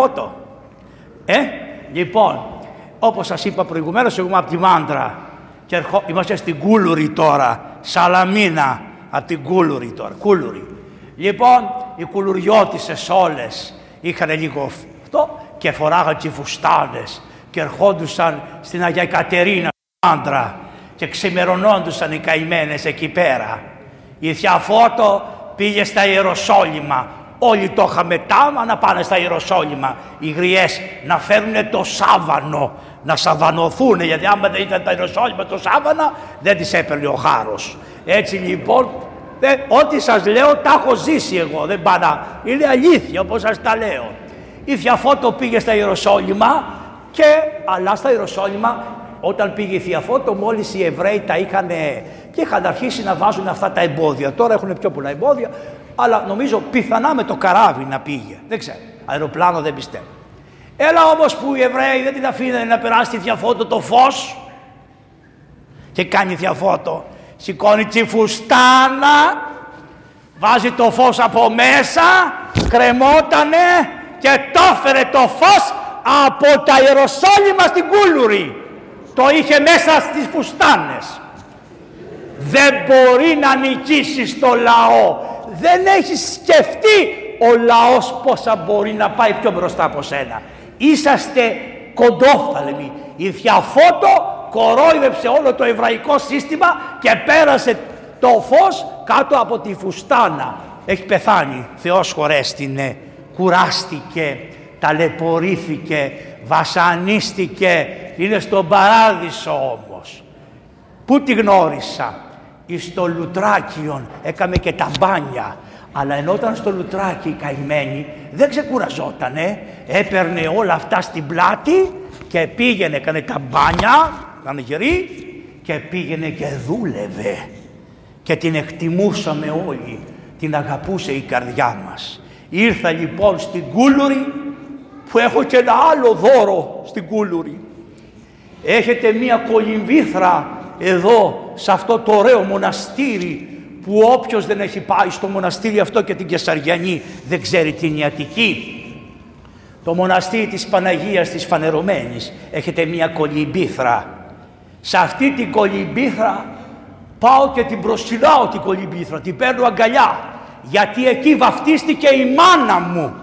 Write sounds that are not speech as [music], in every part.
φώτο. Ε, λοιπόν, όπως σας είπα προηγουμένως, εγώ είμαι από τη Μάντρα και ερχό... είμαστε στην Κούλουρη τώρα, Σαλαμίνα, από την Κούλουρη τώρα, Κούλουρη. Λοιπόν, οι κουλουριώτησες όλες είχαν λίγο αυτό και φοράγαν τσιφουστάνες και ερχόντουσαν στην Αγία Κατερίνα, Μάντρα και ξημερωνόντουσαν οι καημένες εκεί πέρα. Η Θεία Φώτο πήγε στα Ιεροσόλυμα. Όλοι το είχαμε τάμα να πάνε στα Ιεροσόλυμα. Οι γριές να φέρουν το σάβανο, να σαβανωθούν, γιατί άμα δεν ήταν τα Ιεροσόλυμα το σάβανα, δεν τις έπαιρνε ο χάρος. Έτσι λοιπόν, ό,τι σας λέω τα έχω ζήσει εγώ, δεν πάνα. Είναι αλήθεια όπως σας τα λέω. Η Θεία Φώτο πήγε στα Ιεροσόλυμα και, αλλά στα Ιεροσόλυμα όταν πήγε η Θεία Φώτο, μόλις οι Εβραίοι τα είχαν και είχαν αρχίσει να βάζουν αυτά τα εμπόδια. Τώρα έχουν πιο πολλά εμπόδια, αλλά νομίζω πιθανά με το καράβι να πήγε. Δεν ξέρω. Αεροπλάνο δεν πιστεύω. Έλα όμως που οι Εβραίοι δεν την αφήνανε να περάσει τη Θεία Φώτο το φως. Και κάνει Θεία Φώτο. Σηκώνει τσιφουστάνα, βάζει το φως από μέσα, κρεμότανε και το έφερε το φως από τα Ιεροσόλυμα στην Κούλουρη το είχε μέσα στις φουστάνες. Δεν μπορεί να νικήσεις το λαό. Δεν έχει σκεφτεί ο λαός πόσα μπορεί να πάει πιο μπροστά από σένα. Είσαστε κοντόφθαλμοι. Η Διαφώτο κορόιδεψε όλο το εβραϊκό σύστημα και πέρασε το φως κάτω από τη φουστάνα. Έχει πεθάνει. Θεός χωρέστηνε. Κουράστηκε. Ταλαιπωρήθηκε. Βασανίστηκε είναι στον παράδεισο όμως. Πού τη γνώρισα; Εις το Λουτράκιον έκαμε και τα μπάνια. Αλλά ενώ ήταν στο Λουτράκι η καημένη δεν ξεκουραζότανε. Έπαιρνε όλα αυτά στην πλάτη και πήγαινε, έκανε τα μπάνια, ήταν γερή και πήγαινε και δούλευε. Και την εκτιμούσαμε όλοι. Την αγαπούσε η καρδιά μας. Ήρθα λοιπόν στην Κούλουρη που έχω και ένα άλλο δώρο στην Κούλουρη. Έχετε μία κολυμβήθρα εδώ σε αυτό το ωραίο μοναστήρι που όποιος δεν έχει πάει στο μοναστήρι αυτό και την Κεσαριανή δεν ξέρει την Ιατική. Το μοναστήρι της Παναγίας της Φανερωμένης έχετε μία κολυμπήθρα. Σε αυτή την κολυμπήθρα πάω και την προσκυνάω την κολυμπήθρα, την παίρνω αγκαλιά γιατί εκεί βαφτίστηκε η μάνα μου.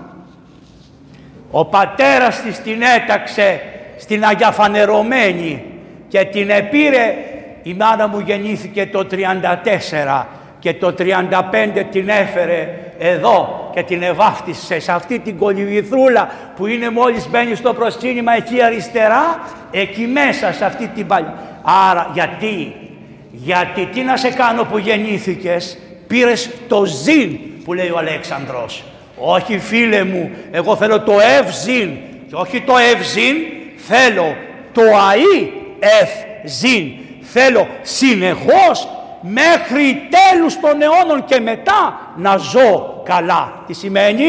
Ο πατέρας της την έταξε στην Αγιαφανερωμένη και την επήρε η μάνα μου γεννήθηκε το 34 και το 35 την έφερε εδώ και την ευάφτισε σε αυτή την κολυβηθρούλα που είναι μόλις μπαίνει στο προσκύνημα εκεί αριστερά εκεί μέσα σε αυτή την παλιά. Άρα γιατί, γιατί τι να σε κάνω που γεννήθηκες πήρες το ζήν που λέει ο Αλέξανδρος. Όχι φίλε μου, εγώ θέλω το ευζήν και όχι το ευζήν Θέλω το αΐ εφ ζήν. Θέλω συνεχώς μέχρι τέλους των αιώνων και μετά να ζω καλά. Τι σημαίνει;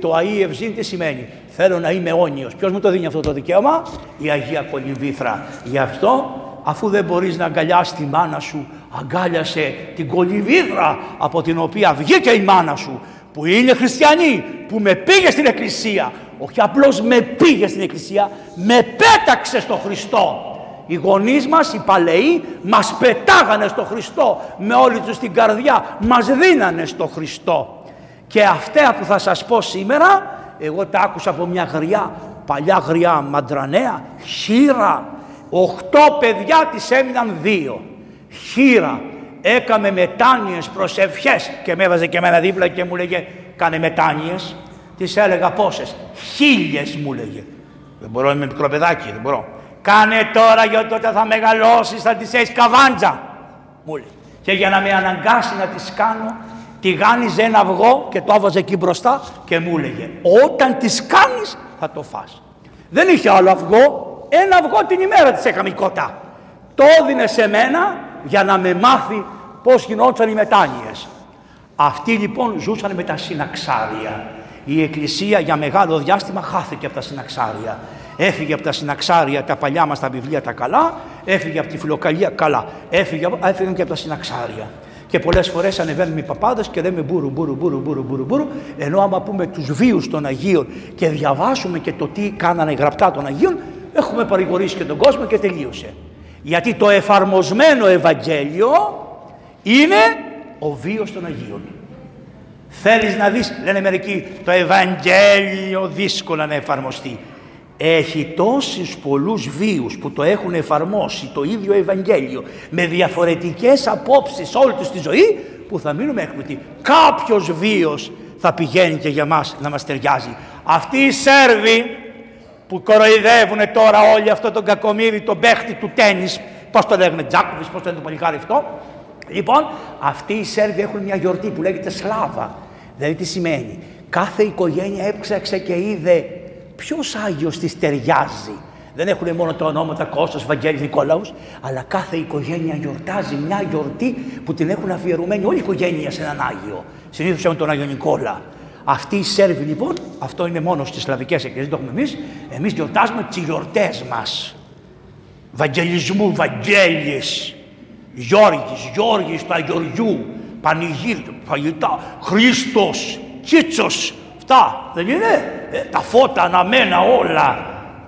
Το αΐ ευ ζήν τι σημαίνει; Θέλω να είμαι αιώνιος. Ποιος μου το δίνει αυτό το δικαίωμα; Η Αγία Κολυμβήθρα. Γι' αυτό αφού δεν μπορείς να αγκαλιάσεις τη μάνα σου αγκάλιασε την κολυμβήθρα από την οποία βγήκε η μάνα σου που είναι χριστιανή, που με πήγε στην εκκλησία, όχι απλώς με πήγε στην εκκλησία, με πέταξε στο Χριστό. Οι γονείς μας, οι παλαιοί, μας πετάγανε στο Χριστό με όλη τους την καρδιά, μας δίνανε στο Χριστό. Και αυτά που θα σας πω σήμερα, εγώ τα άκουσα από μια γριά, παλιά γριά μαντρανέα, χείρα, οχτώ παιδιά της έμειναν δύο. Χείρα, έκαμε μετάνοιες προσευχές και με έβαζε και εμένα δίπλα και μου λέγε κάνε μετάνοιες Της έλεγα πόσες. Χίλιες μου λέγε. Δεν μπορώ, είμαι μικρό παιδάκι, δεν μπορώ. Κάνε τώρα γιατί όταν θα μεγαλώσεις θα τη έχεις καβάντζα. Μου λέει. Και για να με αναγκάσει να τη κάνω, τη γάνιζε ένα αυγό και το έβαζε εκεί μπροστά και μου έλεγε Όταν τη κάνεις θα το φας. Δεν είχε άλλο αυγό, ένα αυγό την ημέρα της έκαμε κοτά. Το έδινε σε μένα για να με μάθει πώς γινόταν οι μετάνοιες. Αυτοί λοιπόν ζούσαν με τα συναξάρια η Εκκλησία για μεγάλο διάστημα χάθηκε από τα συναξάρια. Έφυγε από τα συναξάρια τα παλιά μας τα βιβλία τα καλά, έφυγε από τη φιλοκαλία καλά, έφυγε, έφυγαν και από τα συναξάρια. Και πολλές φορές ανεβαίνουμε οι παπάδες και λέμε μπούρου, μπούρου, μπούρου, μπούρου, μπούρου, μπούρου, ενώ άμα πούμε τους βίους των Αγίων και διαβάσουμε και το τι κάνανε γραπτά των Αγίων, έχουμε παρηγορήσει και τον κόσμο και τελείωσε. Γιατί το εφαρμοσμένο Ευαγγέλιο είναι ο βίος των Αγίων. Θέλεις να δεις, λένε μερικοί, το Ευαγγέλιο δύσκολα να εφαρμοστεί. Έχει τόσους πολλούς βίους που το έχουν εφαρμόσει το ίδιο Ευαγγέλιο με διαφορετικές απόψεις όλη τους τη ζωή που θα μείνουμε έκπληκτοι. Κάποιος βίος θα πηγαίνει και για μας να μας ταιριάζει. Αυτοί οι Σέρβοι που κοροϊδεύουν τώρα όλοι αυτό τον κακομύρι, τον παίχτη του τέννις, πώς το λέγουν, Τζάκοβις, πώς το λένε το παλικάρι αυτό. Λοιπόν, αυτοί οι Σέρβοι έχουν μια γιορτή που λέγεται Σλάβα. Δηλαδή τι σημαίνει. Κάθε οικογένεια έψαξε και είδε ποιος Άγιος της ταιριάζει; Δεν έχουν μόνο τα ονόματα Κώστας, Βαγγέλης, Νικόλαους, αλλά κάθε οικογένεια γιορτάζει μια γιορτή που την έχουν αφιερωμένη όλη η οικογένεια σε έναν Άγιο. Συνήθως έχουν τον Άγιο Νικόλα. Αυτοί οι Σέρβοι λοιπόν, αυτό είναι μόνο στις σλαβικές εκκλησίες, το έχουμε εμείς, εμείς γιορτάζουμε τις γιορτές μας. Βαγγελισμού, Βαγγέλης, Γιώργης, Γιώργης του Αγιοριού, Πανηγύρι, φαγητά, Χριστός, Κίτσος, αυτά δεν είναι; Ε, τα φώτα αναμένα όλα.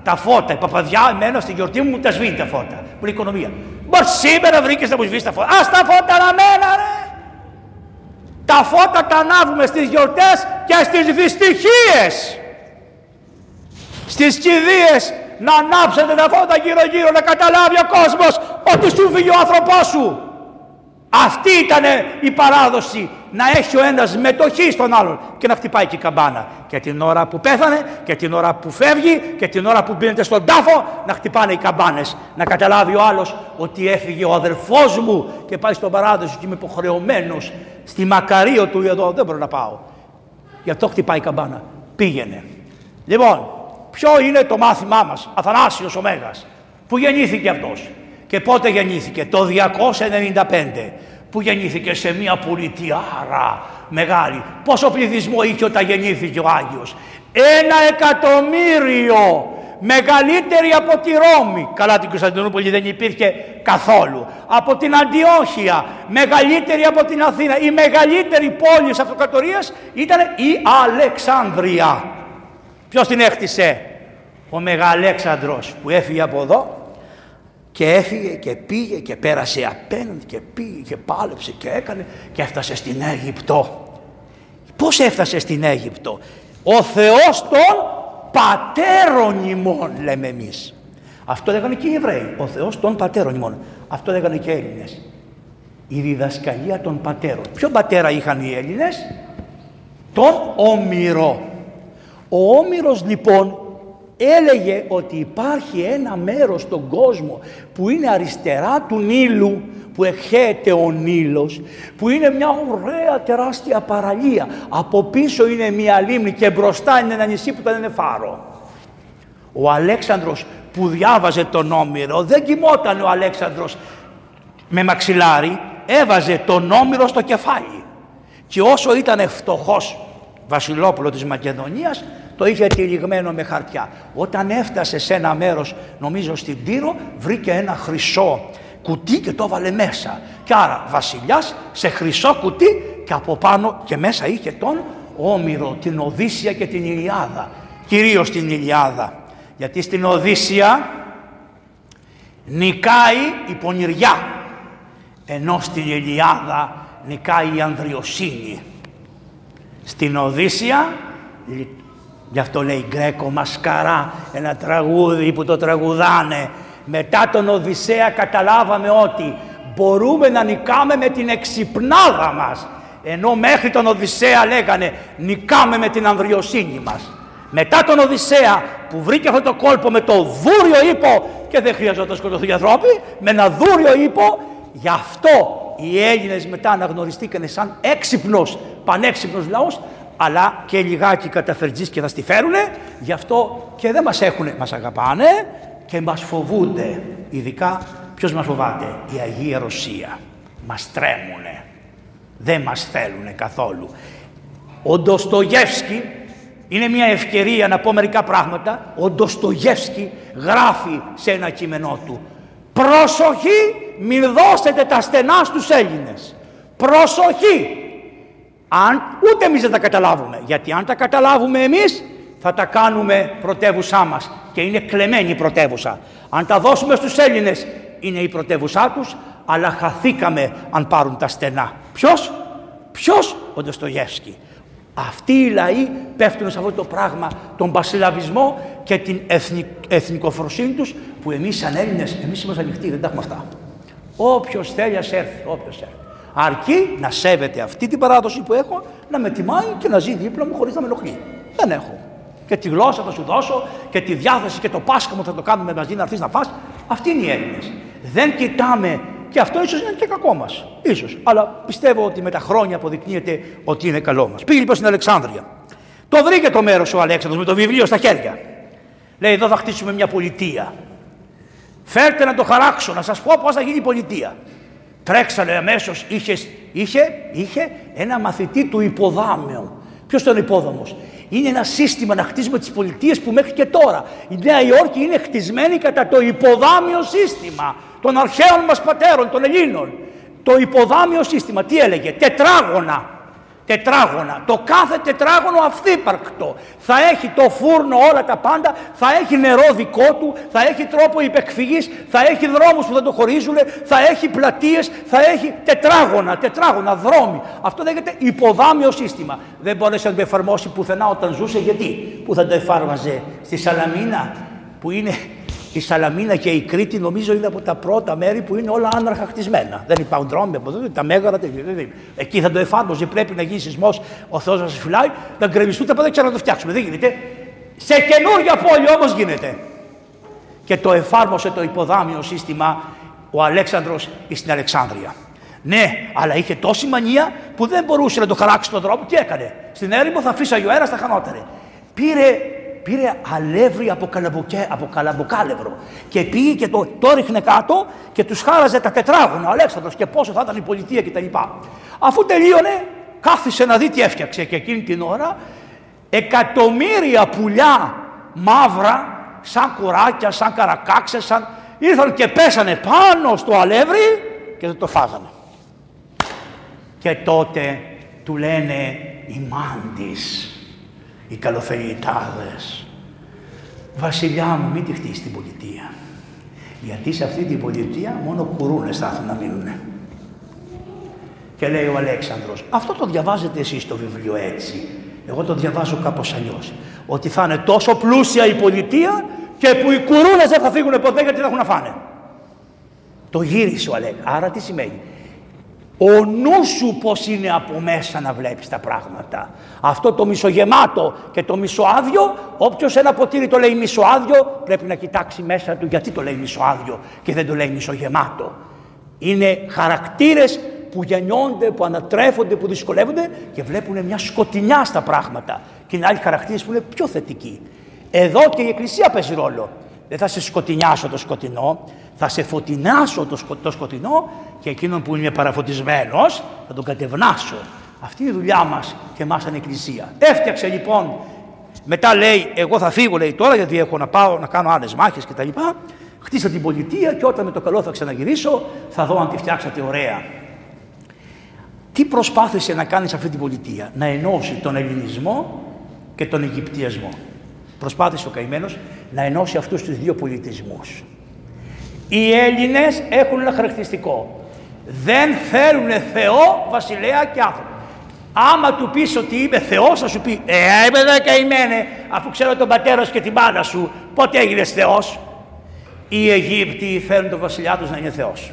Τα φώτα, η παπαδιά εμένα στη γιορτή μου τα σβήνει τα φώτα. Που είναι οικονομία. Μπορεί σήμερα βρήκες να μου σβήσεις τα φώτα. Α τα φώτα αναμένα, ρε! Τα φώτα τα ανάβουμε στις γιορτές και στις δυστυχίες. Στις κηδείες να ανάψετε τα φώτα γύρω γύρω να καταλάβει ο κόσμος ότι σου φύγει ο άνθρωπός σου. Αυτή ήταν η παράδοση να έχει ο ένας μετοχή στον άλλον και να χτυπάει και η καμπάνα. Και την ώρα που πέθανε και την ώρα που φεύγει και την ώρα που μπαίνετε στον τάφο να χτυπάνε οι καμπάνες. Να καταλάβει ο άλλος ότι έφυγε ο αδερφός μου και πάει στον παράδοση και είμαι υποχρεωμένος στη μακαρίο του εδώ δεν μπορώ να πάω. Γι' αυτό χτυπάει η καμπάνα. Πήγαινε. Λοιπόν, ποιο είναι το μάθημά μας, Αθανάσιος ο Μέγας, που γεννήθηκε αυτός; Και πότε γεννήθηκε, το 295, που γεννήθηκε; Σε μια πολιτιάρα μεγάλη. Πόσο πληθυσμό είχε όταν γεννήθηκε ο Άγιος; Ένα εκατομμύριο μεγαλύτερη από τη Ρώμη. Καλά την Κωνσταντινούπολη δεν υπήρχε καθόλου. Από την Αντιόχεια, μεγαλύτερη από την Αθήνα. Η μεγαλύτερη πόλη της αυτοκρατορίας ήταν η Αλεξάνδρεια. Ποιος την έχτισε; Ο Μεγαλέξανδρος που έφυγε από εδώ και έφυγε και πήγε και πέρασε απέναντι και πήγε και πάλεψε και έκανε και έφτασε στην Αίγυπτο. Πώς έφτασε στην Αίγυπτο; Ο Θεός των πατέρων ημών λέμε εμείς. Αυτό λέγανε και οι Εβραίοι. Ο Θεός των πατέρων ημών. Αυτό λέγανε και οι Έλληνες. Η διδασκαλία των πατέρων. Ποιο πατέρα είχαν οι Έλληνες; Τον Όμηρο. Ο Όμηρος λοιπόν έλεγε ότι υπάρχει ένα μέρος στον κόσμο που είναι αριστερά του Νείλου που εχέεται ο Νείλος που είναι μια ωραία τεράστια παραλία. Από πίσω είναι μια λίμνη και μπροστά είναι ένα νησί που δεν είναι φάρο. Ο Αλέξανδρος που διάβαζε τον Όμηρο δεν κοιμόταν ο Αλέξανδρος με μαξιλάρι έβαζε τον Όμηρο στο κεφάλι. Και όσο ήταν φτωχός βασιλόπουλο της Μακεδονίας το είχε τυλιγμένο με χαρτιά. Όταν έφτασε σε ένα μέρος, νομίζω στην Τύρο, βρήκε ένα χρυσό κουτί και το έβαλε μέσα. Και άρα βασιλιάς σε χρυσό κουτί και από πάνω και μέσα είχε τον Όμηρο, την Οδύσσια και την Ηλιάδα. Κυρίως την Ηλιάδα. Γιατί στην Οδύσσια νικάει η πονηριά. Ενώ στην Ηλιάδα νικάει η ανδριοσύνη. Στην Οδύσσια Γι' αυτό λέει Γκρέκο Μασκαρά, ένα τραγούδι που το τραγουδάνε. Μετά τον Οδυσσέα καταλάβαμε ότι μπορούμε να νικάμε με την εξυπνάδα μας. Ενώ μέχρι τον Οδυσσέα λέγανε νικάμε με την ανδριοσύνη μας. Μετά τον Οδυσσέα που βρήκε αυτό το κόλπο με το δούριο ύπο και δεν χρειαζόταν να σκοτωθούν οι ανθρώποι, με ένα δούριο ύπο, γι' αυτό οι Έλληνες μετά αναγνωριστήκανε σαν έξυπνος, πανέξυπνος λαός, αλλά και λιγάκι καταφερτζής και θα στη φέρουνε, γι' αυτό και δεν μας έχουνε, μας αγαπάνε και μας φοβούνται. Ειδικά ποιος μας φοβάται, η Αγία Ρωσία. Μας τρέμουνε, δεν μας θέλουνε καθόλου. Ο Ντοστογεύσκη, είναι μια ευκαιρία να πω μερικά πράγματα, ο Ντοστογεύσκη γράφει σε ένα κείμενό του «Προσοχή, μην δώσετε τα στενά στους Έλληνες. Προσοχή! Αν, ούτε εμείς δεν τα καταλάβουμε. Γιατί αν τα καταλάβουμε εμείς θα τα κάνουμε πρωτεύουσά μας και είναι κλεμμένη η πρωτεύουσα. Αν τα δώσουμε στους Έλληνες είναι η πρωτεύουσά τους αλλά χαθήκαμε αν πάρουν τα στενά. Ποιος; Ποιος; Ο Ντοστογεύσκη. Αυτοί οι λαοί πέφτουν σε αυτό το πράγμα, τον πασιλαβισμό και την εθνικ, εθνικοφροσύνη τους που εμείς σαν Έλληνες, εμείς είμαστε ανοιχτοί, δεν τα έχουμε αυτά. Όποιος θέλει ας έρθει, όποιος έρθει. Αρκεί να σέβεται αυτή την παράδοση που έχω, να με τιμάει και να ζει δίπλα μου χωρίς να με ενοχλεί. Δεν έχω. Και τη γλώσσα θα σου δώσω και τη διάθεση και το Πάσχα μου θα το κάνουμε μαζί να έρθεις να φας. Αυτοί είναι οι Έλληνες. Δεν κοιτάμε και αυτό ίσως είναι και κακό μας. σω. Αλλά πιστεύω ότι με τα χρόνια αποδεικνύεται ότι είναι καλό μας. Πήγε λοιπόν στην Αλεξάνδρεια. Το βρήκε το μέρος ο Αλέξανδρος με το βιβλίο στα χέρια. Λέει: Εδώ θα χτίσουμε μια πολιτεία. Φέρτε να το χαράξω, να σας πω πώς θα γίνει η πολιτεία. Τρέξανε αμέσως, είχε, είχε, είχε ένα μαθητή του υποδάμεου. Ποιος ήταν ο υπόδαμο, είναι ένα σύστημα να χτίσουμε τις πολιτείες που μέχρι και τώρα η Νέα Υόρκη είναι χτισμένη κατά το υποδάμιο σύστημα των αρχαίων μας πατέρων, των Ελλήνων. Το υποδάμιο σύστημα τι έλεγε, τετράγωνα τετράγωνα. Το κάθε τετράγωνο αυθύπαρκτο. Θα έχει το φούρνο όλα τα πάντα, θα έχει νερό δικό του, θα έχει τρόπο υπεκφυγής, θα έχει δρόμους που θα το χωρίζουν, θα έχει πλατείες, θα έχει τετράγωνα, τετράγωνα, δρόμοι. Αυτό λέγεται υποδάμιο σύστημα. Δεν μπόρεσε να το εφαρμόσει πουθενά όταν ζούσε. Γιατί, που θα το εφάρμαζε στη Σαλαμίνα, που είναι η Σαλαμίνα και η Κρήτη νομίζω είναι από τα πρώτα μέρη που είναι όλα άναρχα χτισμένα. Δεν υπάρχουν δρόμοι από εδώ, τα μέγαρα. Εκεί θα το εφάρμοζε. Πρέπει να γίνει σεισμός. Ο Θεός να σας φυλάει, να γκρεμιστούν τα πάντα και να το φτιάξουμε. Δεν γίνεται. Σε καινούργια πόλη όμως γίνεται. Και το εφάρμοσε το υποδάμιο σύστημα ο Αλέξανδρος στην Αλεξάνδρεια. Ναι, αλλά είχε τόση μανία που δεν μπορούσε να το χαράξει τον δρόμο. Τι έκανε; Στην έρημο θα φύσαγε ο αέρας, θα χανότερε. Πήρε πήρε αλεύρι από, από καλαμποκάλευρο και πήγε και το, το ρίχνε κάτω και τους χάραζε τα τετράγωνα ο Αλέξανδρος και πόσο θα ήταν η πολιτεία κτλ. Αφού τελείωνε κάθισε να δει τι έφτιαξε και εκείνη την ώρα εκατομμύρια πουλιά μαύρα σαν κουράκια, σαν καρακάξες, σαν... ήρθαν και πέσανε πάνω στο αλεύρι και δεν το φάγανε. Και τότε του λένε οι μάντις οι καλοφελιτάδες. Βασιλιά μου, μην τη χτίσεις την πολιτεία. Γιατί σε αυτή την πολιτεία μόνο κουρούνες θα έρθουν να μείνουν. Και λέει ο Αλέξανδρος, αυτό το διαβάζετε εσείς το βιβλίο έτσι. Εγώ το διαβάζω κάπως αλλιώς. Ότι θα είναι τόσο πλούσια η πολιτεία και που οι κουρούνες δεν θα φύγουν ποτέ γιατί δεν έχουν να φάνε. Το γύρισε ο Αλέξανδρος. Άρα τι σημαίνει; Ο νους σου πώς είναι από μέσα να βλέπεις τα πράγματα. Αυτό το μισογεμάτο και το μισοάδιο, όποιος ένα ποτήρι το λέει μισοάδιο, πρέπει να κοιτάξει μέσα του γιατί το λέει μισοάδιο και δεν το λέει μισογεμάτο. Είναι χαρακτήρες που γεννιόνται, που ανατρέφονται, που δυσκολεύονται και βλέπουν μια σκοτεινιά στα πράγματα. Και είναι άλλοι χαρακτήρες που είναι πιο θετικοί. Εδώ και η Εκκλησία παίζει ρόλο. Δεν θα σε σκοτεινιάσω το σκοτεινό, θα σε φωτεινάσω το, σκο, το σκοτεινό και εκείνον που είναι παραφωτισμένος θα τον κατευνάσω. Αυτή είναι η δουλειά μας και εμάς σαν εκκλησία. Έφτιαξε λοιπόν, μετά λέει εγώ θα φύγω λέει τώρα γιατί έχω να πάω να κάνω άλλες μάχες κτλ. Χτίσα την πολιτεία και όταν με το καλό θα ξαναγυρίσω θα δω αν τη φτιάξατε ωραία. Τι προσπάθησε να κάνεις σε αυτή την πολιτεία, να ενώσει τον ελληνισμό και τον Αιγυπτιασμό. Προσπάθησε ο καημένος να ενώσει αυτούς τους δύο πολιτισμούς. Οι Έλληνες έχουν ένα χαρακτηριστικό. Δεν θέλουν Θεό, βασιλέα και άνθρωπο. Άμα του πεις ότι είμαι Θεός θα σου πει «Ε, είμαι καημένε, αφού ξέρω τον πατέρας σου και την πάντα σου, πότε έγινες Θεός». Οι Αιγύπτιοι θέλουν τον βασιλιά τους να είναι Θεός.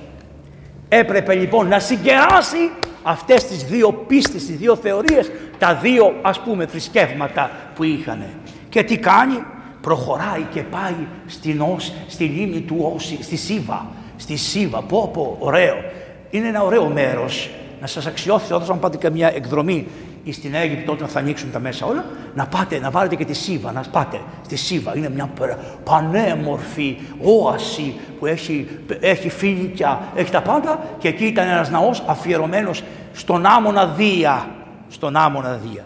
Έπρεπε λοιπόν να συγκεράσει αυτές τις δύο πίστες, τις δύο θεωρίες, τα δύο ας πούμε θρησκεύματα που είχαν. Και τι κάνει, προχωράει και πάει στην Ως, στη λίμνη του Όση, στη Σίβα. Στη Σίβα, πω πω, ωραίο. Είναι ένα ωραίο μέρος. Να σας αξιώσει όταν πάτε και μια εκδρομή στην Αίγυπτο όταν θα ανοίξουν τα μέσα όλα, να πάτε, να βάλετε και τη Σίβα, να πάτε στη Σίβα. Είναι μια πανέμορφη όαση που έχει, έχει φίλικια, έχει τα πάντα και εκεί ήταν ένας ναός αφιερωμένος στον άμονα Δία. Στον άμονα Δία.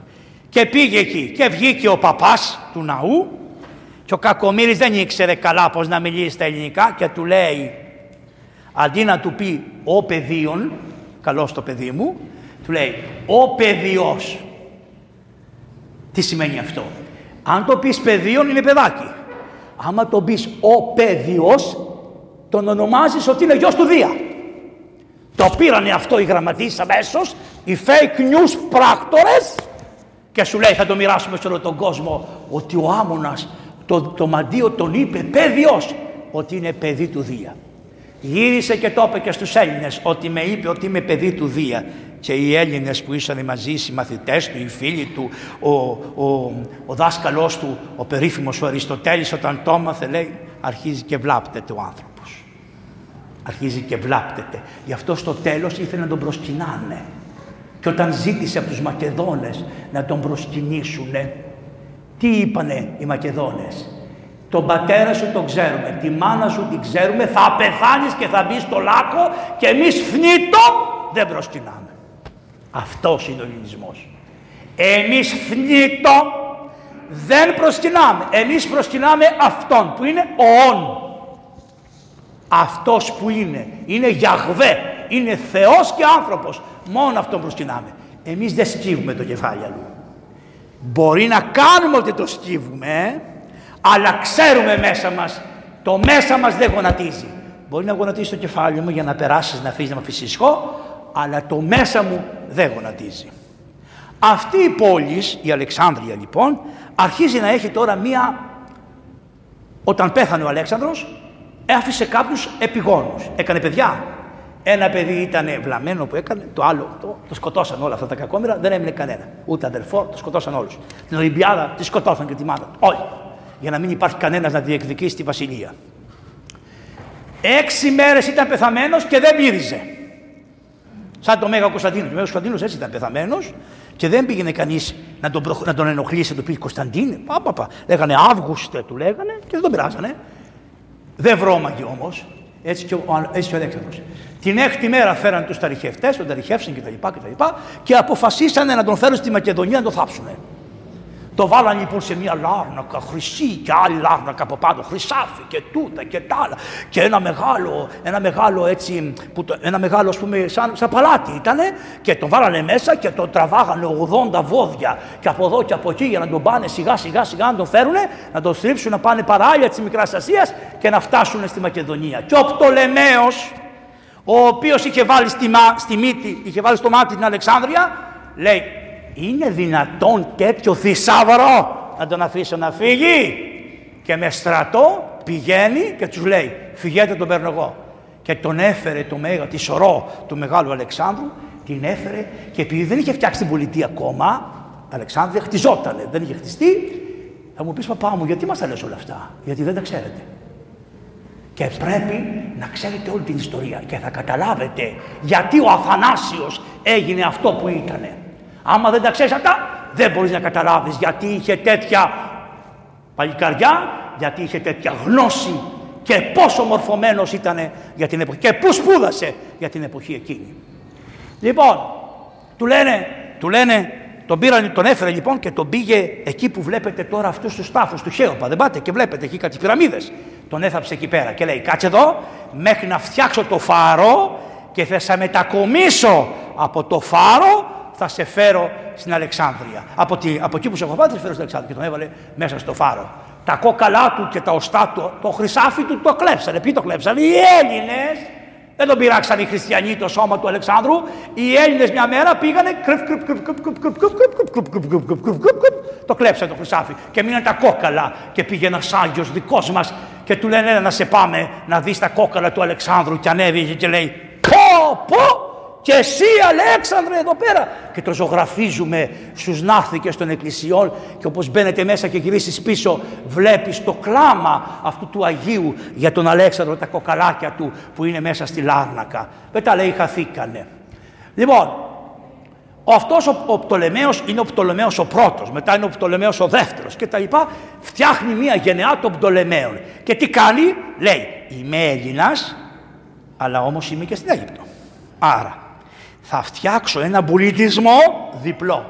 Και πήγε εκεί και βγήκε ο παπάς του ναού και ο Κακομύρης δεν ήξερε καλά πώς να μιλήσει στα ελληνικά και του λέει αντί να του πει ο παιδίον, καλώς το παιδί μου, Του λέει, ο παιδιός. Τι σημαίνει αυτό; Αν το πεις παιδίον είναι παιδάκι. Άμα το πεις ο παιδιος, τον ονομάζεις ότι είναι γιος του Δία. Το πήρανε αυτό οι γραμματείς αμέσως, οι fake news πράκτορες και σου λέει θα το μοιράσουμε σε όλο τον κόσμο ότι ο Άμονας το, το μαντίο τον είπε παιδιος ότι είναι παιδί του Δία. Γύρισε και το είπε και στους Έλληνες ότι με είπε ότι είμαι παιδί του Δία και οι Έλληνες που ήσαν μαζί, οι μαθητές του, οι φίλοι του, ο, ο, ο δάσκαλός του, ο περίφημος ο Αριστοτέλης όταν το έμαθε λέει αρχίζει και βλάπτεται ο άνθρωπος. Αρχίζει και βλάπτεται. Γι' αυτό στο τέλος ήθελε να τον προσκυνάνε. Και όταν ζήτησε από τους Μακεδόνες να τον προσκυνήσουνε, τι είπανε οι Μακεδόνες; Τον πατέρα σου τον ξέρουμε, τη μάνα σου την ξέρουμε, θα πεθάνεις και θα μπεις στο λάκκο και εμείς φνίτο δεν προσκυνάμε. Αυτός είναι ο ελληνισμός. Εμείς θνήτο δεν προσκυνάμε. Εμείς προσκυνάμε Αυτόν που είναι ο Όν. Αυτός που είναι. Είναι Γιαχβέ. Είναι Θεός και άνθρωπος. Μόνο Αυτόν προσκυνάμε. Εμείς δεν σκύβουμε το κεφάλι αλλού. Μπορεί να κάνουμε ότι το σκύβουμε, αλλά ξέρουμε μέσα μας, το μέσα μας δεν γονατίζει. Μπορεί να γονατίσει το κεφάλι μου για να περάσεις, να αφήσει να με αφήσει αλλά το μέσα μου δεν γονατίζει. Αυτή η πόλη, η Αλεξάνδρεια λοιπόν, αρχίζει να έχει τώρα μία... Όταν πέθανε ο Αλέξανδρος, άφησε κάποιους επιγόνους. Έκανε παιδιά. Ένα παιδί ήταν βλαμμένο που έκανε, το άλλο το, το σκοτώσαν όλα αυτά τα κακόμοιρα, δεν έμεινε κανένα. Ούτε αδερφό, το σκοτώσαν όλους. Την Ολυμπιάδα τη σκοτώσαν και τη μάνα του. Όλοι. Για να μην υπάρχει κανένας να διεκδικήσει τη βασιλεία. Έξι μέρες ήταν πεθαμένος και δεν πήριζε. Σαν το Μέγα Κωνσταντίνος. Ο Μέγας Κωνσταντίνος έτσι ήταν πεθαμένος και δεν πήγαινε κανείς να, τον προχ... να τον ενοχλήσει, να του πει Κωνσταντίνε. Πα, πα, πα. Λέγανε Αύγουστε, του λέγανε και δεν τον πειράζανε. Δεν βρώμαγε όμως. Έτσι και ο, έτσι και ο Αλέξανδρος. Την έκτη μέρα φέραν τους ταριχευτές, τον ταριχεύσαν κτλ. Και, και, και αποφασίσανε να τον φέρουν στη Μακεδονία να τον θάψουν. Το βάλανε λοιπόν σε μια λάρνακα χρυσή και άλλη λάρνακα από πάνω, χρυσάφι και τούτα και τα άλλα. Και ένα μεγάλο, ένα μεγάλο έτσι, που το, ένα μεγάλο ας πούμε σαν, σαν παλάτι ήτανε και τον βάλανε μέσα και τον τραβάγανε 80 βόδια και από εδώ και από εκεί για να τον πάνε σιγά σιγά σιγά να τον φέρουν, να τον στρίψουν να πάνε παράλια της Μικράς Ασίας και να φτάσουν στη Μακεδονία. Και ο Πτολεμαίος, ο οποίος είχε βάλει στη, στη μύτη, είχε βάλει στο μάτι την Αλεξάνδρεια, λέει είναι δυνατόν τέτοιο θησαυρό να τον αφήσω να φύγει; Και με στρατό πηγαίνει και τους λέει φυγέτε τον παίρνω εγώ και τον έφερε το μέγα, τη σωρό του Μεγάλου Αλεξάνδρου την έφερε και επειδή δεν είχε φτιάξει την πολιτεία ακόμα Αλεξάνδρεια χτιζότανε, δεν είχε χτιστεί. Θα μου πεις παπά μου γιατί μας τα λες όλα αυτά; Γιατί δεν τα ξέρετε; Και πρέπει να ξέρετε όλη την ιστορία και θα καταλάβετε γιατί ο Αθανάσιος έγινε αυτό που ήτανε. Άμα δεν τα ξέρεις αυτά, δεν μπορείς να καταλάβεις γιατί είχε τέτοια παλικαριά, γιατί είχε τέτοια γνώση και πόσο μορφωμένος ήταν για την εποχή και πού σπούδασε για την εποχή εκείνη. Λοιπόν, του λένε, του λένε, τον, πήραν, τον έφερε λοιπόν και τον πήγε εκεί που βλέπετε τώρα αυτούς τους τάφους του Χέοπα. Δεν πάτε και βλέπετε εκεί κάτι πυραμίδες. Τον έθαψε εκεί πέρα και λέει: Κάτσε εδώ μέχρι να φτιάξω το φάρο και θα σε μετακομίσω από το φάρο θα σε φέρω στην Αλεξάνδρεια. Από, τη, από εκεί που σε έχω πάει, θα σε φέρω στην Αλεξάνδρεια. Και τον έβαλε μέσα στο φάρο. Τα κόκαλά του και τα οστά του, το χρυσάφι του το κλέψανε. Ποιοι το κλέψανε, οι Έλληνε. Δεν τον πειράξαν οι χριστιανοί το σώμα του Αλεξάνδρου. Οι Έλληνε μια μέρα πήγανε το κλέψανε το χρυσάφι και μείναν τα κόκαλα και πήγε ένα Άγιος δικός μας και του λένε να σε πάμε να δεις τα κόκαλα του Αλεξάνδρου και ανέβηκε και λέει πω πω και εσύ Αλέξανδρε εδώ πέρα και το ζωγραφίζουμε στους ναύθηκες των εκκλησιών και όπως μπαίνετε μέσα και γυρίσεις πίσω βλέπεις το κλάμα αυτού του Αγίου για τον Αλέξανδρο τα κοκαλάκια του που είναι μέσα στη Λάρνακα. Μετά λέει χαθήκανε. Λοιπόν ο αυτός ο, ο Πτολεμαίος είναι ο Πτολεμαίος ο πρώτος, μετά είναι ο Πτολεμαίος ο δεύτερος και τα λοιπά, φτιάχνει μια γενεά των Πτολεμαίων. Και τι κάνει, λέει, είμαι Έλληνας, αλλά όμως είμαι και στην Αίγυπτο. Άρα, θα φτιάξω ένα πολιτισμό διπλό.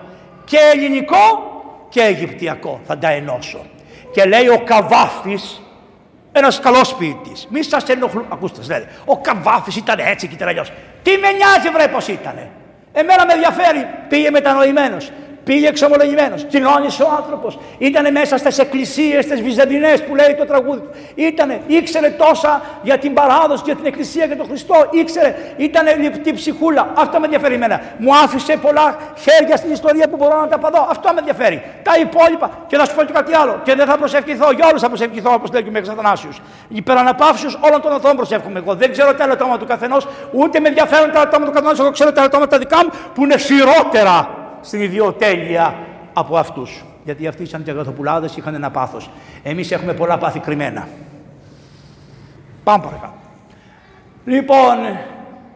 Και ελληνικό και αιγυπτιακό θα τα ενώσω. Και λέει ο Καβάφης, ένας καλός ποιητής. Μη σας ενοχλούν. Ακούστε, λέτε. Ο Καβάφης ήταν έτσι και ήταν αλλιώς. Τι με νοιάζει, βρε, πώ ήταν. Εμένα με ενδιαφέρει. Πήγε μετανοημένος. Πήγε εξομολογημένος. Κοινώνησε ο άνθρωπος. Ήταν μέσα στις εκκλησίες, στις Βυζαντινές που λέει το τραγούδι. Ήτανε, ήξερε τόσα για την παράδοση, για την εκκλησία και τον Χριστό. Ήξερε, ήταν λεπτή ψυχούλα. Αυτό με ενδιαφέρει εμένα. Μου άφησε πολλά χέρια στην ιστορία που μπορώ να τα παδώ. Αυτό με ενδιαφέρει. Τα υπόλοιπα. Και να σου πω και κάτι άλλο. Και δεν θα προσευχηθώ. Για όλους θα προσευχηθώ, όπως λέει και ο Μεγαθανάσιο. Υπεραναπαύσεω όλων των ανθρώπων προσεύχομαι εγώ. Δεν ξέρω τα λεπτόμα του καθενός, ούτε με ενδιαφέρουν τα λεπτόμα του καθενός. Εγώ ξέρω τα λεπτόμα τα δικά μου που είναι χειρότερα στην ιδιοτέλεια από αυτούς. Γιατί αυτοί ήταν και αγαθοπουλάδε, είχαν ένα πάθος. Εμείς έχουμε πολλά πάθη κρυμμένα. Πάμε παρακάτω. Λοιπόν,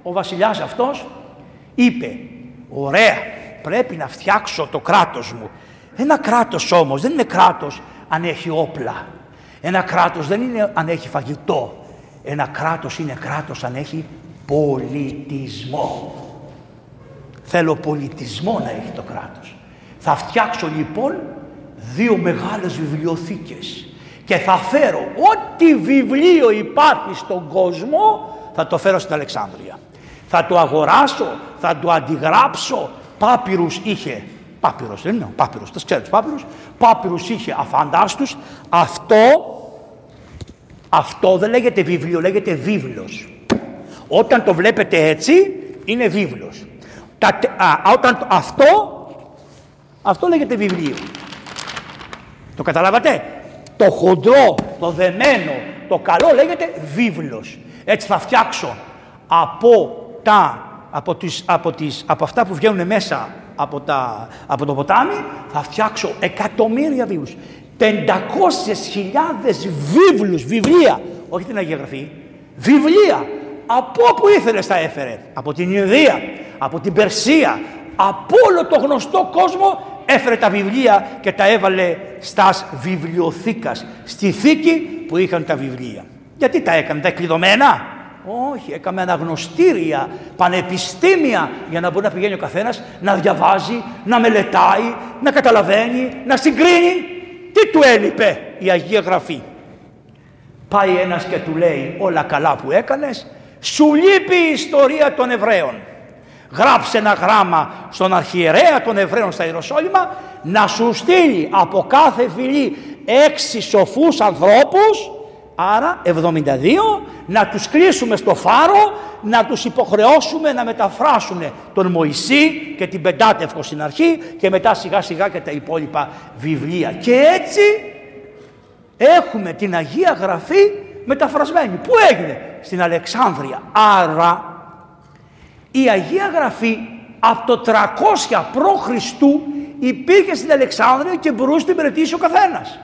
ο βασιλιάς αυτός είπε, ωραία, πρέπει να φτιάξω το κράτος μου. Ένα κράτος όμως δεν είναι κράτος αν έχει όπλα. Ένα κράτος δεν είναι αν έχει φαγητό. Ένα κράτος είναι κράτος αν έχει πολιτισμό. Θέλω πολιτισμό να έχει το κράτος. Θα φτιάξω λοιπόν δύο μεγάλες βιβλιοθήκες και θα φέρω ό,τι βιβλίο υπάρχει στον κόσμο θα το φέρω στην Αλεξάνδρεια. Θα το αγοράσω, θα το αντιγράψω. Πάπυρους είχε, πάπυρος δεν είναι, πάπυρος, τα ξέρετε πάπυρους. Πάπυρους είχε αφαντάστους. Αυτό, αυτό δεν λέγεται βιβλίο, λέγεται βίβλος. Όταν το βλέπετε έτσι, είναι βίβλος. Τα, α, όταν αυτό, αυτό λέγεται βιβλίο. Το καταλάβατε; Το χοντρό, το δεμένο, το καλό λέγεται βίβλος. Έτσι θα φτιάξω από, τα, από, τις, από, τις, από αυτά που βγαίνουν μέσα από, τα, από το ποτάμι, θα φτιάξω εκατομμύρια βίβλους. Πεντακόσιες χιλιάδες βίβλους, βιβλία, όχι την Αγία Γραφή, βιβλία. Από όπου ήθελες τα έφερε; Από την Ινδία, από την Περσία, από όλο το γνωστό κόσμο έφερε τα βιβλία και τα έβαλε στας βιβλιοθήκας, στη θήκη που είχαν τα βιβλία. Γιατί τα έκανε, τα κλειδωμένα. Όχι, έκαμε αναγνωστήρια, πανεπιστήμια για να μπορεί να πηγαίνει ο καθένας να διαβάζει, να μελετάει, να καταλαβαίνει, να συγκρίνει. Τι του έλειπε η Αγία Γραφή; Πάει ένας και του λέει όλα καλά που έκανες, σου λείπει η ιστορία των Εβραίων γράψε ένα γράμμα στον αρχιερέα των Εβραίων στα Ιεροσόλυμα να σου στείλει από κάθε φυλή έξι σοφούς ανθρώπους άρα 72 να τους κλείσουμε στο φάρο να τους υποχρεώσουμε να μεταφράσουν τον Μωυσή και την Πεντάτευκο στην αρχή και μετά σιγά σιγά και τα υπόλοιπα βιβλία και έτσι έχουμε την Αγία Γραφή μεταφρασμένη. Πού έγινε; Στην Αλεξάνδρεια. Άρα η Αγία Γραφή από το 300 π.Χ. υπήρχε στην Αλεξάνδρεια και μπορούσε να την μελετήσει ο καθένας.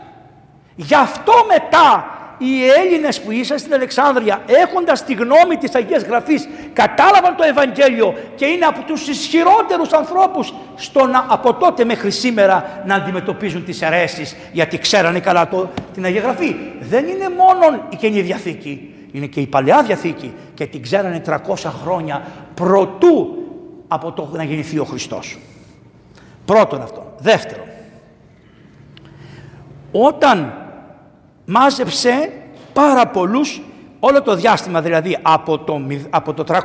Γι' αυτό μετά οι Έλληνες που ήσαν στην Αλεξάνδρεια έχοντας τη γνώμη της Αγίας Γραφής κατάλαβαν το Ευαγγέλιο και είναι από τους ισχυρότερους ανθρώπους στο να, από τότε μέχρι σήμερα να αντιμετωπίζουν τις αιρέσεις γιατί ξέρανε καλά το, την Αγία Γραφή. Δεν είναι μόνο η Καινή Διαθήκη είναι και η Παλαιά Διαθήκη και την ξέρανε 300 χρόνια προτού από το να γεννηθεί ο Χριστός. Πρώτον αυτό. Δεύτερον, όταν μάζεψε πάρα πολλούς όλο το διάστημα δηλαδή από το, από το 300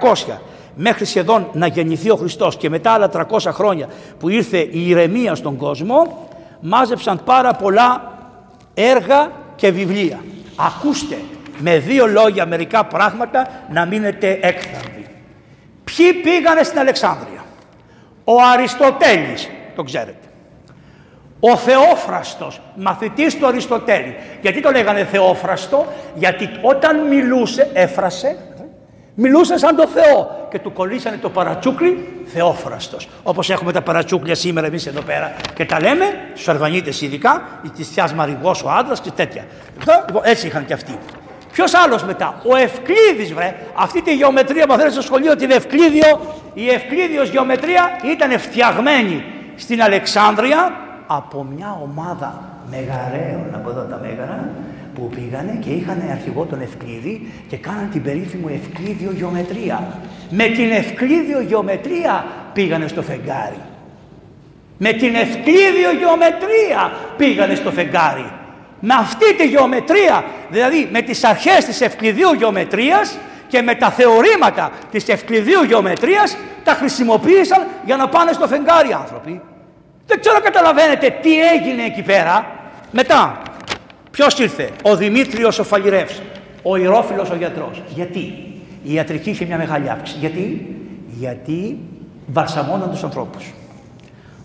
μέχρι σχεδόν να γεννηθεί ο Χριστός και μετά άλλα 300 χρόνια που ήρθε η ηρεμία στον κόσμο μάζεψαν πάρα πολλά έργα και βιβλία. Ακούστε, με δύο λόγια μερικά πράγματα να μείνετε έκθαρδοι. Ποιοι πήγανε στην Αλεξάνδρεια; Ο Αριστοτέλης, το ξέρετε. Ο Θεόφραστος, μαθητής του Αριστοτέλη. Γιατί το λέγανε Θεόφραστο, γιατί όταν μιλούσε, έφρασε, μιλούσε σαν το Θεό και του κολλήσανε το παρατσούκλι Θεόφραστος. Όπως έχουμε τα παρατσούκλια σήμερα εμείς εδώ πέρα και τα λέμε, στους Αρβανίτες ειδικά, η της Θιάς Μαριγός ο άντρας και τέτοια. Λοιπόν, έτσι είχαν και αυτοί. Ποιος άλλος μετά, ο Ευκλήδης, βρε. Αυτή τη γεωμετρία που μαθαίνετε στο σχολείο, την Ευκλήδιο, η Ευκλήδιος γεωμετρία ήταν φτιαγμένη στην Αλεξάνδρεια από μια ομάδα μεγαρέων από εδώ τα μέγαρα που πήγανε και είχαν αρχηγό τον Ευκλήδη και κάναν την περίφημη Ευκλήδιο γεωμετρία. Με την Ευκλήδιο γεωμετρία πήγανε στο φεγγάρι. Με την Ευκλήδιο γεωμετρία πήγανε στο φεγγάρι. Με αυτή τη γεωμετρία, δηλαδή με τις αρχές της ευκληδίου γεωμετρίας και με τα θεωρήματα της ευκλειδίου γεωμετρίας τα χρησιμοποίησαν για να πάνε στο φεγγάρι άνθρωποι. Δεν ξέρω καταλαβαίνετε τι έγινε εκεί πέρα. Μετά, ποιος ήρθε, ο Δημήτριος ο Φαλιρεύς, ο Ηρόφιλος ο γιατρός. Γιατί, η ιατρική είχε μια μεγάλη αύξηση. Γιατί, γιατί βαρσαμώναν τους ανθρώπους.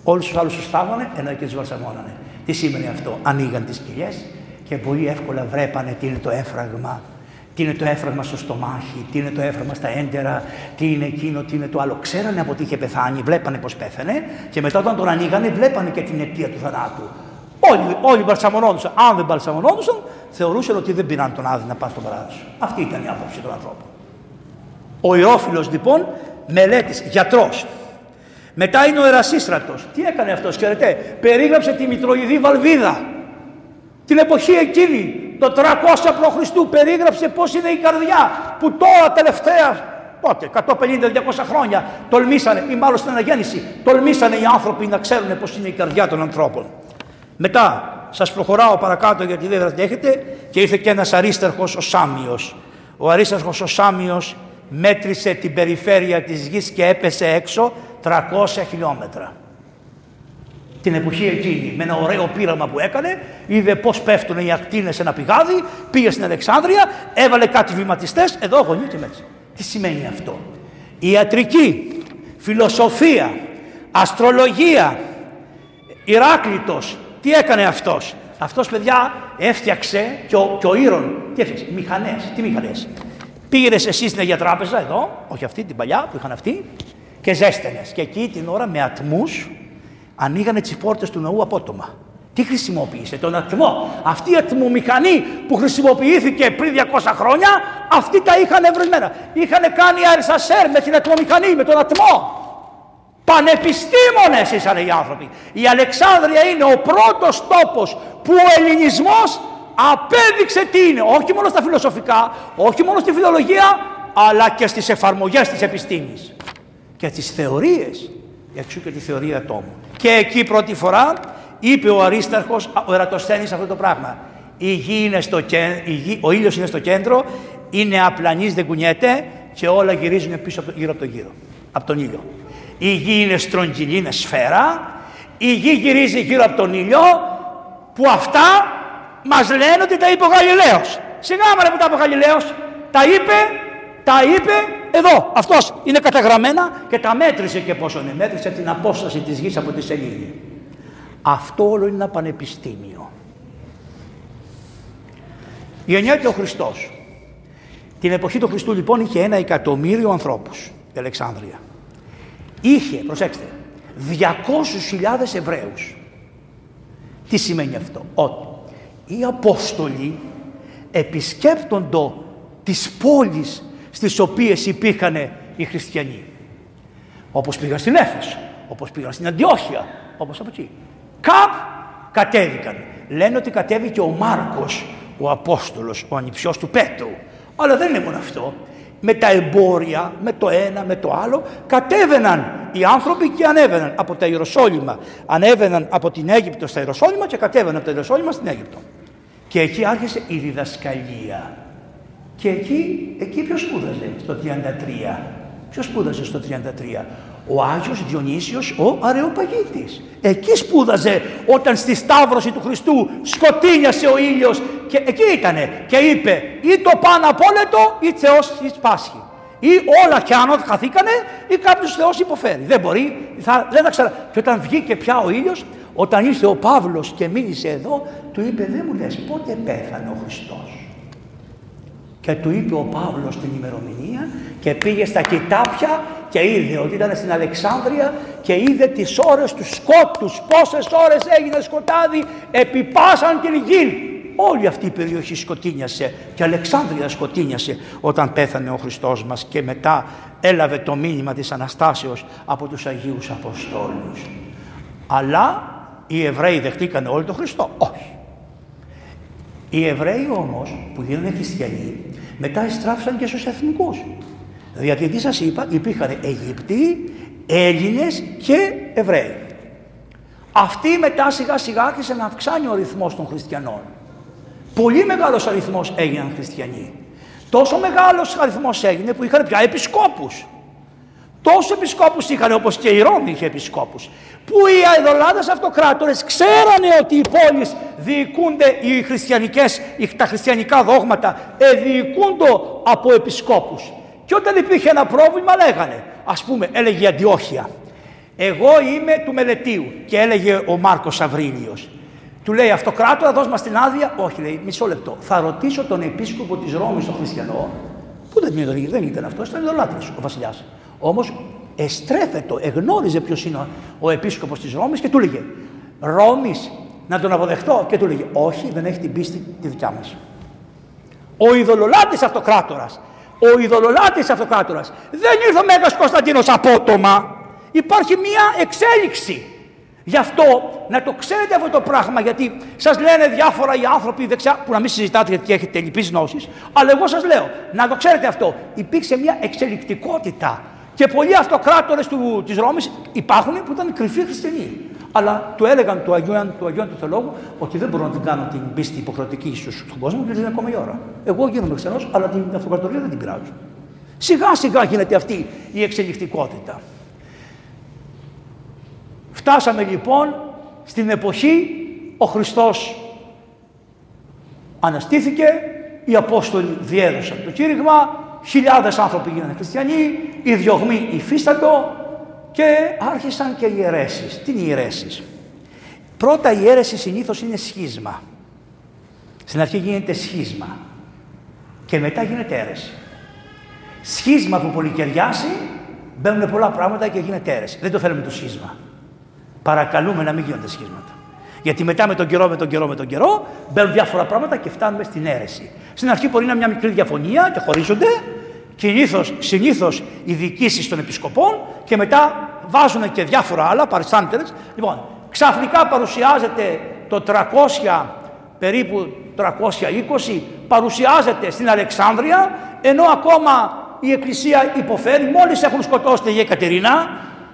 Όλους τους άλλους τους θάβανε, ενώ και τους βαρσαμώνανε. Τι σημαίνει αυτό, ανοίγαν τις κοιλιές και πολύ εύκολα βρέπανε τι είναι το έφραγμα τι είναι το έφραγμα στο στομάχι, τι είναι το έφραγμα στα έντερα, τι είναι εκείνο, τι είναι το άλλο. Ξέρανε από τι είχε πεθάνει, βλέπανε πώς πέθανε και μετά όταν τον ανοίγανε, βλέπανε και την αιτία του θανάτου. Όλοι, όλοι μπαλσαμονόντουσαν. Αν δεν μπαλσαμονόντουσαν, θεωρούσαν ότι δεν πήραν τον άδειο να πάνε στον παράδεισο. Αυτή ήταν η άποψη των ανθρώπων. Ο Ιώφιλος λοιπόν, μελέτης, γιατρός. Μετά είναι ο Ερασίστρατος. Τι έκανε αυτός, ξέρετε, περίγραψε τη Μητροειδή Βαλβίδα. Την εποχή εκείνη το 300 π.Χ. περίγραψε πώς είναι η καρδιά που τώρα τελευταία πότε, 150-200 χρόνια τολμήσανε ή μάλλον στην αναγέννηση τολμήσανε οι άνθρωποι να ξέρουν πώς είναι η καρδιά των ανθρώπων. Μετά σας προχωράω παρακάτω γιατί δεν έχετε και ήρθε και ένας αρίσταρχος ο Σάμιος. Ο αρίσταρχος ο Σάμιος μέτρησε την περιφέρεια της γης και έπεσε έξω 300 χιλιόμετρα την εποχή εκείνη με ένα ωραίο πείραμα που έκανε, είδε πώς πέφτουν οι ακτίνες σε ένα πηγάδι, πήγε στην Αλεξάνδρεια, έβαλε κάτι βηματιστές, εδώ γονεί και μέσα. Τι σημαίνει αυτό; Ιατρική, φιλοσοφία, αστρολογία, Ηράκλητος, τι έκανε αυτός; Αυτός παιδιά έφτιαξε και ο, και ο Ήρων, τι έφτιαξε, μηχανές, τι μηχανές; Πήγαινε εσύ στην Αγία Τράπεζα εδώ, όχι αυτή την παλιά που είχαν αυτοί, και ζέστενες. Και εκεί την ώρα με ατμούς ανοίγανε τις πόρτες του ναού απότομα. Τι χρησιμοποίησε, τον ατμό; Αυτή η ατμομηχανή που χρησιμοποιήθηκε πριν 200 χρόνια, αυτοί τα είχαν ευρεσμένα. Είχαν κάνει αρισασέρ με την ατμομηχανή, με τον ατμό. Πανεπιστήμονες ήσαν οι άνθρωποι. Η Αλεξάνδρεια είναι ο πρώτος τόπος που ο ελληνισμός απέδειξε τι είναι. Όχι μόνο στα φιλοσοφικά, όχι μόνο στη φιλολογία, αλλά και στις εφαρμογές της επιστήμης. Και στις θεωρίες, εξού και τη θεωρία ατόμου. Και εκεί πρώτη φορά είπε ο Αρίσταρχος, ο Ερατοσθένης αυτό το πράγμα. Η γη είναι στο η ο ήλιος είναι στο κέντρο, είναι απλανής, δεν κουνιέται και όλα γυρίζουν πίσω γύρω από τον γύρο, από τον ήλιο. Η γη είναι στρογγυλή, είναι σφαίρα, η γη γυρίζει γύρω από τον ήλιο που αυτά μας λένε ότι τα είπε ο Γαλιλαίος. Σιγά μωρέ που τα είπε ο Γαλιλαίος. Τα είπε, τα είπε εδώ, αυτός είναι καταγραμμένα και τα μέτρησε και πόσο είναι. Μέτρησε την απόσταση της γης από τη σελήνη. Αυτό όλο είναι ένα πανεπιστήμιο. Γεννιέται ο Χριστός. Την εποχή του Χριστού λοιπόν είχε ένα εκατομμύριο ανθρώπους η Αλεξάνδρεια. Είχε, προσέξτε, 200.000 Εβραίους. Τι σημαίνει αυτό, ότι οι Απόστολοι επισκέπτοντο τις πόλεις στις οποίες υπήρχαν οι χριστιανοί. Όπως πήγαν στην Έφεσο, όπως πήγαν στην Αντιόχεια, όπως από εκεί. Καπ κατέβηκαν. Λένε ότι κατέβηκε ο Μάρκος, ο Απόστολος, ο ανιψιός του Πέτρου. Αλλά δεν είναι μόνο αυτό. Με τα εμπόρια, με το ένα, με το άλλο, κατέβαιναν οι άνθρωποι και ανέβαιναν από τα Ιεροσόλυμα. Ανέβαιναν από την Αίγυπτο στα Ιεροσόλυμα και κατέβαιναν από τα Ιεροσόλυμα στην Αίγυπτο. Και εκεί άρχισε η διδασκαλία. Και εκεί, εκεί ποιος σπούδαζε; Στο 33. Ποιος σπούδαζε στο 33. Ο Άγιος Διονύσιος ο Αρεοπαγίτης. Εκεί σπούδαζε όταν στη Σταύρωση του Χριστού σκοτίνιασε ο ήλιος και εκεί ήτανε και είπε ή το πάνω απόλετο ή Θεός της Πάσχη. Ή όλα κι άνω χαθήκανε ή κάποιος Θεός υποφέρει. Δεν μπορεί, θα, δεν θα ξέρα. Και όταν βγήκε πια ο ήλιος, όταν ήρθε ο Παύλος και μίλησε εδώ, του είπε δεν μου λες πότε πέθανε ο Χριστός. Και του είπε ο Παύλος την ημερομηνία και πήγε στα κοιτάπια και είδε ότι ήταν στην Αλεξάνδρεια και είδε τις ώρες τους σκότους, πόσες ώρες έγινε σκοτάδι, επιπάσαν την γη. Όλη αυτή η περιοχή σκοτίνιασε και η Αλεξάνδρεια σκοτίνιασε όταν πέθανε ο Χριστός μας και μετά έλαβε το μήνυμα της Αναστάσεως από τους Αγίους Αποστόλους. Αλλά οι Εβραίοι δεχτήκανε όλοι τον Χριστό. Όχι. Οι Εβραίοι όμως που γίνανε χριστιανοί μετά εστράφησαν και στους εθνικούς. Γιατί τι σας είπα, υπήρχαν Αιγύπτιοι, Έλληνες και Εβραίοι. Αυτοί μετά σιγά σιγά άρχισε να αυξάνει ο ρυθμός των χριστιανών. Πολύ μεγάλος αριθμός έγιναν χριστιανοί. Τόσο μεγάλος αριθμός έγινε που είχαν πια επισκόπους. Τόσο επισκόπους είχαν όπως και η Ρώμη είχε επισκόπους. Που οι αειδολάδες αυτοκράτορες ξέρανε ότι οι πόλεις διοικούνται, οι χριστιανικές, τα χριστιανικά δόγματα διοικούνται από επισκόπους. Και όταν υπήρχε ένα πρόβλημα λέγανε, ας πούμε έλεγε η Αντιόχεια, εγώ είμαι του Μελετίου και έλεγε ο Μάρκος Αβρίλιος. Του λέει αυτοκράτορα, δώσ' μας την άδεια. Όχι, λέει, μισό λεπτό. Θα ρωτήσω τον επίσκοπο της Ρώμης, τον χριστιανό, που δεν ήταν, δεν ήταν αυτός, ήταν ειδωλάτρης ο βασιλιάς. Όμως εστρέφετο, εγνώριζε ποιος είναι ο επίσκοπος της Ρώμης και του λέγε Ρώμης να τον αποδεχτώ και του λέγε όχι δεν έχει την πίστη τη δικιά μας. Ο ειδωλολάτης αυτοκράτορας, ο ειδωλολάτης αυτοκράτορας δεν ήρθε ο Μέγας Κωνσταντίνος απότομα. Υπάρχει μια εξέλιξη. Γι' αυτό να το ξέρετε αυτό το πράγμα, γιατί σας λένε διάφορα οι άνθρωποι δεξιά, που να μην συζητάτε γιατί έχετε λοιπεί γνώσεις, αλλά εγώ σας λέω να το ξέρετε αυτό. Υπήρξε μια εξελικτικότητα και πολλοί αυτοκράτορες της Ρώμης υπάρχουν που ήταν κρυφοί χριστιανοί. Αλλά του έλεγαν του Αγίου, του Αγίου του Θεολόγου ότι δεν μπορώ να την κάνω την πίστη υποχρεωτική στον κόσμο γιατί δεν είναι ακόμα η ώρα. Εγώ γίνομαι χριστιανό, αλλά την αυτοκρατορία δεν την πειράζω. Σιγά σιγά γίνεται αυτή η εξελικτικότητα. Φτάσαμε λοιπόν στην εποχή ο Χριστός αναστήθηκε, οι Απόστολοι διέδωσαν το κήρυγμα, χιλιάδες άνθρωποι γίνανε χριστιανοί, οι διωγμοί υφίστατο και άρχισαν και οι αιρέσεις. Τι είναι οι αιρέσεις; Πρώτα η αίρεση συνήθως είναι σχίσμα. Στην αρχή γίνεται σχίσμα και μετά γίνεται αίρεση. Σχίσμα που πολυκαιριάσει μπαίνουν πολλά πράγματα και γίνεται αίρεση. Δεν το θέλουμε το σχίσμα. Παρακαλούμε να μην γίνονται σχίσματα. Γιατί μετά με τον καιρό, με τον καιρό, με τον καιρό μπαίνουν διάφορα πράγματα και φτάνουμε στην αίρεση. Στην αρχή μπορεί να είναι μια μικρή διαφωνία και χωρίζονται. Συνήθως, συνήθως οι διοικήσεις των επισκοπών και μετά βάζουν και διάφορα άλλα, παριστάντερες. Λοιπόν, ξαφνικά παρουσιάζεται το 300, περίπου 320, παρουσιάζεται στην Αλεξάνδρεια, ενώ ακόμα η Εκκλησία υποφέρει, μόλις έχουν σκοτώσει την Κατερίνα,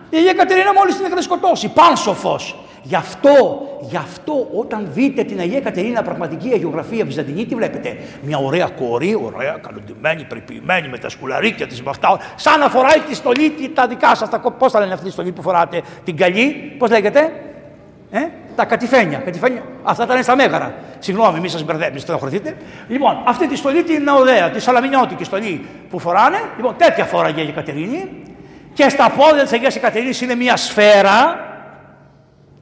η Αγία Κατερίνα μόλις την έκανε σκοτώσει, πάνσοφος. Γι' αυτό, γι' αυτό όταν δείτε την Αγία Κατερίνα πραγματική αγιογραφία βυζαντινή, τι βλέπετε. Μια ωραία κορή, ωραία, καλοντημένη, περιποιημένη με τα σκουλαρίκια της με αυτά. Σαν να φοράει τη στολή τα δικά σας. Τα, πώς θα λένε αυτή τη στολή που φοράτε, την καλή, πώς λέγεται. Ε; Τα κατηφένια. κατηφένια. Αυτά τα λένε στα μέγαρα. Συγγνώμη, μην σας μπερδέψετε, στενοχωρηθείτε. Λοιπόν, αυτή τη στολή την ωραία, τη σαλαμινιώτικη στολή που φοράνε. Λοιπόν, τέτοια φόραγε η Κατερίνη και στα πόδια της Αγίας Εκατερίνης είναι μια σφαίρα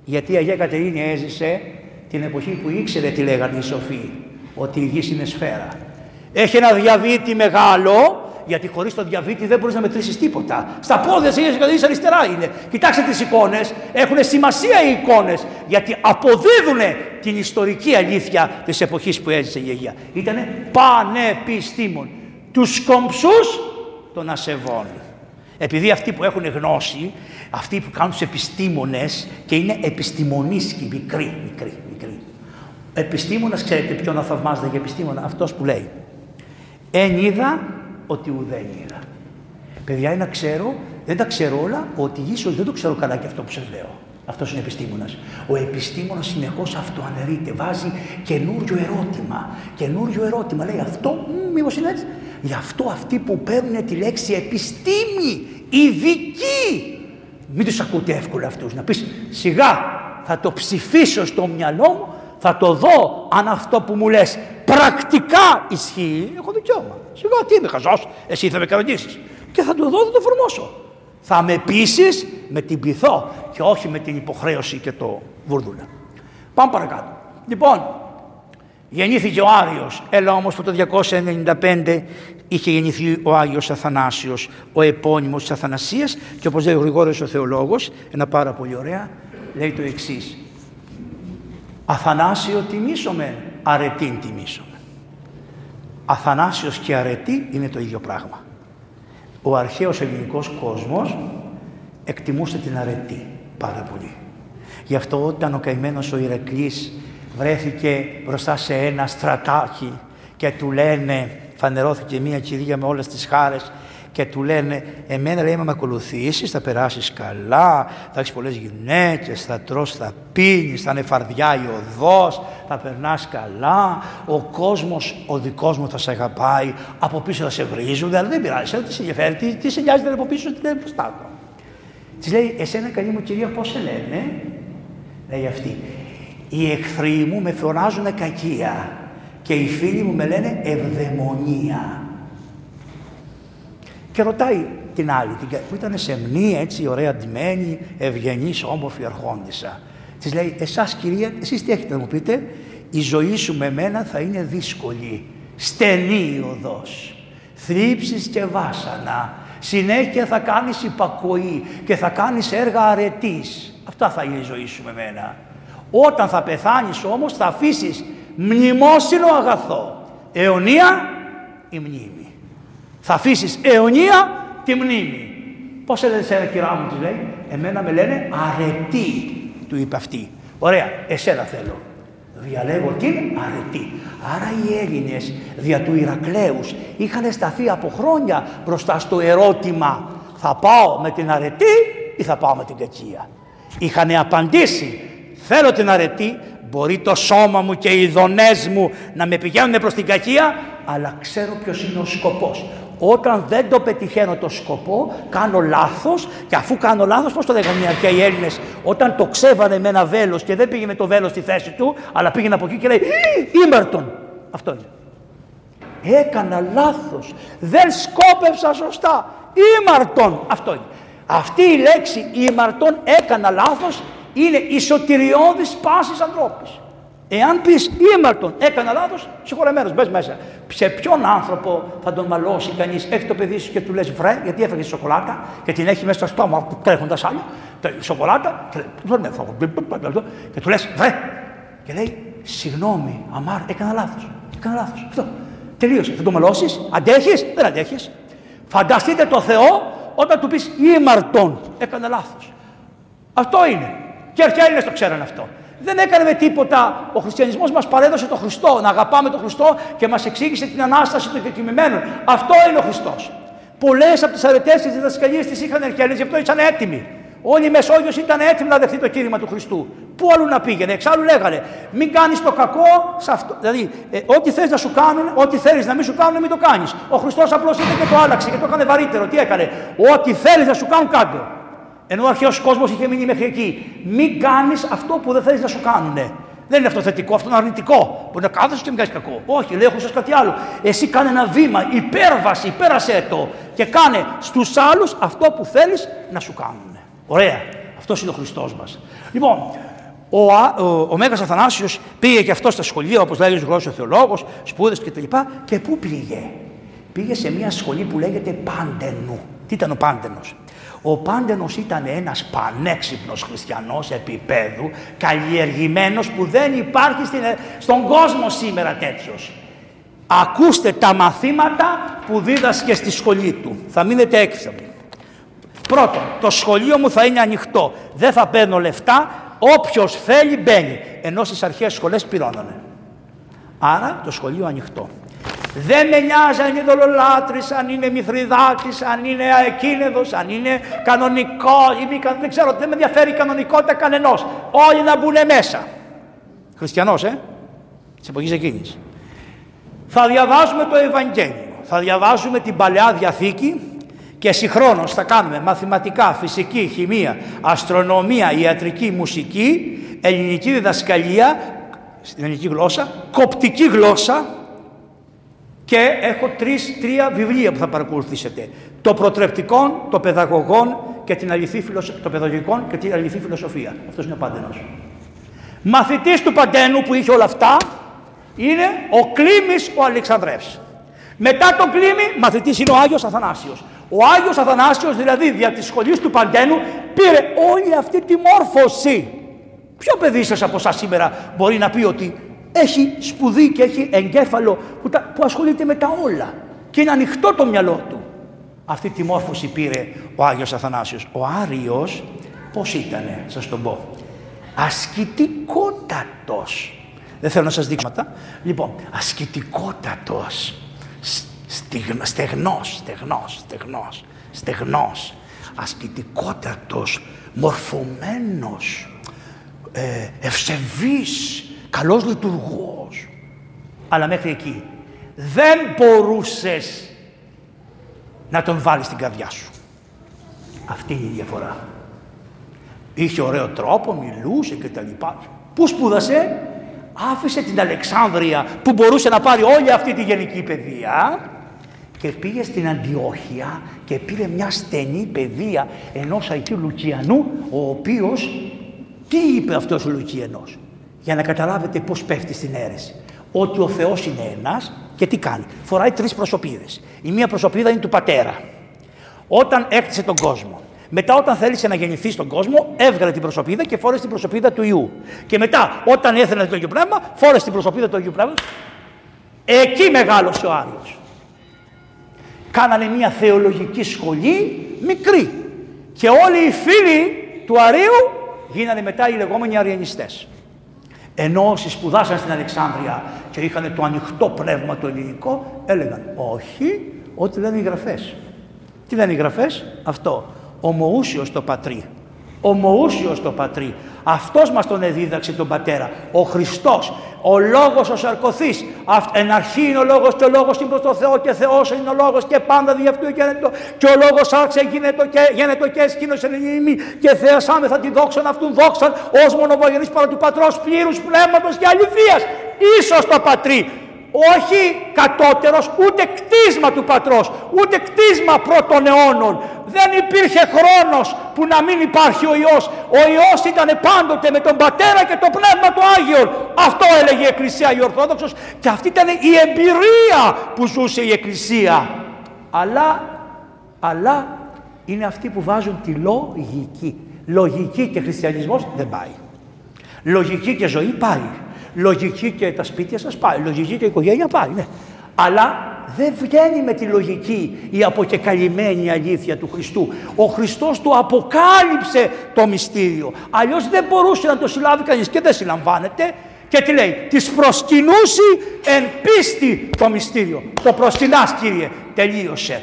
γιατί η Αγία Κατερίνη έζησε την εποχή που ήξερε τι λέγανε οι σοφοί ότι η γη είναι σφαίρα. Έχει ένα διαβήτη μεγάλο γιατί χωρίς το διαβήτη δεν μπορείς να μετρήσεις τίποτα. Στα πόδια της Αγίας Κατερίνης αριστερά είναι. Κοιτάξτε τις εικόνες. Έχουν σημασία οι εικόνες γιατί αποδίδουν την ιστορική αλήθεια της εποχής που έζησε η Αγία. Ήταν πανεπιστήμων. Τους κομψούς των ασεβών. Επειδή αυτοί που έχουν γνώση, αυτοί που κάνουν τους επιστήμονες και είναι επιστημονίσκοι, μικροί, μικροί, μικροί. Επιστήμονας, ξέρετε ποιον να θαυμάζεται για επιστήμονα, αυτός που λέει «Εν είδα ότι ουδέν είδα». Παιδιά, είναι να ξέρω, δεν τα ξέρω όλα, ότι ίσως δεν το ξέρω καλά και αυτό που σας λέω. Αυτός είναι επιστήμονας. Ο επιστήμονας συνεχώς αυτοαναιρείται, βάζει καινούριο ερώτημα. Καινούριο ερώτημα. Λέει αυτό, μήπως είναι έτσι; Γι' αυτό αυτοί που παίρνουν τη λέξη επιστήμη, ειδική, μην τους ακούτε εύκολα αυτούς. Να πεις σιγά, θα το ψηφίσω στο μυαλό μου, θα το δω αν αυτό που μου λες πρακτικά ισχύει. Έχω δικαίωμα. Σιγά, τι είμαι χαζός, εσύ θα με κανονίσει. Και θα το δω, θα το εφαρμόσω. Θα με πείσεις με την πειθό και όχι με την υποχρέωση και το βουρδούλα. Πάμε παρακάτω. Λοιπόν, γεννήθηκε ο Άριος, έλα όμως που το 295 είχε γεννηθεί ο Άγιος Αθανάσιος, ο επώνυμος της Αθανασίας και όπως λέει ο Γρηγόριος ο Θεολόγος, ένα πάρα πολύ ωραία, λέει το εξής. Αθανάσιο τιμήσομε, αρετήν τιμήσομε. Αθανάσιος και αρετή είναι το ίδιο πράγμα ο αρχαίος ελληνικός κόσμος εκτιμούσε την αρετή πάρα πολύ. Γι' αυτό όταν ο καημένος ο Ηρακλής βρέθηκε μπροστά σε ένα στρατάκι και του λένε, φανερώθηκε μια κυρία με όλες τις χάρες και του λένε εμένα λέει με ακολουθήσεις θα περάσεις καλά, θα έχεις πολλές γυναίκες, θα τρως, θα πίνεις, θα είναι φαρδιά η οδός, θα περνάς καλά, ο κόσμος, ο δικός μου θα σε αγαπάει, από πίσω θα σε βρίζουν, αλλά δεν πειράζει, τι σε ενδιαφέρει, τι, τι σε νοιάζει, δεν από πίσω, τι δεν μπροστά του. Της λέει, εσένα καλή μου κυρία πώς σε λένε, λέει αυτή, οι εχθροί μου με φωνάζουν κακία και οι φίλοι μου με λένε ευδαιμονία. Και ρωτάει την άλλη, που ήταν σεμνή, έτσι ωραία ντυμένη, ευγενής, όμορφη αρχόντισσα. Της λέει, εσάς κυρία, εσείς τι έχετε να μου πείτε, η ζωή σου με μένα θα είναι δύσκολη, στενή η οδός, θλίψεις και βάσανα, συνέχεια θα κάνεις υπακοή και θα κάνεις έργα αρετής. Αυτά θα είναι η ζωή σου με μένα. Όταν θα πεθάνεις όμως θα αφήσεις μνημόσυνο αγαθό, αιωνία η μνήμη. Θα αφήσεις αιωνία τη μνήμη. Πώς έλεγε σε ένα κυρά μου, της λέει, Εμένα με λένε αρετή, του είπε αυτή. Ωραία, εσένα θέλω. Διαλέγω την αρετή. Άρα οι Έλληνες δια του Ηρακλέους είχαν σταθεί από χρόνια μπροστά στο ερώτημα θα πάω με την αρετή ή θα πάω με την κακία. Είχαν απαντήσει θέλω την αρετή, μπορεί το σώμα μου και οι δονές μου να με πηγαίνουν προς την κακία, αλλά ξέρω ποιος είναι ο σκοπός. Όταν δεν το πετυχαίνω το σκοπό, κάνω λάθος και αφού κάνω λάθος, πώς το λέγανε οι αρχαίοι Έλληνες, όταν το ξέβανε με ένα βέλος και δεν πήγε με το βέλος στη θέση του, αλλά πήγαινε από εκεί και λέει Ήμαρτον. Αυτό είναι. Έκανα λάθος. Δεν σκόπευσα σωστά. Ήμαρτον. Αυτό είναι. Αυτή η λέξη ήμαρτον έκανα λάθος είναι η σωτηριώδης πάσης ανθρώπης. Εάν πεις ήμαρτον, έκανα λάθος, συγχωρεμένος, μπες μέσα. Σε ποιον άνθρωπο θα τον μαλώσει κανείς, έχει το παιδί σου και του λες βρε, γιατί έφαγες σοκολάτα και την έχει μέσα στο στόμα τρέχοντας άλλο. Σοκολάτα, και του λες βρε. Και λέει, συγγνώμη, αμάρ, έκανα λάθος. Έκανα λάθος. Αυτό. Τελείωσε. Θα το μαλώσεις, αντέχεις, δεν αντέχεις. Φανταστείτε το Θεό όταν του πεις ήμαρτον, έκανα λάθος. Αυτό είναι. Και οι το ξέραν αυτό. Δεν έκανε με τίποτα. Ο χριστιανισμός μας παρέδωσε τον Χριστό. Να αγαπάμε τον Χριστό και μας εξήγησε την ανάσταση των κεκτημένων. Αυτό είναι ο Χριστός. Πολλές από τις αρετές τη διδασκαλίες τη είχαν αρχαίοι, γι' αυτό ήταν έτοιμοι. Όλη η Μεσόγειος ήταν έτοιμη να δεχτεί το κήρυμα του Χριστού. Πού αλλού να πήγαινε. Εξάλλου λέγανε, μην κάνεις το κακό σε αυτό. Δηλαδή, ε, ό,τι θες να σου κάνουν, ό,τι θέλεις να μην σου κάνουν, μην το κάνεις. Ο Χριστός απλώς ήρθε και το άλλαξε και το έκανε βαρύτερο. Τι έκανε, Ό,τι θέλεις να σου κάνουν, κάτω. Ενώ ο αρχαίος κόσμος είχε μείνει μέχρι εκεί. Μην κάνεις αυτό που δεν θέλεις να σου κάνουνε. Δεν είναι αυτό θετικό, αυτό είναι αρνητικό. Μπορεί να κάθεσαι και μην κάνεις κακό. Όχι, λέει, έχω κάτι άλλο. Εσύ κάνε ένα βήμα, υπέρβαση, πέρασε το και κάνε στους άλλους αυτό που θέλεις να σου κάνουν. Ωραία. Αυτός είναι ο Χριστός μας. Λοιπόν, ο, ο, ο Μέγας Αθανάσιος πήγε και αυτός στα σχολεία, όπως λέγει ο γλώσσο θεολόγος, σπούδες και τα λοιπά. Και πού πήγε; Πήγε σε μια σχολή που λέγεται Πάντενου. Τι ήταν ο Πάντενος; Ο Πάντενος ήταν ένας πανέξυπνος χριστιανός επίπεδου, καλλιεργημένος που δεν υπάρχει στην, στον κόσμο σήμερα τέτοιος. Ακούστε τα μαθήματα που δίδασκε στη σχολή του. Θα μείνετε έξυπνοι. Πρώτον, το σχολείο μου θα είναι ανοιχτό. Δεν θα παίρνω λεφτά. Όποιος θέλει μπαίνει. Ενώ στις αρχές σχολές πληρώνανε. Άρα το σχολείο ανοιχτό. Δεν με νοιάζει αν είναι δολολάτρης, αν είναι μυθριδάτης, αν είναι αεκίνεδος, αν είναι κανονικό ή μη δεν ξέρω, δεν με ενδιαφέρει η κανονικότητα κανενός. Όλοι να μπουν μέσα. Χριστιανός, ε, της εποχής εκείνης. Θα διαβάζουμε το Ευαγγέλιο, θα διαβάζουμε την Παλαιά Διαθήκη και συγχρόνως θα κάνουμε μαθηματικά, φυσική, χημεία, αστρονομία, ιατρική, μουσική, ελληνική διδασκαλία, στην ελληνική γλώσσα, κοπτική γλώσσα, και έχω τρεις, τρία βιβλία που θα παρακολουθήσετε. Το προτρεπτικό, το παιδαγωγών και την αληθή το παιδαγωγικών και την αληθή φιλοσοφία. Αυτός είναι ο Παντενός. Μαθητής του Παντένου που είχε όλα αυτά είναι ο Κλήμης ο Αλεξανδρεύς. Μετά τον Κλήμη μαθητής είναι ο Άγιος Αθανάσιος. Ο Άγιος Αθανάσιος δηλαδή δια της σχολής του Παντένου πήρε όλη αυτή τη μόρφωση. Ποιο παιδί σας από εσάς σήμερα μπορεί να πει ότι έχει σπουδή και έχει εγκέφαλο που, που ασχολείται με τα όλα και είναι ανοιχτό το μυαλό του. Αυτή τη μόρφωση πήρε ο Άγιος Αθανάσιος. Ο Άριος πώς ήτανε, σας το πω. Ασκητικότατος. Δεν θέλω να σας δείξω. Λοιπόν, ασκητικότατος. στεγνός, στεγνός, στεγνός, στεγνός, ασκητικότατος, μορφωμένος, ε, ευσεβής, καλός λειτουργός. Αλλά μέχρι εκεί δεν μπορούσες να τον βάλεις στην καρδιά σου. Αυτή είναι η διαφορά. Είχε ωραίο τρόπο, μιλούσε και τα λοιπά. Πού σπούδασε, άφησε την Αλεξάνδρεια που μπορούσε να πάρει όλη αυτή τη γενική παιδεία και πήγε στην Αντιόχεια και πήρε μια στενή παιδεία ενός Αγίου Λουκιανού ο οποίος τι είπε αυτός ο Λουκιανός; Για να καταλάβετε πώς πέφτει στην αίρεση ότι ο Θεός είναι ένας και τι κάνει φοράει τρεις προσωπίδες η μία προσωπίδα είναι του πατέρα όταν έκτισε τον κόσμο μετά, όταν θέλησε να γεννηθεί στον κόσμο, έβγαλε την προσωπίδα και φόρεσε την προσωπίδα του ιού. Και μετά, όταν έθελε το Αγίου Πνεύμα, φόρεσε την προσωπίδα του Αγίου Πνεύμα. Εκεί μεγάλωσε ο Άριος. Κάνανε μια θεολογική σχολή μικρή. Και όλοι οι φίλοι του Αρίου γίνανε μετά οι λεγόμενοι Αριανιστές. Ενώ όσοι σπουδάσαν στην Αλεξάνδρεια και είχαν το ανοιχτό πνεύμα το ελληνικό, έλεγαν όχι, ό,τι λένε οι γραφές. Τι λένε οι γραφές, αυτό ομοούσιος το πατρί. Ομοούσιος το πατρί. Αυτός μας τον εδίδαξε τον πατέρα. Ο Χριστός. Ο λόγος ο σαρκωθής. Εν αρχή είναι ο λόγος και ο λόγος είναι προς το Θεό και Θεός είναι ο λόγος και πάντα δι' αυτού γίνεται και ο λόγος άρχισε γίνεται και, γίνεται και έσκηνος εν και θεασάμε θα τη δόξαν αυτούν δόξαν ως μονοβογενής παρά του πατρός πλήρους πνεύματος και αληθείας. Ίσως το πατρί όχι κατώτερος, ούτε κτίσμα του πατρός, ούτε κτίσμα πρώτων αιώνων. Δεν υπήρχε χρόνος που να μην υπάρχει ο Υιός. Ο Υιός ήταν πάντοτε με τον Πατέρα και το Πνεύμα του Άγιον. Αυτό έλεγε η Εκκλησία η Ορθόδοξος και αυτή ήταν η εμπειρία που ζούσε η Εκκλησία. Αλλά, αλλά είναι αυτοί που βάζουν τη λογική. Λογική και χριστιανισμός δεν πάει. Λογική και ζωή πάει. Λογική και τα σπίτια σας πάει, λογική και η οικογένεια πάει, ναι. Αλλά δεν βγαίνει με τη λογική η αποκεκαλυμμένη αλήθεια του Χριστού. Ο Χριστός του αποκάλυψε το μυστήριο. Αλλιώς δεν μπορούσε να το συλλάβει κανείς και δεν συλλαμβάνεται. Και τι λέει, της προσκυνούσει εν πίστη το μυστήριο. Το προσκυνάς Κύριε, τελείωσε.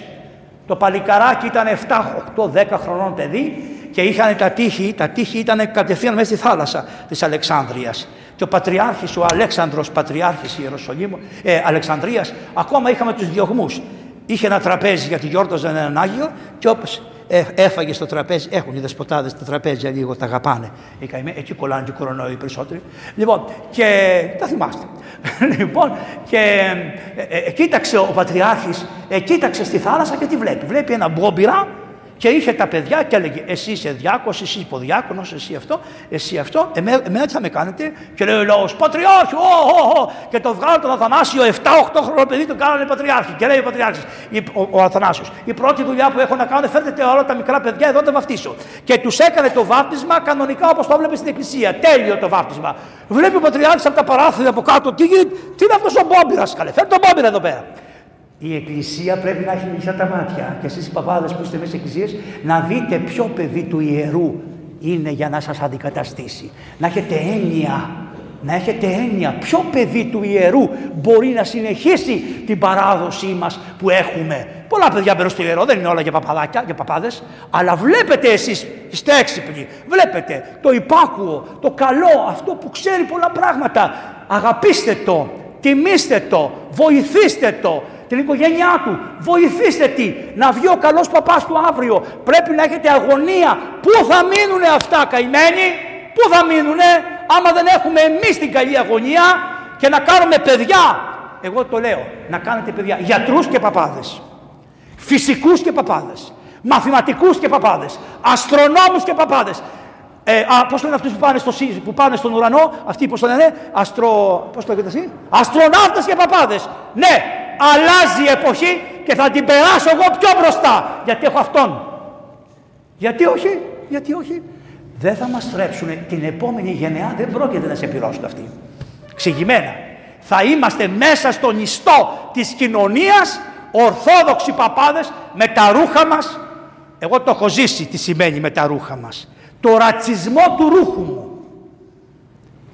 Το παλικαράκι ήταν 7, 8, 10 χρονών παιδί και είχαν τα τείχη, τα τείχη ήταν κατευθείαν μέσα στη θάλασσα της Αλεξάνδρειας και ο Πατριάρχης, ο Αλέξανδρος Πατριάρχης Ιεροσολύμου, ε, Αλεξανδρίας, ακόμα είχαμε τους διωγμούς. Είχε ένα τραπέζι γιατί γιόρταζαν έναν Άγιο και όπως ε, έφαγε στο τραπέζι, έχουν οι δεσποτάδες τα τραπέζια λίγο, τα αγαπάνε. Εκεί κολλάνε και κορονοϊό οι περισσότεροι. Λοιπόν, και τα θυμάστε. [laughs] λοιπόν, και ε, ε, κοίταξε ο Πατριάρχης, ε, κοίταξε στη θάλασσα και τι βλέπει. Βλέπει ένα μπόμπιρα και είχε τα παιδιά και έλεγε Εσύ είσαι διάκος, εσύ υποδιάκονος, εσύ αυτό, εσύ αυτό. Εμένα, εμένα τι θα με κάνετε; Και λέει ο λαός Πατριάρχη, ο, ο, Και το βγάλω τον Αθανάσιο, 7-8 χρονών παιδί, τον κάνανε Πατριάρχη. Και λέει ο Πατριάρχης, ο, ο Αθανάσιος, η πρώτη δουλειά που έχω να κάνω, φέρτε όλα τα μικρά παιδιά εδώ τα βαφτίσω. Και τους έκανε το βάπτισμα κανονικά όπως το βλέπεις στην εκκλησία. Τέλειο το βάπτισμα. Βλέπει ο Πατριάρχης από τα παράθυρα από κάτω, τι, τι είναι αυτός ο Μπόμπιρα, καλέ, φέρτε τον Μπόμπιρα εδώ πέρα. Η Εκκλησία πρέπει να έχει κλειστά τα μάτια. Και εσείς οι παπάδες που είστε μέσα στις εκκλησίες να δείτε ποιο παιδί του ιερού είναι για να σας αντικαταστήσει. Να έχετε έννοια, να έχετε έννοια. Ποιο παιδί του ιερού μπορεί να συνεχίσει την παράδοσή μας που έχουμε. Πολλά παιδιά μπαίνουν στο ιερό, δεν είναι όλα για παπαδάκια, για παπάδες, αλλά βλέπετε εσείς, είστε έξυπνοι, βλέπετε το υπάκουο, το καλό, αυτό που ξέρει πολλά πράγματα. Αγαπήστε το, τιμήστε το, βοηθήστε το, την οικογένειά του. Βοηθήστε τι, να βγει ο καλός παπάς του αύριο. Πρέπει να έχετε αγωνία. Πού θα μείνουνε αυτά καημένοι, πού θα μείνουνε, άμα δεν έχουμε εμείς την καλή αγωνία και να κάνουμε παιδιά. Εγώ το λέω, να κάνετε παιδιά, γιατρούς και παπάδες, φυσικούς και παπάδες, μαθηματικούς και παπάδες, αστρονόμους και παπάδες. Ε, α, πώς λένε αυτούς που πάνε, στο, που πάνε στον ουρανό, αυτοί πώς το λένε, αστρο... πώς το λέτε εσύ, αστροναύτες και παπάδες. Ναι, αλλάζει η εποχή και θα την περάσω εγώ πιο μπροστά. Γιατί έχω αυτόν. Γιατί όχι, γιατί όχι. Δεν θα μας στρέψουν την επόμενη γενεά, δεν πρόκειται να σε πληρώσουν αυτοί. Ξηγημένα. Θα είμαστε μέσα στον ιστό της κοινωνίας, ορθόδοξοι παπάδες, με τα ρούχα μας. Εγώ το έχω ζήσει τι σημαίνει με τα ρούχα μας. Το ρατσισμό του ρούχου μου.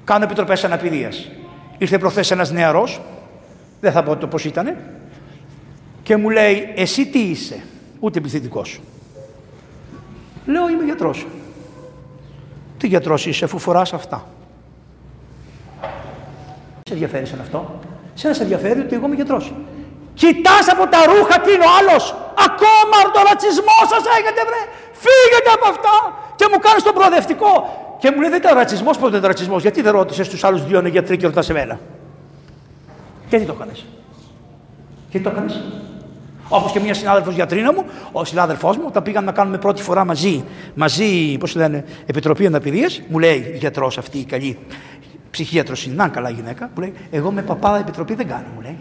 Κάνω επιτροπές αναπηρίας. Ήρθε προχθές ένας νεαρός, δεν θα πω το πώς ήτανε. Και μου λέει, εσύ τι είσαι, ούτε επιθετικό σου. Λέω, είμαι γιατρός. Τι γιατρός είσαι, αφού φοράς αυτά; Σε ενδιαφέρει σαν αυτό. Σε σε ενδιαφέρει ότι εγώ είμαι γιατρός. Κοιτάς από τα ρούχα τι είναι ο άλλος. Ακόμα το ρατσισμό σας έχετε βρε. Φύγετε από αυτά. Και μου κάνεις τον προοδευτικό. Και μου λέει δεν ήταν ρατσισμός, πότε ήταν ρατσισμός. Γιατί δεν ρώτησες τους άλλους δύο είναι γιατροί και ρωτάς εμένα. Τι το έκανες; τι το έκανες; Όπως και μια συνάδελφος γιατρίνα μου, ο συνάδελφός μου, όταν πήγαμε να κάνουμε πρώτη φορά μαζί, μαζί πώς λένε, Επιτροπή Αναπηρίας, μου λέει γιατρός αυτή η καλή ψυχίατρος είναι, να καλά γυναίκα, μου λέει: Εγώ με παπάδα επιτροπή δεν κάνω, μου λέει.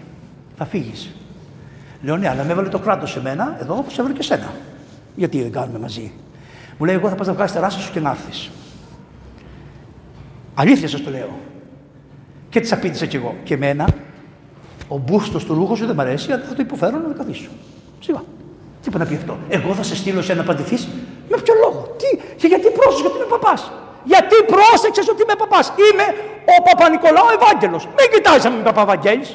Θα φύγεις. Λέω ναι, αλλά με έβαλε το κράτος σε μένα, εδώ όπως έβαλε και σένα. Γιατί δεν κάνουμε μαζί. Μου λέει: Εγώ θα πας να βγάλεις τεράστια σου και να έρθεις. Αλήθεια σας το λέω. Και τη απήντησα κι εγώ. Και εμένα ο μπούστος του ρούχου σου δεν μ' αρέσει, αλλά θα το υποφέρω να καθίσω. Σιγά. Τι είπε να πει αυτό. Εγώ θα σε στείλω σε να απαντηθεί. Με ποιο λόγο; Τι, και γιατί πρόσεξες ότι είμαι παπάς; Γιατί πρόσεξες ότι είμαι παπάς; Είμαι ο Παπα-Νικολάου Ευάγγελος. Μην κοιτάζεις να είμαι Παπα-Βαγγέλη.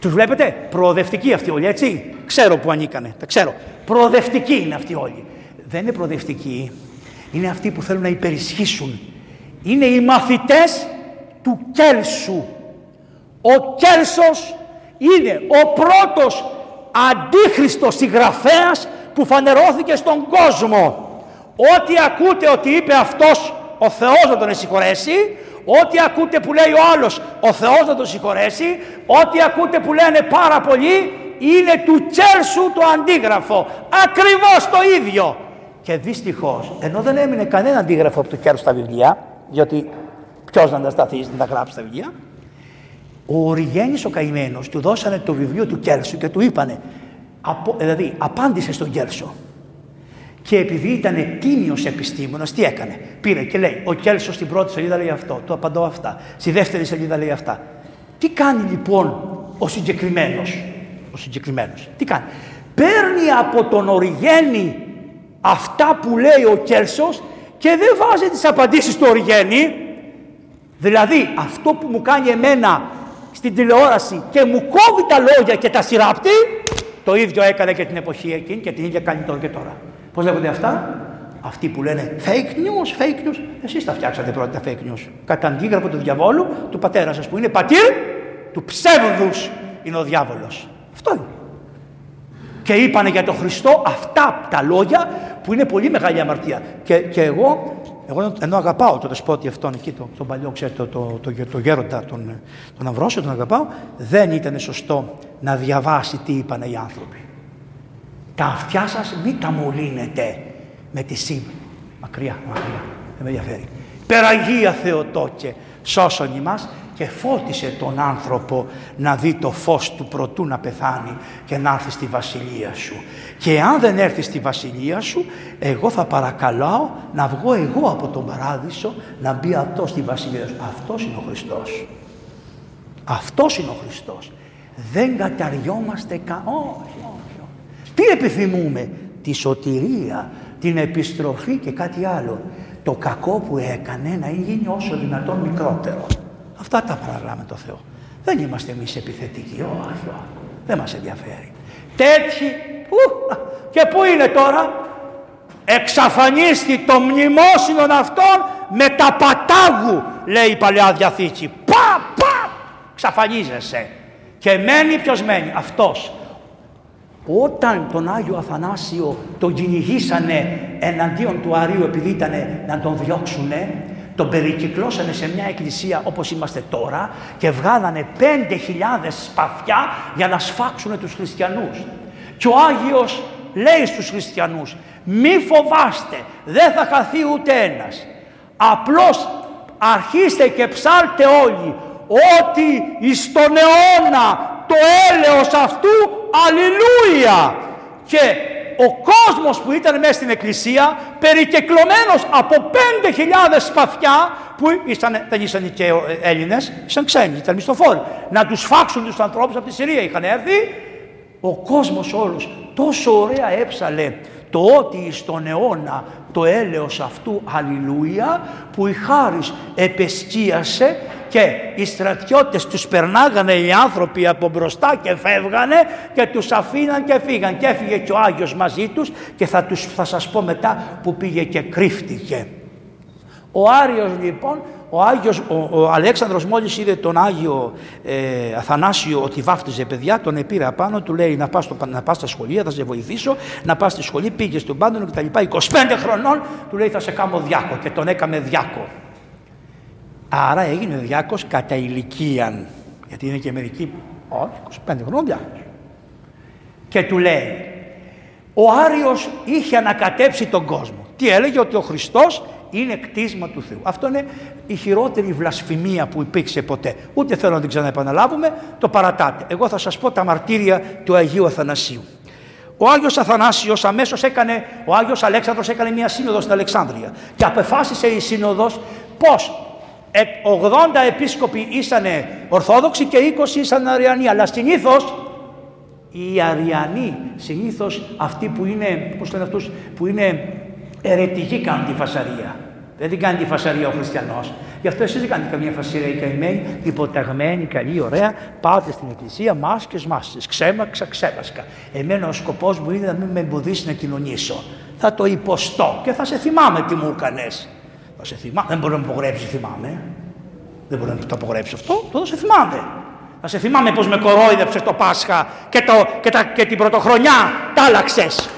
Τους βλέπετε, προοδευτικοί αυτοί όλοι, έτσι; Ξέρω που ανήκανε, τα ξέρω. Προοδευτικοί είναι αυτοί όλοι. Δεν είναι προοδευτικοί, είναι αυτοί που θέλουν να υπερισχύσουν. Είναι οι μαθητές του Κέλσου. Ο Κέλσος είναι ο πρώτος αντίχριστος συγγραφέας που φανερώθηκε στον κόσμο. Ό,τι ακούτε ότι είπε αυτός ο Θεός να τον συγχωρέσει, ό,τι ακούτε που λέει ο άλλος ο Θεός να τον συγχωρέσει, ό,τι ακούτε που λένε πάρα πολλοί είναι του Κέλσου το αντίγραφο. Ακριβώς το ίδιο. Και δυστυχώς, ενώ δεν έμεινε κανένα αντίγραφο από το Κέλσου στα βιβλία, διότι ποιος να τα σταθείς να τα γράψει στα βιβλία, ο Οριγένης ο καημένος του δώσανε το βιβλίο του Κέρσου και του είπανε, απο, δηλαδή απάντησε στον Κέρσο. Και επειδή ήταν τίμιος επιστήμονας, τι έκανε. Πήρε και λέει, ο Κέλσο στην πρώτη σελίδα λέει αυτό, του απαντώ αυτά. Στη δεύτερη σελίδα λέει αυτά. Τι κάνει λοιπόν ο συγκεκριμένος, ο συγκεκριμένος, τι κάνει. Παίρνει από τον Οριγένη αυτά που λέει ο Κέλσος και δεν βάζει τις απαντήσεις του Οριγένη. Δηλαδή αυτό που μου κάνει εμένα στην τηλεόραση και μου κόβει τα λόγια και τα σειράπτει, το ίδιο έκανε και την εποχή εκείνη και την ίδια κάνει τώρα και τώρα. Πώς λέγονται αυτά, αυτοί που λένε fake news, fake news, εσείς τα φτιάξατε πρώτα τα fake news. Κατά αντίγραφο του διαβόλου, του πατέρα σας που είναι πατήρ του ψεύδους είναι ο διάβολος. Αυτό είναι. Και είπανε για τον Χριστό αυτά τα λόγια που είναι πολύ μεγάλη αμαρτία. Και, και εγώ εγώ ενώ αγαπάω το δεσπότη αυτόν εκεί, τον, τον παλιό, ξέρετε, το, το, το, το γέροντα, τον, τον Αμβρόσιο, τον αγαπάω, δεν ήταν σωστό να διαβάσει τι είπαν οι άνθρωποι. Τα αυτιά σας μην τα μολύνετε με τη σήμη. Μακριά, μακριά, δεν με ενδιαφέρει. Περαγία Θεοτόκε, σώσον ημάς και φώτισε τον άνθρωπο να δει το φως του προτού να πεθάνει και να έρθει στη βασιλεία σου. Και αν δεν έρθει στη βασιλεία σου, εγώ θα παρακαλάω να βγω εγώ από τον παράδεισο να μπει αυτός στη βασιλεία σου. Αυτός είναι ο Χριστός. Αυτός είναι ο Χριστός. Δεν καταριόμαστε κα... Όχι, όχι, όχι. Τι επιθυμούμε; Τη σωτηρία, την επιστροφή και κάτι άλλο. Το κακό που έκανε να γίνει όσο δυνατόν μικρότερο. Αυτά τα παραλάμε το Θεό. Δεν είμαστε εμείς επιθετικοί, όχι, δεν μας ενδιαφέρει. Τέτοιοι, που, και πού είναι τώρα, εξαφανίστη το μνημόσυνο αυτών με τα πατάγου, λέει η Παλαιά Διαθήκη. Πα, πα, εξαφανίζεσαι. Και μένει ποιος μένει, αυτός. Όταν τον Άγιο Αθανάσιο τον κυνηγήσανε εναντίον του Αρίου επειδή ήταν να τον διώξουνε, τον περικυκλώσανε σε μια εκκλησία όπως είμαστε τώρα και βγάλανε πέντε χιλιάδες σπαθιά για να σφάξουν τους χριστιανούς. Και ο Άγιος λέει στους χριστιανούς μη φοβάστε, δεν θα χαθεί ούτε ένας. Απλώς αρχίστε και ψάλτε όλοι ότι εις τον αιώνα το έλεος αυτού αλληλούια και ο κόσμος που ήταν μέσα στην εκκλησία περικεκλωμένος από 5.000 σπαθιά που ήσαν, δεν ήσαν και Έλληνες, ήσαν ξένοι, ήταν μισθοφόροι. Να τους φάξουν τους ανθρώπους από τη Συρία είχαν έρθει. Ο κόσμος όλος τόσο ωραία έψαλε το ότι στον αιώνα το έλεος αυτού αλληλούια που η χάρις επεσκίασε και οι στρατιώτες τους περνάγανε οι άνθρωποι από μπροστά και φεύγανε και τους αφήναν και φύγαν και έφυγε και ο Άγιος μαζί τους και θα, τους, θα σας πω μετά που πήγε και κρύφτηκε. Ο Άριος λοιπόν ο, Άγιος, ο, ο Αλέξανδρος μόλις είδε τον Άγιο ε, Αθανάσιο ότι βάφτιζε παιδιά, τον πήρε απάνω, του λέει να πας, στο, να πας στα σχολεία, θα σε βοηθήσω, να πας στη σχολή, πήγες στον πάντων και τα λοιπά. 25 χρονών του λέει θα σε κάνω διάκο και τον έκαμε διάκο. Άρα έγινε διάκος κατά ηλικίαν, γιατί είναι και μερικοί, όχι 25 χρονών διάκος. Και του λέει, ο Άριος είχε ανακατέψει τον κόσμο. Τι έλεγε ότι ο Χριστός είναι κτίσμα του Θεού. Αυτό είναι η χειρότερη βλασφημία που υπήρξε ποτέ. Ούτε θέλω να την ξαναεπαναλάβουμε, το παρατάτε. Εγώ θα σας πω τα μαρτύρια του Αγίου Αθανασίου. Ο Άγιος Αθανάσιος αμέσως έκανε, ο Άγιος Αλέξανδρος έκανε μια σύνοδο στην Αλεξάνδρεια και απεφάσισε η σύνοδος πώς 80 ε, επίσκοποι ήσαν Ορθόδοξοι και 20 ήσαν Αριανοί. Αλλά συνήθως οι Αριανοί, συνήθως αυτοί που είναι, πώς λένε αυτούς, που είναι αιρετικοί κάνουν τη φασαρία. Δεν την κάνει τη φασαρία ο χριστιανός. Γι' αυτό εσείς δεν κάνετε καμία φασαρία οι καημένοι, υποταγμένοι, καλοί, ωραία. Πάτε στην εκκλησία, μάσκες, μάσκε. Ξέμαξα, ξέμασκα. Εμένα ο σκοπός μου είναι να μην με εμποδίσει να κοινωνήσω. Θα το υποστώ και θα σε θυμάμαι τι μου έκανες. Θα σε θυμάμαι. Δεν μπορεί να μου απογρέψει, θυμάμαι. Δεν μπορεί να το απογρέψει αυτό. Το σε θυμάμαι. Θα σε θυμάμαι πώ με κορόιδεψες το Πάσχα και, το, και, τα, και την πρωτοχρονιά τα άλλαξες.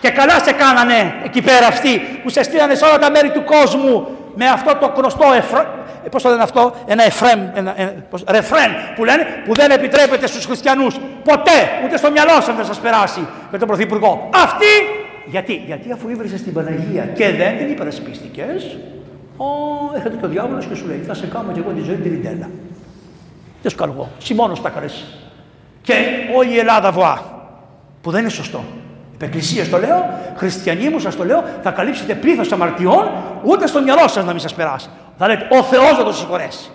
Και καλά σε κάνανε εκεί πέρα αυτοί που σε στείλανε σε όλα τα μέρη του κόσμου με αυτό το γνωστό εφρέ, πώς το λένε αυτό, ένα εφρέμ, ένα, ένα, πώς, ρεφρέν που λένε, που δεν επιτρέπεται στους χριστιανούς ποτέ, ούτε στο μυαλό σας δεν σας περάσει με τον Πρωθυπουργό. Αυτοί, γιατί, γιατί αφού ήβρισε στην Παναγία και δεν την υπερασπίστηκες, ο, έρχεται και ο διάβολος και σου λέει, θα σε κάνω και εγώ τη ζωή την ριντέλα. Δεν σου κάνω εγώ, εσύ μόνος τα καρέσει. Και όλη η Ελλάδα βοά, που δεν είναι σωστό. Εκκλησία το λέω, χριστιανοί μου σας το λέω, θα καλύψετε πλήθος αμαρτιών, ούτε στο μυαλό σας να μην σας περάσει. Θα λέτε, ο Θεός να το συγχωρέσει.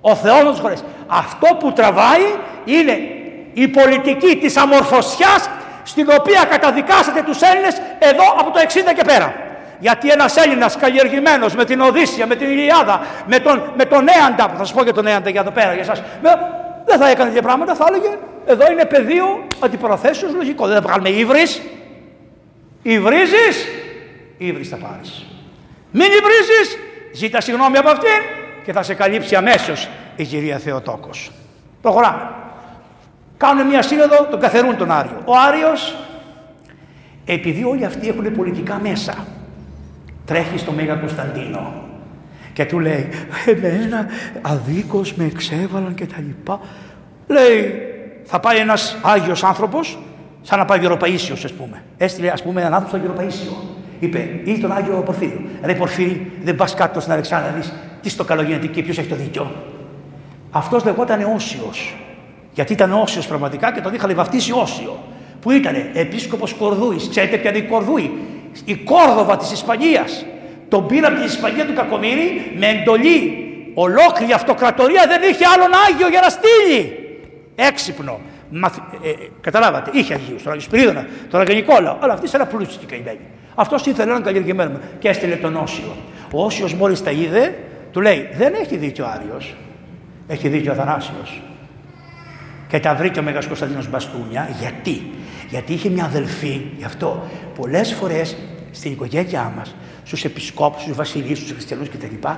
Ο Θεός να το συγχωρέσει. Αυτό που τραβάει είναι η πολιτική της αμορφωσιάς στην οποία καταδικάσατε τους Έλληνες εδώ από το 60 και πέρα. Γιατί ένας Έλληνας καλλιεργημένος με την Οδύσσια, με την Ιλιάδα, με τον, με τον Έαντα, θα σας πω και τον Έαντα για εδώ πέρα για εσάς, δεν θα έκανε τέτοια πράγματα, θα έλεγε εδώ είναι πεδίο αντιπροθέσεως λογικό. Δεν θα βγάλουμε ύβρις, Υβρίζεις, ύβρις θα πάρεις. Μην υβρίζεις, ζήτα συγγνώμη από αυτήν και θα σε καλύψει αμέσως η κυρία Θεοτόκος. Προχωράμε. Κάνουν μια σύνοδο, τον καθερούν τον Άριο. Ο Άριος, επειδή όλοι αυτοί έχουν πολιτικά μέσα, τρέχει στο Μέγα Κωνσταντίνο και του λέει «Εμένα αδίκως με εξέβαλαν και τα λοιπά». Λέει θα πάει ένας Άγιος άνθρωπος Σαν να πάει Γεροπαΐσιος, ας πούμε. Έστειλε, ας πούμε, έναν άνθρωπο στο Γεροπαΐσιο. Είπε, ή τον Άγιο Πορφύριο. Ρε Πορφύρι, δεν πας κάτω στην Αλεξάνδρα δεις τι στο καλογεννητή και ποιος έχει το δίκιο. Αυτός λεγόταν Όσιος. Γιατί ήταν Όσιος πραγματικά και τον είχαν βαφτίσει Όσιο. Που ήταν επίσκοπος Κορδούης. Ξέρετε ποια είναι η Κορδούη; Η Κόρδοβα της Ισπανίας. Τον πήρε από την Ισπανία του Κακομήρη με εντολή. Ολόκληρη αυτοκρατορία δεν είχε άλλον Άγιο για να στείλει. Έξυπνο. Μαθ... Ε, ε, καταλάβατε, είχε Αγίους, τον Άγιο Σπυρίδωνα, τον Άγιο Νικόλαο, αλλά αυτοί ένα πλούσιοι και καημένοι. Αυτός ήθελε έναν καλλιεργημένο και έστειλε τον Όσιο. Ο Όσιος μόλις τα είδε, του λέει: Δεν έχει δίκιο ο Άριος. Έχει δίκιο ο Αθανάσιος. Και τα βρήκε ο Μέγας Κωνσταντίνος Μπαστούνια. Γιατί; Γιατί είχε μια αδελφή, γι' αυτό πολλές φορές στην οικογένειά μας, στους επισκόπους, στους βασιλείς, στους χριστιανούς κτλ.,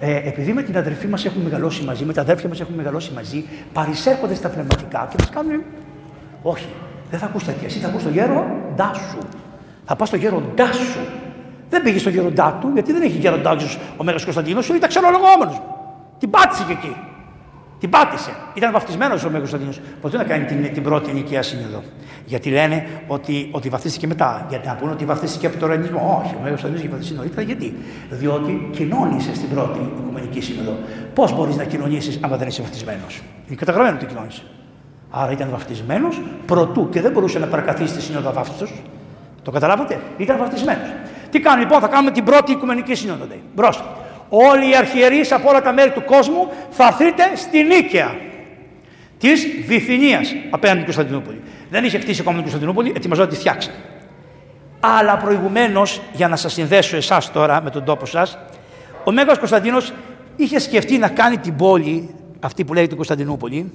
ε, επειδή με την αδερφή μας έχουμε μεγαλώσει μαζί, με τα αδέρφια μας έχουμε μεγαλώσει μαζί, παρισέρχονται στα πνευματικά και μας κάνουν. Όχι, δεν θα ακούς τέτοια. Εσύ θα ακούς το γέροντά σου. Θα πας στο γέροντά σου. Δεν πήγες στο γέροντά του, γιατί δεν έχει γέροντά του ο Μέγας Κωνσταντίνος, ήταν ξενολογόμενος. Την πάτησε και εκεί. Την πάτησε. Ήταν βαφτισμένος ο Μέγα Κωνσταντίνος. Ποτέ να κάνει την, την πρώτη νοικία σύνοδο. Γιατί λένε ότι, ότι βαφτίστηκε μετά. Γιατί να πούνε ότι βαφτίστηκε από τον ρανισμό. Όχι, ο Μέγα Κωνσταντίνος είχε βαφτιστεί νωρίτερα. Γιατί; Διότι κοινώνησες στην πρώτη Οικουμενική Σύνοδο. Πώς μπορείς να κοινωνήσεις άμα δεν είσαι βαφτισμένος; Είναι καταγραμμένο ότι κοινώνησε. Άρα ήταν βαφτισμένος πρωτού και δεν μπορούσε να παρακαθίσει τη σύνοδο βάφτιστο. Το καταλάβατε; Ήταν βαφτισμένος. Τι κάνει λοιπόν, θα κάνουμε την πρώτη Οικουμενική Σύνοδο. Μπρος. Όλοι οι αρχιερείς από όλα τα μέρη του κόσμου θα έρθετε στη Νίκαια της Βυθινίας απέναντι στην Κωνσταντινούπολη. Δεν είχε χτίσει ακόμα την Κωνσταντινούπολη, ετοιμαζόταν να τη φτιάξει. Αλλά προηγουμένως, για να σας συνδέσω εσάς τώρα με τον τόπο σας, ο Μέγας Κωνσταντίνος είχε σκεφτεί να κάνει την πόλη, αυτή που λέγεται Κωνσταντινούπολη,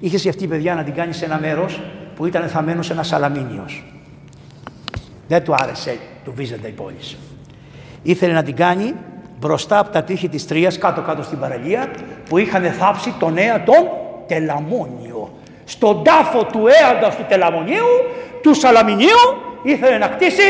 είχε σκεφτεί παιδιά να την κάνει σε ένα μέρος που ήταν θαμένο ένα σαλαμίνιος. Δεν του άρεσε του Βίζεντα η πόλη. Ήθελε να την κάνει μπροστά από τα τείχη της Τρίας, κάτω-κάτω στην παραλία, που είχαν θάψει τον Έα τον Τελαμόνιο. Στον τάφο του Έαντας του Τελαμονίου, του Σαλαμινίου, ήθελε να κτίσει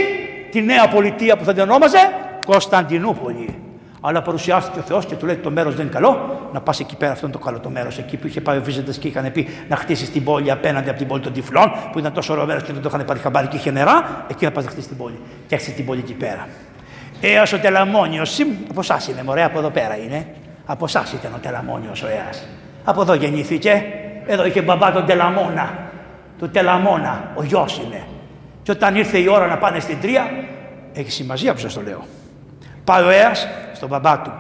τη νέα πολιτεία που θα την ονόμαζε Κωνσταντινούπολη. Αλλά παρουσιάστηκε ο Θεός και του λέει: Το μέρος δεν είναι καλό, να πας εκεί πέρα, αυτό είναι το καλό το μέρος. Εκεί που είχε πάει ο Βίζεντα και είχαν πει να χτίσεις την πόλη απέναντι από την πόλη των Τυφλών, που ήταν τόσο ωραίο μέρος και δεν το είχαν πάρει χαμπάρι και είχε νερά, εκεί να πας να χτίσεις την πόλη. Και έχασε την πόλη εκεί πέρα. Έω ο Τελαμόνιος, από εσάς είναι, μωρέ, από εδώ πέρα είναι. Από εσάς ήταν ο Τελαμόνιος ο Έα. Από εδώ γεννήθηκε. Εδώ είχε μπαμπά τον Τελαμόνα. Του Τελαμόνα, ο γιος είναι. Και όταν ήρθε η ώρα να πάνε στην Τρία, έχει σημασία που σας το λέω. Πάει ο Έα στον μπαμπά του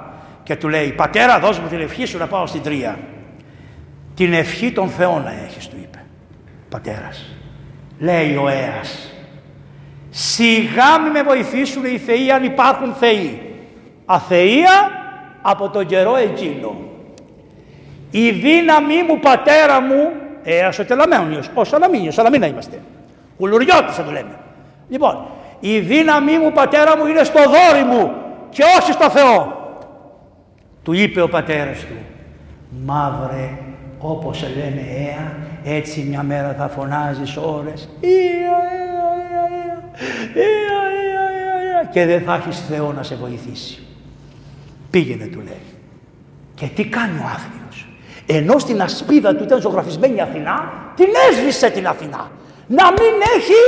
και του λέει: Πατέρα, δώσ' μου την ευχή σου να πάω στην Τρία. Την ευχή των Θεών να έχεις, του είπε. Πατέρας. Λέει ο Έα. Σιγά μη με βοηθήσουν οι θεοί αν υπάρχουν θεοί. Αθεία από τον καιρό εκείνο. Η δύναμή μου πατέρα μου, ε, ο τελαμένιος, ο Σαλαμίνιος, Σαλαμίνα είμαστε. Κουλουριώτης θα το λέμε. Λοιπόν, η δύναμή μου πατέρα μου είναι στο δόρι μου και όχι στο Θεό. Του είπε ο πατέρας του, μαύρε όπως σε λένε έα, έτσι μια μέρα θα φωνάζεις ώρες. Ια, ια, και δεν θα έχεις Θεό να σε βοηθήσει. Πήγαινε του λέει. Και τι κάνει ο άθλιος. Ενώ στην ασπίδα του ήταν ζωγραφισμένη η Αθηνά, την έσβησε την Αθηνά. Να μην έχει,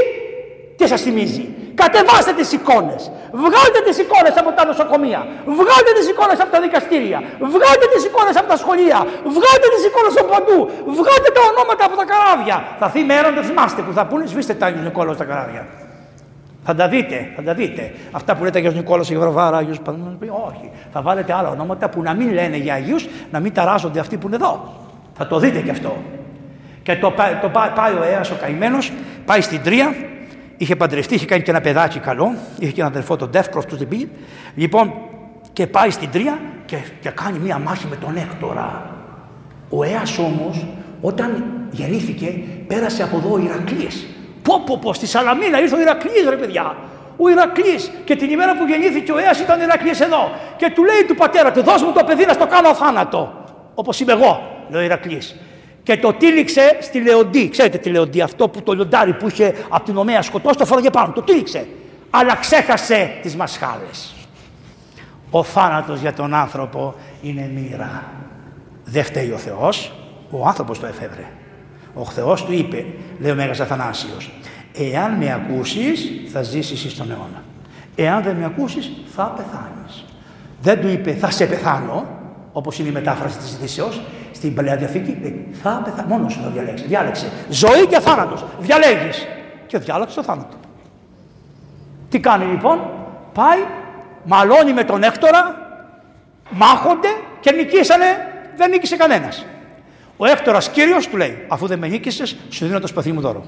τι σας θυμίζει, Κατεβάστε τις εικόνες. Βγάλτε τις εικόνες από τα νοσοκομεία. Βγάλτε τις εικόνες από τα δικαστήρια. Βγάλτε τις εικόνες από τα σχολεία. Βγάλτε τις εικόνες από παντού. Βγάλτε τα ονόματα από τα καράβια. Θα έρθει η μέρα να το θυμάστε που θα πούνε σβήστε τα Άγιος Νικόλαος στα καράβια. Θα τα δείτε, θα τα δείτε. Αυτά που λέτε Άγιος Νικόλαος, Αγιος Βραβάρα, Άγιος όχι. Θα βάλετε άλλα ονόματα που να μην λένε για Αγίους, να μην ταράζονται αυτοί που είναι εδώ. Θα το δείτε κι αυτό. Και το, το, πάει ο Αίας ο καημένος, πάει στην Τρία, είχε παντρευτεί, είχε κάνει και ένα παιδάκι καλό, είχε και έναν αδερφό τον Ντεύκρο, τους δεν πήγε. Λοιπόν, και πάει στην Τρία και, και κάνει μία μάχη με τον Έκτορα. Ο Έας όμως, όταν γεννήθηκε, πέρασε από εδώ ο Ηρακλής. Πω πω πω, στη Σαλαμίνα ήρθε ο Ηρακλής ρε παιδιά. Ο Ηρακλής και την ημέρα που γεννήθηκε ο Έας ήταν ο Ηρακλής εδώ. Και του λέει του πατέρα του, δώσ' μου το παιδί να στο κάνω θάνατο. Όπως είμαι εγώ, λέει ο Ηρακλής και το τύλιξε στη Λεοντή. Ξέρετε τη Λεοντή, αυτό που το λιοντάρι που είχε από την ομαία σκοτώσει, το φόραγε πάνω. Το τύλιξε. Αλλά ξέχασε τις μασχάλες. Ο θάνατος για τον άνθρωπο είναι μοίρα. Δεν φταίει ο Θεός, ο άνθρωπος το εφεύρε. Ο Θεός του είπε, λέει ο Μέγας Αθανάσιος, εάν με ακούσεις θα ζήσεις στον αιώνα. Εάν δεν με ακούσεις θα πεθάνεις. Δεν του είπε θα σε πεθάνω, όπως είναι η μετάφραση της ειδήσεως, στην Παλαιά Διαθήκη λέει, θα πεθα... μόνος σου θα διαλέξει. Διάλεξε. Ζωή και θάνατος. Διαλέγεις. Και διάλεξε το θάνατο. Τι κάνει λοιπόν. Πάει, μαλώνει με τον Έκτορα, μάχονται και νικήσανε. Δεν νίκησε κανένας. Ο Έκτορας κύριος του λέει, αφού δεν με νίκησες, σου δίνω το σπαθί μου δώρο.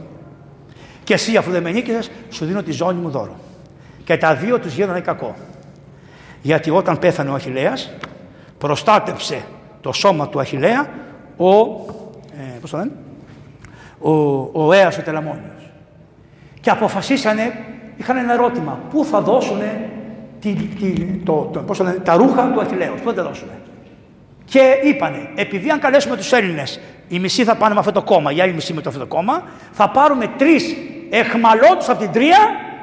Και εσύ αφού δεν με νίκησες, σου δίνω τη ζώνη μου δώρο. Και τα δύο τους γίνανε κακό. Γιατί όταν πέθανε ο Αχιλέας, προστάτεψε το σώμα του Αχιλέα ο, ε, πώς το λένε, ο, ο Αίας ο Τελαμόνιος. Και αποφασίσανε, είχαν ένα ερώτημα, πού θα δώσουν τη, τη, το, το, πώς το λένε, τα ρούχα του Αχιλέως, πού θα τα δώσουν. Και είπανε, επειδή αν καλέσουμε τους Έλληνες, οι μισοί θα πάνε με αυτό το κόμμα, οι άλλοι μισοί με το αυτό το κόμμα, θα πάρουμε τρεις εχμαλώτους από την τρία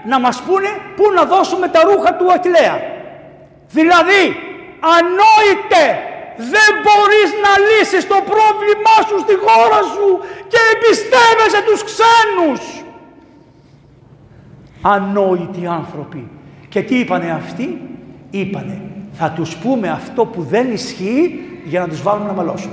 να μας πούνε πού να δώσουμε τα ρούχα του Αχιλέα. Δηλαδή, ανόητε δεν μπορείς να λύσεις το πρόβλημά σου στη χώρα σου και εμπιστεύεσαι τους ξένους. Ανόητοι άνθρωποι. Και τι είπανε αυτοί; Είπανε θα τους πούμε αυτό που δεν ισχύει για να τους βάλουμε να μαλώσουν.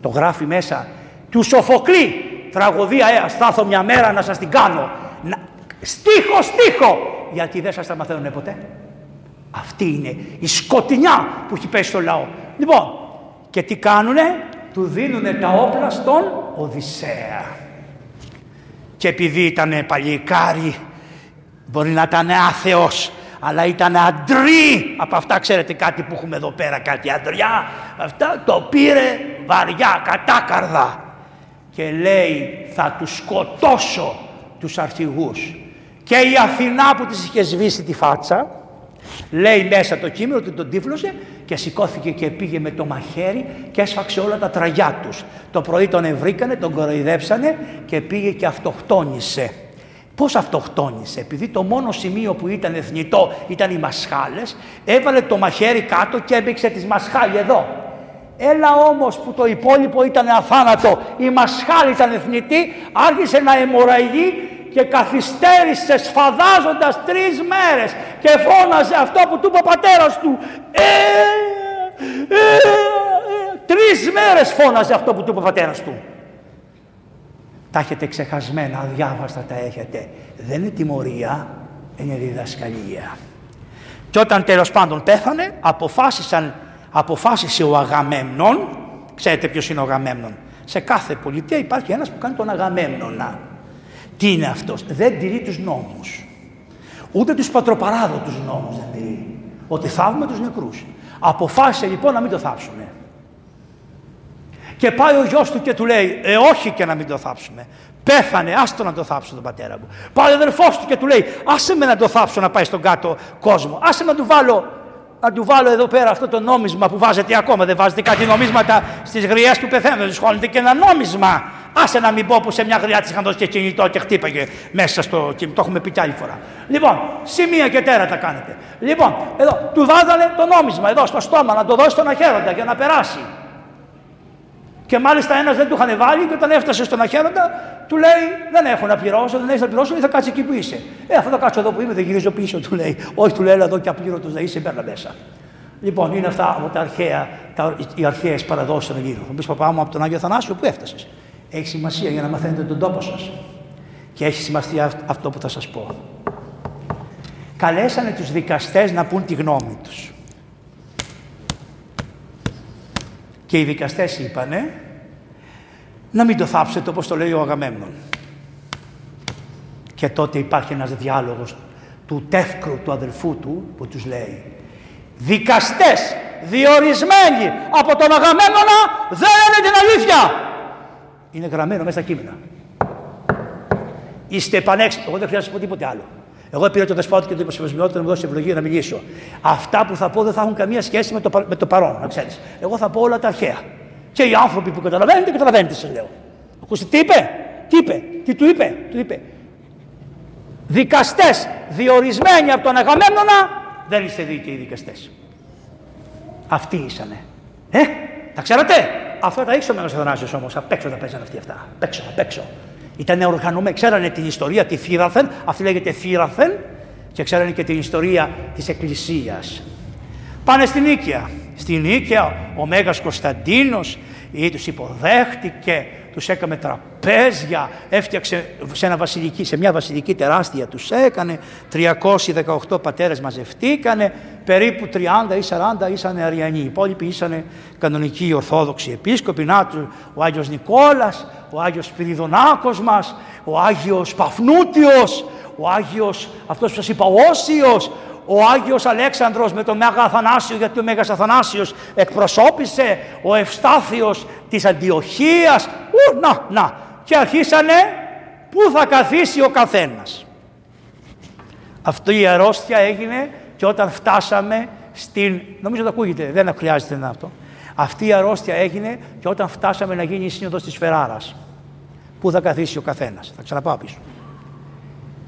Το γράφει μέσα τους Σοφοκλή. Τραγωδία ε, θα μια μέρα να σας την κάνω. Να... Στίχο, στίχο. Γιατί δεν σας τα μαθαίνουν ποτέ. Αυτή είναι η σκοτεινιά που έχει πέσει στο λαό. Λοιπόν, και τι κάνουνε, του δίνουνε τα όπλα στον Οδυσσέα. Και επειδή ήταν παλικάρι, μπορεί να ήταν άθεος, αλλά ήταν αντρί από αυτά ξέρετε κάτι που έχουμε εδώ πέρα κάτι αντριά αυτά το πήρε βαριά κατάκαρδα και λέει θα τους σκοτώσω τους αρχηγούς και η Αθηνά που της είχε σβήσει τη φάτσα λέει μέσα το κείμενο ότι τον τύφλωσε και σηκώθηκε και πήγε με το μαχαίρι και έσφαξε όλα τα τραγιά τους. Το πρωί τον ευρήκανε, τον κοροϊδέψανε και πήγε και αυτοκτόνησε. Πώς αυτοκτόνησε, επειδή το μόνο σημείο που ήταν εθνητό ήταν οι μασχάλες, έβαλε το μαχαίρι κάτω και έμπηξε τις μασχάλη εδώ. Έλα όμως που το υπόλοιπο ήταν αθάνατο, η μασχάλη ήταν εθνητή, άρχισε να αιμορραγεί και καθυστέρησε σφαδάζοντας τρεις μέρες και φώναζε αυτό που του είπε ο πατέρας του. Ε, ε, ε, τρεις μέρες φώναζε αυτό που του είπε ο πατέρας του. Τα έχετε ξεχασμένα, αδιάβαστα τα έχετε. Δεν είναι τιμωρία, είναι διδασκαλία. Και όταν τέλος πάντων πέθανε, αποφάσισαν, αποφάσισε ο Αγαμέμνον, ξέρετε ποιος είναι ο Αγαμέμνον, σε κάθε πολιτεία υπάρχει ένας που κάνει τον Αγαμέμνονα. Τι είναι αυτός, δεν τηρεί τους νόμους. Ούτε τους πατροπαράδοτους νόμους δεν τηρεί. Ότι θαύουμε τους νεκρούς. Αποφάσισε λοιπόν να μην το θάψουμε. Και πάει ο γιος του και του λέει, ε όχι και να μην το θάψουμε. Πέθανε, άστο να το θάψω τον πατέρα μου. Πάει ο αδερφός του και του λέει, άσε με να το θάψω να πάει στον κάτω κόσμο. Άσε με να του βάλω να του βάλω εδώ πέρα αυτό το νόμισμα που βάζετε ακόμα. Δεν βάζετε κάτι νομίσματα στις γριές του πεθαίνουν. Σχόλετε και ένα νόμισμα. Άσε να μην πω που σε μια γριά της είχαν δώσει και κινητό και χτύπαγε μέσα στο κινητό. Το έχουμε πει κι άλλη φορά. Λοιπόν, σημεία και τέρα τα κάνετε. Λοιπόν, εδώ του βάζανε το νόμισμα εδώ στο στόμα να το δώσει στον αχαίροντα για να περάσει. Και μάλιστα ένας δεν του είχαν βάλει και όταν έφτασε στον αχαίροντα, του λέει: Δεν έχω να πληρώσω, δεν έχεις να πληρώσω, θα κάτσει εκεί που είσαι. Ε, αυτό θα κάτσω εδώ που είμαι, δεν γυρίζω πίσω, του λέει. Όχι, του λέει: εδώ και απλήρωτος να είσαι, μπαίνα μέσα. Λοιπόν, είναι αυτά από τα αρχαία, τα, οι αρχαίες παραδόσεις των Ελλήνων. Θα πει παπά μου από τον Άγιο Θανάσιο, πού έφτασες; Έχει σημασία για να μαθαίνετε τον τόπο σας. Και έχει σημασία αυτό που θα σας πω. Καλέσανε τους δικαστές να πούν τη γνώμη τους. Και οι δικαστές είπανε να μην το θάψετε όπως το λέει ο Αγαμέμνον. Και τότε υπάρχει ένας διάλογος του τεύκρου του αδελφού του που τους λέει δικαστές διορισμένοι από τον Αγαμέμνονα δεν είναι την αλήθεια. Είναι γραμμένο μέσα στα κείμενα. Είστε πανέξυπνοι. Εγώ δεν χρειάζεται να πω τίποτε άλλο. Εγώ πήρα το δεσπότη και το υποψηφιότητα να μου δώσει ευλογία να μιλήσω. Αυτά που θα πω δεν θα έχουν καμία σχέση με το, με το παρόν, να ξέρεις. Εγώ θα πω όλα τα αρχαία. Και οι άνθρωποι που καταλαβαίνετε, καταλαβαίνετε, σα λέω. Ακούστε τι είπε, τι είπε, τι του είπε, του είπε. Δικαστές διορισμένοι από τον Αγαμέμνονα δεν είστε δίκαιοι δικαστές. Αυτοί ήσανε. Ε, τα ξέρατε; Αυτά τα ήξερε ο Μέγας Αθανάσιος όμως. Απ' έξω τα παίζανε αυτοί αυτά. Απ' έξω, απ' έξω. Ήταν οργανωμένοι, ξέρανε την ιστορία, τη Θήραθεν, αυτή λέγεται Θήραθεν, και ξέρανε και την ιστορία της Εκκλησίας. Πάνε στην Νίκαια. Στην Νίκαια ο Μέγας Κωνσταντίνος ή τους υποδέχτηκε, τους έκαμε τραπέζια, έφτιαξε σε, ένα βασιλική, σε μια βασιλική τεράστια τους έκανε, 318 πατέρες μαζευτήκανε, περίπου 30 ή 40 ήσανε Αριανοί, οι υπόλοιποι ήσανε κανονικοί Ορθόδοξοι επίσκοποι, να ο Άγιος Νικόλας, ο Άγιος Σπυριδονάκος μας, ο Άγιος Παφνούτιος, ο Άγιος, αυτός που σας είπα, ο Όσιος, ο Άγιος Αλέξανδρος με τον Μέγα Αθανάσιο, γιατί ο Μέγας Αθανάσιος εκπροσώπησε, ο Ευστάθιος της Αντιοχίας, ου, να, να. Και αρχίσανε πού θα καθίσει ο καθένας. Αυτή η αρρώστια έγινε και όταν φτάσαμε στην, νομίζω το ακούγεται, δεν χρειάζεται να αυτό. Αυτή η αρρώστια έγινε και όταν φτάσαμε να γίνει η σύνοδος της Φεράρας. Πού θα καθίσει ο καθένας. Θα ξαναπάω πίσω.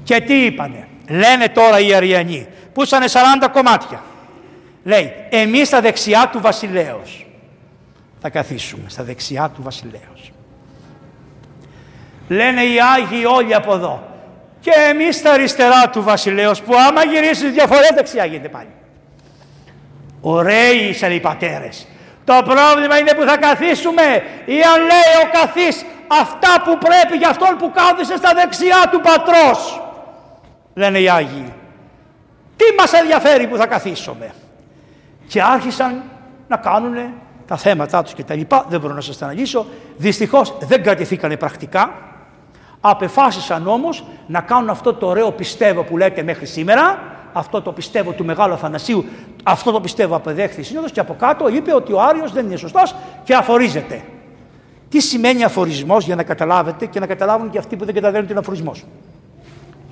Και τι είπανε; Λένε τώρα οι Αριανοί. Που ήσανε 40 κομμάτια. Λέει, εμείς στα δεξιά του βασιλέως. Θα καθίσουμε στα δεξιά του βασιλέως. Λένε οι Άγιοι όλοι από εδώ. Και εμείς στα αριστερά του βασιλέως που άμα γυρίσεις διαφορές δεξιά γίνεται πάλι. Ωραίοι ήσαν οι πατέρες. Το πρόβλημα είναι που θα καθίσουμε ή αν λέει ο καθής αυτά που πρέπει για αυτόν που κάθισε στα δεξιά του πατρός. Λένε οι Άγιοι. Τι μας ενδιαφέρει που θα καθίσουμε; Και άρχισαν να κάνουν τα θέματα τους και τα λοιπά. Δεν μπορώ να σας τα αναλύσω. Δυστυχώς δεν κρατηθήκανε πρακτικά. Απεφάσισαν όμως να κάνουν αυτό το ωραίο πιστεύω που λέτε μέχρι σήμερα, αυτό το πιστεύω του Μεγάλου Αθανασίου, αυτό το πιστεύω απεδέχθη η Σύνοδος και από κάτω είπε ότι ο Άριος δεν είναι σωστός και αφορίζεται. Τι σημαίνει αφορισμός για να καταλάβετε και να καταλάβουν και αυτοί που δεν καταλαβαίνουν τι είναι αφορισμός;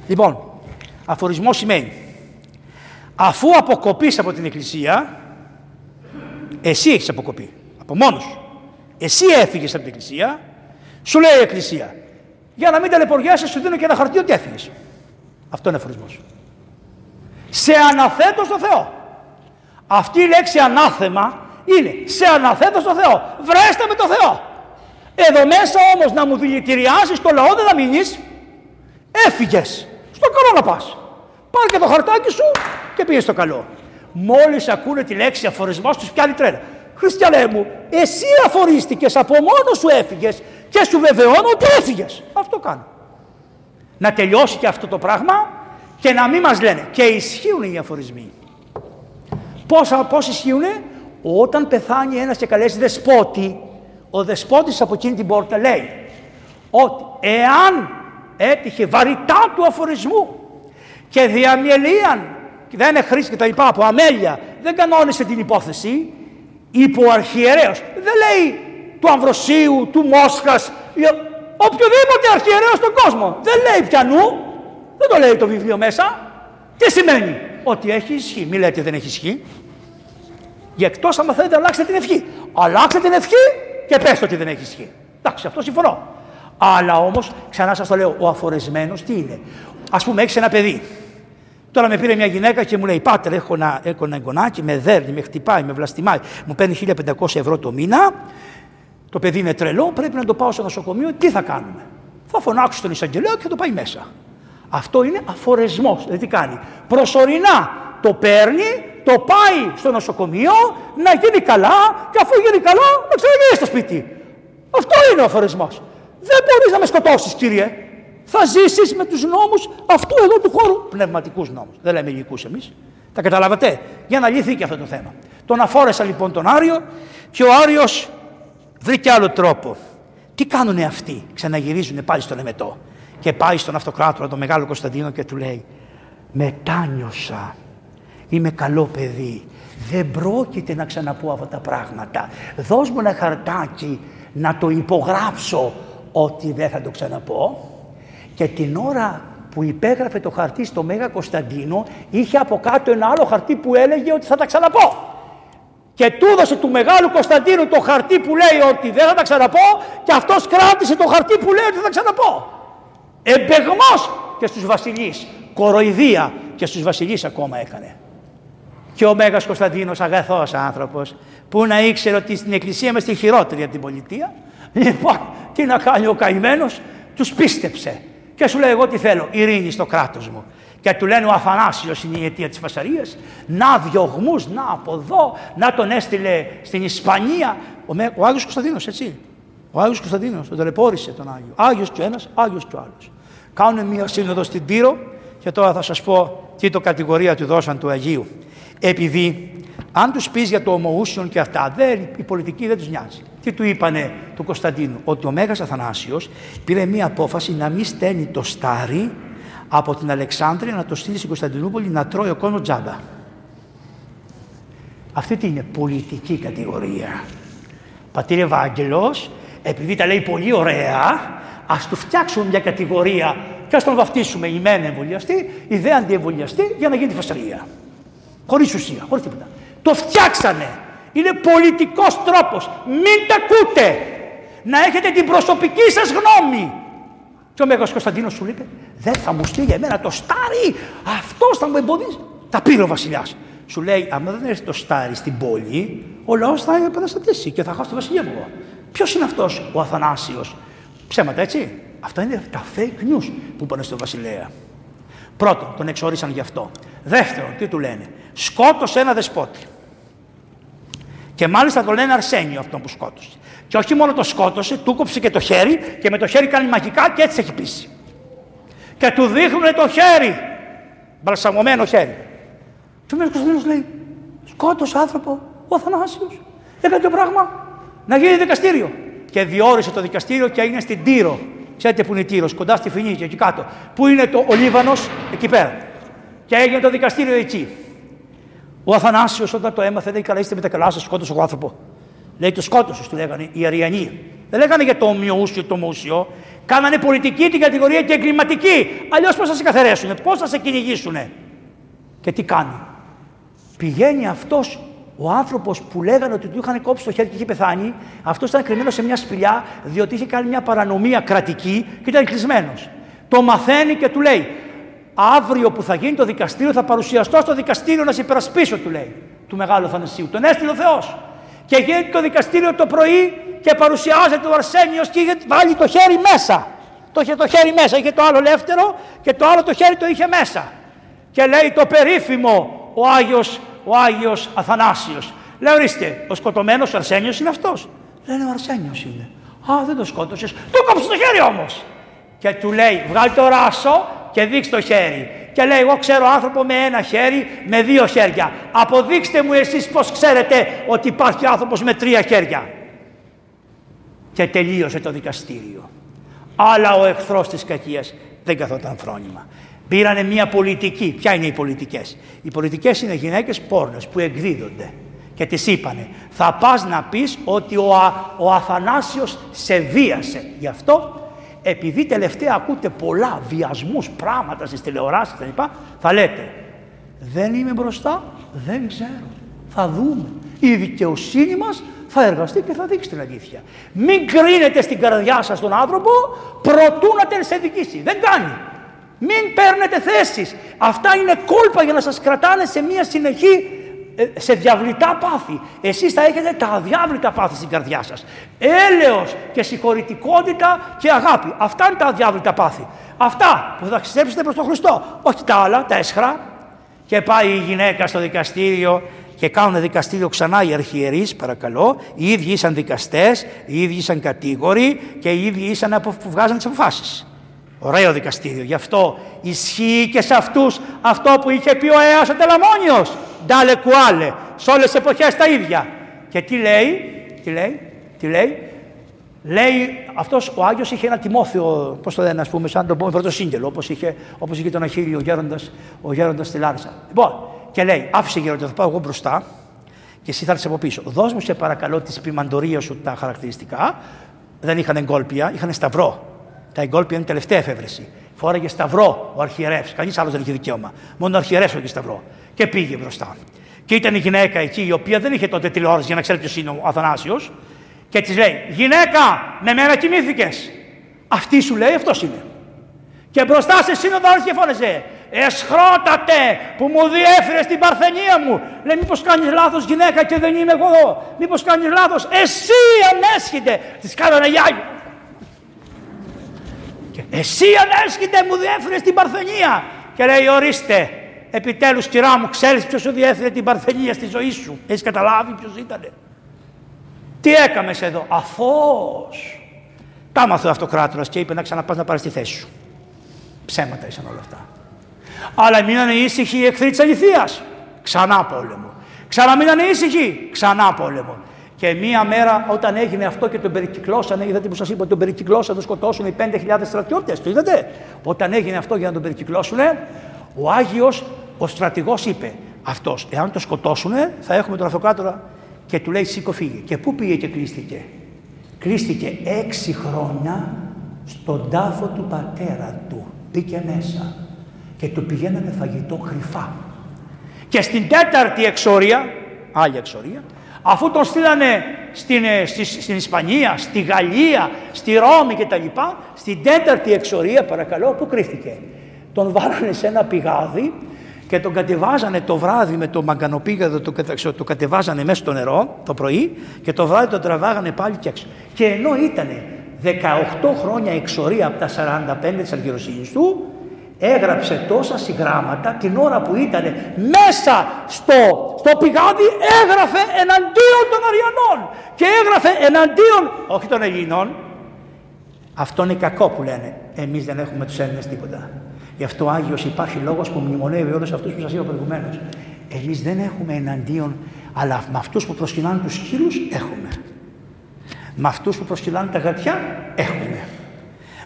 Λοιπόν, αφορισμός σημαίνει αφού αποκοπείς από την Εκκλησία, εσύ έχεις αποκοπεί, από μόνος σου. Εσύ έφυγες από την Εκκλησία, σου λέει η Εκκλησία, για να μην ταλαιπωριάσαι σου δίνω και ένα χαρτί ότι έφυγες. Αυτό είναι αφορισμός. Σε αναθέτω στο Θεό. Αυτή η λέξη ανάθεμα είναι σε αναθέτω στο Θεό. Βρέστε με το Θεό. Εδώ μέσα όμως να μου δηλητηριάσεις το λαό δεν θα μείνεις. Έφυγες. Στο καλό να πας. Πάρε και το χαρτάκι σου και πήγε στο καλό. Μόλις ακούνε τη λέξη αφορισμός τους πιάνει τρέλα. Χριστιανέ μου, εσύ αφορίστηκες, από μόνος σου έφυγες και σου βεβαιώνω ότι έφυγες. Αυτό κάνω. Να τελειώσει και αυτό το πράγμα και να μην μας λένε. Και ισχύουν οι αφορισμοί. Πώς, πώς ισχύουν όταν πεθάνει ένας και καλέσει δεσπότη, ο δεσπότης από εκείνη την πόρτα λέει ότι εάν έτυχε βαρυτά του αφορισμού και διαμελίαν. Δεν είναι χρήση και τα λοιπά από αμέλεια. Δεν κανόνισε την υπόθεση. Είπε ο αρχιερέος δεν λέει του Αμβροσίου, του Μόσχας οποιοδήποτε αρχιερέο στον κόσμο. Δεν λέει πιανού δεν το λέει το βιβλίο μέσα. Τι σημαίνει; Ότι έχει ισχύ. Μη λέτε δεν έχει ισχύ. Για εκτός άμα θέλετε αλλάξετε την ευχή. Αλλάξτε την ευχή και πέστε ότι δεν έχει ισχύ. Εντάξει αυτό συμφωνώ αλλά όμως, ξανά σας το λέω, ο αφορεσμένος τι είναι; Α πούμε, έχεις ένα παιδί. Τώρα με πήρε μια γυναίκα και μου λέει: Πάτερ, έχω ένα, έχω ένα εγγονάκι, με δέρνει, με χτυπάει, με βλαστημάει. Μου παίρνει 1500 ευρώ το μήνα. Το παιδί είναι τρελό, πρέπει να το πάω στο νοσοκομείο. Τι θα κάνουμε; Θα φωνάξω τον εισαγγελέα και θα το πάει μέσα. Αυτό είναι αφορεσμός. Δηλαδή τι κάνει; Προσωρινά το παίρνει, το πάει στο νοσοκομείο να γίνει καλά και αφού γίνει καλά να ξαναγίνει στο σπίτι. Αυτό είναι ο αφορεσμός. Δεν μπορείς να με σκοτώσεις, κύριε. Θα ζήσεις με τους νόμους αυτού εδώ του χώρου. Πνευματικούς νόμους. Δεν λέμε υλικούς εμείς. Τα καταλάβατε. Για να λυθεί και αυτό το θέμα. Τον αφόρεσα λοιπόν τον Άριο και ο Άριος βρήκε άλλο τρόπο. Τι κάνουν αυτοί, ξαναγυρίζουν πάλι στον Εμετό και πάει στον αυτοκράτορα, τον μεγάλο Κωνσταντίνο και του λέει «Μετάνιωσα, είμαι καλό παιδί, δεν πρόκειται να ξαναπώ αυτά τα πράγματα. Δώσ' μου ένα χαρτάκι να το υπογράψω ότι δεν θα το ξαναπώ και την ώρα που υπέγραφε το χαρτί στο Μέγα Κωνσταντίνο είχε από κάτω ένα άλλο χαρτί που έλεγε ότι θα τα ξαναπώ. Και του έδωσε του Μεγάλου Κωνσταντίνου το χαρτί που λέει ότι δεν θα τα ξαναπώ και αυτός κράτησε το χαρτί που λέει ότι θα τα ξαναπώ. Εμπεγμός και στους βασιλείς. Κοροϊδία και στους βασιλείς ακόμα έκανε. Και ο Μέγας Κωνσταντίνος αγαθός άνθρωπος που να ήξερε ότι στην εκκλησία είμαστε χειρότερη από την πολιτεία Λοιπόν, τι να κάνει ο καημένος, τους πίστεψε. Και σου λέει: Εγώ τι θέλω, ειρήνη στο κράτος μου. Και του λένε: Ο Αθανάσιος είναι η αιτία της φασαρίας. Να διωγμούς, να από εδώ, να τον έστειλε στην Ισπανία. Ο, ο Άγιος Κωνσταντίνος, έτσι. Ο Άγιος Κωνσταντίνος τον ταλαιπώρησε τον Άγιο. Άγιος και ο ένας, Άγιος και ο άλλος. Κάνουν μία σύνοδο στην Τύρο και τώρα θα σας πω τι το κατηγορία του δώσαν του Αγίου. Επειδή αν τους πεις για το ομοούσιον και αυτά, δεν, η πολιτική δεν τους νοιάζει. Τι του είπανε του Κωνσταντίνου, ότι ο Μέγας Αθανάσιος πήρε μία απόφαση να μην στέλνει το στάρι από την Αλεξάνδρεια να το στείλει στην Κωνσταντινούπολη να τρώει ο κόσμο τζάμπα. Αυτή τι είναι πολιτική κατηγορία. Πατήρ Ευάγγελος, επειδή τα λέει πολύ ωραία, ας του φτιάξουμε μια κατηγορία και ας τον βαφτίσουμε η μεν εμβολιαστή, η δε αντιεμβολιαστή για να γίνει φασαρία. Χωρίς ουσία, χωρίς τίποτα. Το φτιάξανε. Είναι πολιτικός τρόπος. Μην τα ακούτε. Να έχετε την προσωπική σας γνώμη. Και ο Μέγας Κωνσταντίνος σου είπε, δεν θα μου στείλει εμένα το στάρι. Αυτός θα μου εμποδίσει. Τα πήρε ο βασιλιάς. Σου λέει, αν δεν έρθει το στάρι στην πόλη, ο λαός θα επαναστατήσει και θα χάσει το βασιλεύω. Ποιος είναι αυτός ο Αθανάσιος; Ψέματα έτσι. Αυτά είναι τα fake news που είπαν στο βασιλέα. Πρώτον, τον εξόρισαν γι' αυτό. Δεύτερον, τι του λένε; Σκότωσε ένα δεσπότη. Και μάλιστα το λένε Αρσένιο αυτό που σκότωσε. Και όχι μόνο το σκότωσε, του κόψε και το χέρι και με το χέρι κάνει μαγικά και έτσι έχει πείσει. Και του δείχνουν το χέρι. Μπαλσαμωμένο χέρι. Και ο Κωνσταντίνος λέει, σκότωσε άνθρωπο ο Αθανάσιος. Έκανε το πράγμα να γίνει δικαστήριο. Και διόρισε το δικαστήριο και έγινε στην Τύρο. Ξέρετε που είναι η Τύρος, κοντά στη Φινίκη, εκεί κάτω. Πού είναι το, ο Λίβανος, εκεί πέρα. Και έγινε το δικαστήριο εκεί. Ο Αθανάσιος όταν το έμαθε λέει καλά είστε με τα καλά σας σκότωσε ο άνθρωπο. Λέει το σκότωσε του λέγανε οι Αριανοί. Δεν λέγανε για το ομοιοούσιο το ομοούσιο. Κάνανε πολιτική την κατηγορία και εγκληματική. Αλλιώς πώς θα σε καθαρέσουν, πώς θα σε κυνηγήσουν. Και τι κάνει. Πηγαίνει αυτός ο άνθρωπος που λέγανε ότι του είχαν κόψει το χέρι και είχε πεθάνει, αυτός ήταν κρυμμένος σε μια σπηλιά, διότι είχε κάνει μια παρανομία κρατική και ήταν κλεισμένος. Το μαθαίνει και του λέει: Αύριο που θα γίνει το δικαστήριο, θα παρουσιαστώ στο δικαστήριο να σε υπερασπίσω, του λέει, του μεγάλου Θανασίου. Τον έστειλε ο Θεός. Και γίνεται το δικαστήριο το πρωί και παρουσιάζεται ο Αρσένιος και είχε βάλει το χέρι μέσα. Το είχε το χέρι μέσα, είχε το άλλο ελεύθερο και το άλλο το χέρι το είχε μέσα. Και λέει το περίφημο ο Άγιος, ο Άγιος Αθανάσιος. Λέει ορίστε, ο σκοτωμένος ο Αρσένιος είναι αυτός. Λένε ο Αρσένιος είναι. Α, δεν το σκότωσες. Του κόψε το χέρι όμως. Και του λέει, βγάλει το ράσο και δείξει το χέρι. Και λέει, εγώ ξέρω άνθρωπο με ένα χέρι, με δύο χέρια. Αποδείξτε μου εσείς πώς ξέρετε ότι υπάρχει άνθρωπος με τρία χέρια. Και τελείωσε το δικαστήριο. Αλλά ο εχθρός της κακίας δεν καθόταν φρόνημα. Πήρανε μια πολιτική. Ποια είναι οι πολιτικές; Οι πολιτικές είναι γυναίκες πόρνες που εκδίδονται. Και τις είπανε, θα πας να πεις ότι ο, ο Αθανάσιος σε βίασε. Γι' αυτό επειδή τελευταία ακούτε πολλά βιασμούς, πράγματα στις τηλεοράσεις κτλ. Θα λέτε, δεν είμαι μπροστά, δεν ξέρω. Θα δούμε. Η δικαιοσύνη μας θα εργαστεί και θα δείξει την αλήθεια. Μην κρίνετε στην καρδιά σας τον άνθρωπο προτού να τον σε δικήσει. Δεν κάνει. Μην παίρνετε θέσεις. Αυτά είναι κόλπα για να σας κρατάνε σε μια συνεχή ε, σε διαβλητά πάθη. Εσείς θα έχετε τα αδιάβλητα πάθη στην καρδιά σας. Έλεος και συγχωρητικότητα και αγάπη. Αυτά είναι τα αδιάβλητα πάθη. Αυτά που θα ξεστέψετε προς τον Χριστό. Όχι τα άλλα, τα έσχρα. Και πάει η γυναίκα στο δικαστήριο και κάνουν δικαστήριο ξανά οι αρχιερείς, παρακαλώ. Οι ίδιοι ήσαν δικαστές, οι ίδιοι ήσαν κατήγοροι και οι ίδιοι ήσαν που βγάζαν τις αποφάσεις. Ωραίο δικαστήριο. Γι' αυτό ισχύει και σε αυτούς αυτό που είχε πει ο Αίας ο Τελαμόνιος. Ντάλε κουάλε. Σε όλες τις εποχές τα ίδια. Και τι λέει, τι λέει, τι λέει. Λέει αυτός ο Άγιος είχε ένα τιμόθεο, πώς το λένε ας πούμε, σαν τον πούμε πρώτο σύγγελο, όπως είχε, όπως είχε τον Αχίλιο ο γέροντας, ο γέροντας στη Λάρισα. Λοιπόν, και λέει, άφησε γέροντα, θα πάω εγώ μπροστά και εσύ θα έρθεις από πίσω. Δώσ' μου σε παρακαλώ τη ποιμαντορία σου τα χαρακτηριστικά. Δεν είχαν εγκόλπια, είχαν σταυρό. Τα εγκόλπια είναι τελευταία εφεύρεση. Φόραγε σταυρό ο αρχιερεύς. Κανείς άλλος δεν είχε δικαίωμα. Μόνο ο αρχιερεύς είχε σταυρό. Και πήγε μπροστά. Και ήταν η γυναίκα εκεί, η οποία δεν είχε τότε τηλεόραση για να ξέρει ποιος είναι ο Αθανάσιος. Και της λέει: Γυναίκα, με μένα κοιμήθηκες. Αυτή σου λέει, αυτός είναι. Και μπροστά σε σύνοδο και φώναζε: Εσχρότατε που μου διέφερες την παρθενία μου. Λέει: Μήπως κάνεις λάθος γυναίκα και δεν είμαι εγώ εδώ. Μήπως κάνεις λάθος. Εσύ ανέσχεται. Της κάνανε γιάγιο. Εσύ ανέσχεται μου διέφερες την Παρθενία. Και λέει ορίστε, επιτέλους κυρά μου ξέρεις ποιος σου διέφερε την Παρθενία στη ζωή σου; Έχεις καταλάβει ποιος ήταν. Τι έκαμες εδώ; Αφώς. Τα μάθε ο αυτοκράτορας και είπε να ξαναπάς να πάρεις τη θέση σου. Ψέματα ήσαν όλα αυτά. Αλλά μείνανε ήσυχοι οι εχθροί της αληθείας. Ξανά πόλεμο. Ξαναμείνανε ήσυχοι. Ξανά πόλεμο. Και μία μέρα όταν έγινε αυτό και τον περικυκλώσανε, είδατε που σας είπα, τον περικυκλώσανε, τον σκοτώσουν οι 5.000 στρατιώτες. Το είδατε; Όταν έγινε αυτό για να τον περικυκλώσουν, ο Άγιος, ο στρατηγός είπε, αυτός, εάν το σκοτώσουν, θα έχουμε τον αυτοκράτορα. Και του λέει σήκω φύγε. Και πού πήγε και κλείστηκε. Κλείστηκε έξι χρόνια στον τάφο του πατέρα του. Μπήκε μέσα και του πηγαίνανε φαγητό κρυφά. Και στην τέταρτη εξορία, άλλη εξορία, αφού τον στείλανε στην, ε, στην Ισπανία, στη Γαλλία, στη Ρώμη κτλ. Στην τέταρτη εξορία παρακαλώ που κρύφτηκε. Τον βάλανε σε ένα πηγάδι και τον κατεβάζανε το βράδυ με το μαγκανοπήγαδο, το, το κατεβάζανε μέσα στο νερό το πρωί και το βράδυ τον τραβάγανε πάλι και έξω. Και ενώ ήταν 18 χρόνια εξορία από τα 45 της αργυροσύνης του, έγραψε τόσα συγγράμματα την ώρα που ήταν μέσα στο, στο πηγάδι έγραφε εναντίον των Αριανών και έγραφε εναντίον όχι των Ελλήνων. Αυτό είναι κακό που λένε. Εμείς δεν έχουμε τους Έλληνες τίποτα γι' αυτό ο Άγιος υπάρχει λόγος που μνημονεύει όλους αυτούς που σας είπα προηγουμένως εμείς δεν έχουμε εναντίον αλλά με αυτούς που προσκυνάνε τους σκύλους έχουμε με αυτούς που προσκυνάνε τα γατιά έχουμε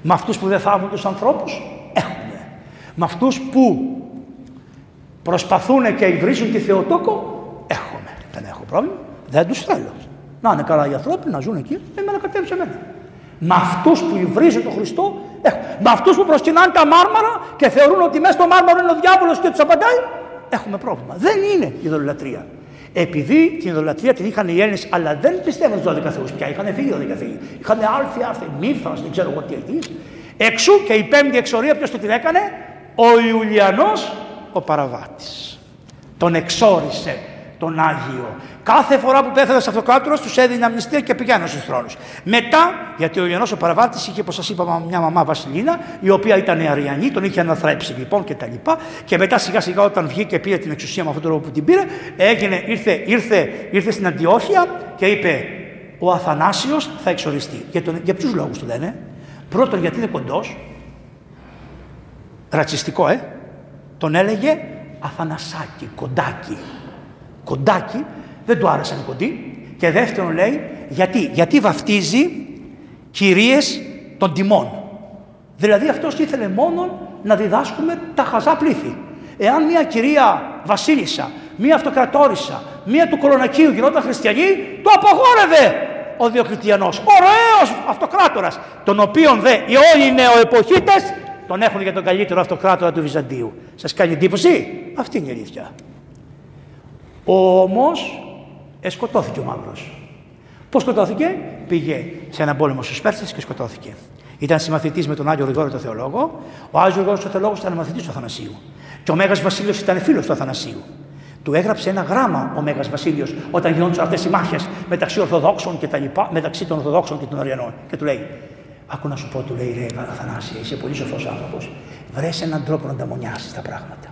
με αυτούς που δεν θάβουν τους ανθρώπους έχουμε με αυτούς που προσπαθούν και υβρίζουν τη Θεοτόκο, έχουμε. Δεν έχω πρόβλημα. Δεν τους θέλω. Να είναι καλά οι άνθρωποι, να ζουν εκεί, δεν με ανακατεύει σε μένα. Με αυτούς που υβρίζουν τον Χριστό, έχω. Με αυτούς που προσκυνάνε τα μάρμαρα και θεωρούν ότι μέσα στο μάρμαρο είναι ο διάβολος και τους απαντάει, έχουμε πρόβλημα. Δεν είναι η ειδωλατρία. Επειδή την ειδωλατρία την είχαν οι Έλληνες, αλλά δεν πιστεύουν στους 12 θεούς πια. Είχαν φύγει οι 12 θεοί. Είχαν άρθει, άρθει, μύθα, δεν ξέρω εγώ τι έχει. Εξού και η πέμπτη εξορία, ποιος το την έκανε, ο Ιουλιανός ο παραβάτης. Τον εξόρισε τον Άγιο. Κάθε φορά που πέθανε αυτοκράτορα τους έδινε αμνηστία και πηγαίνανε στους θρόνους. Μετά, γιατί ο Ιωαννό ο Παραβάτης είχε, όπως σας είπα, μια μαμά Βασιλίνα, η οποία ήταν Αριανή, τον είχε αναθρέψει λοιπόν και τα λοιπά. Και μετά σιγά σιγά όταν βγήκε και πήρε την εξουσία με αυτόν τον τρόπο που την πήρε, έγινε, ήρθε, ήρθε, ήρθε στην Αντιόχεια και είπε: Ο Αθανάσιος θα εξοριστεί. Για, τον, για ποιους λόγους του λένε; Πρώτον, γιατί είναι κοντός. Ρατσιστικό, ε. Τον έλεγε Αθανασάκι, κοντάκι. Κοντάκι δεν του άρεσαν οι κοντοί. Και δεύτερον λέει, γιατί, γιατί βαφτίζει κυρίες των τιμών. Δηλαδή αυτός ήθελε μόνο να διδάσκουμε τα χαζά πλήθη. Εάν μια κυρία βασίλισσα, μια αυτοκρατόρισα, μια του κολονακίου γινόταν χριστιανή, το απαγόρευε ο Διοκλητιανός. Ωραίος αυτοκράτορας, τον οποίον δε οι όλοι οι νεοεποχίτες τον έχουν για τον καλύτερο αυτοκράτορα του Βυζαντίου. Σας κάνει εντύπωση; Αυτή είναι η αλήθεια. Όμως σκοτώθηκε ο μαύρος. Πώς σκοτώθηκε, πήγε σε έναν πόλεμο στους Πέρσες και σκοτώθηκε. Ήταν συμμαθητής με τον Άγιο Γρηγόριο το Θεολόγο. Ο Άγιος Γρηγόριος ο Θεολόγος ήταν μαθητής του Αθανασίου. Και ο Μέγας Βασίλειος ήταν φίλος του Αθανασίου. Του έγραψε ένα γράμμα ο Μέγας Βασίλειος όταν γινόντουσαν αυτές οι μάχες μεταξύ Ορθοδόξων και τα λοιπά, μεταξύ των Ορθοδόξων και των Οριανών. Και του λέει: Άκου να σου πω, του λέει: Ρε Αθανάσια, είσαι πολύ σοφός άνθρωπος. Βρες έναν τρόπο να τα μονιάσει τα πράγματα.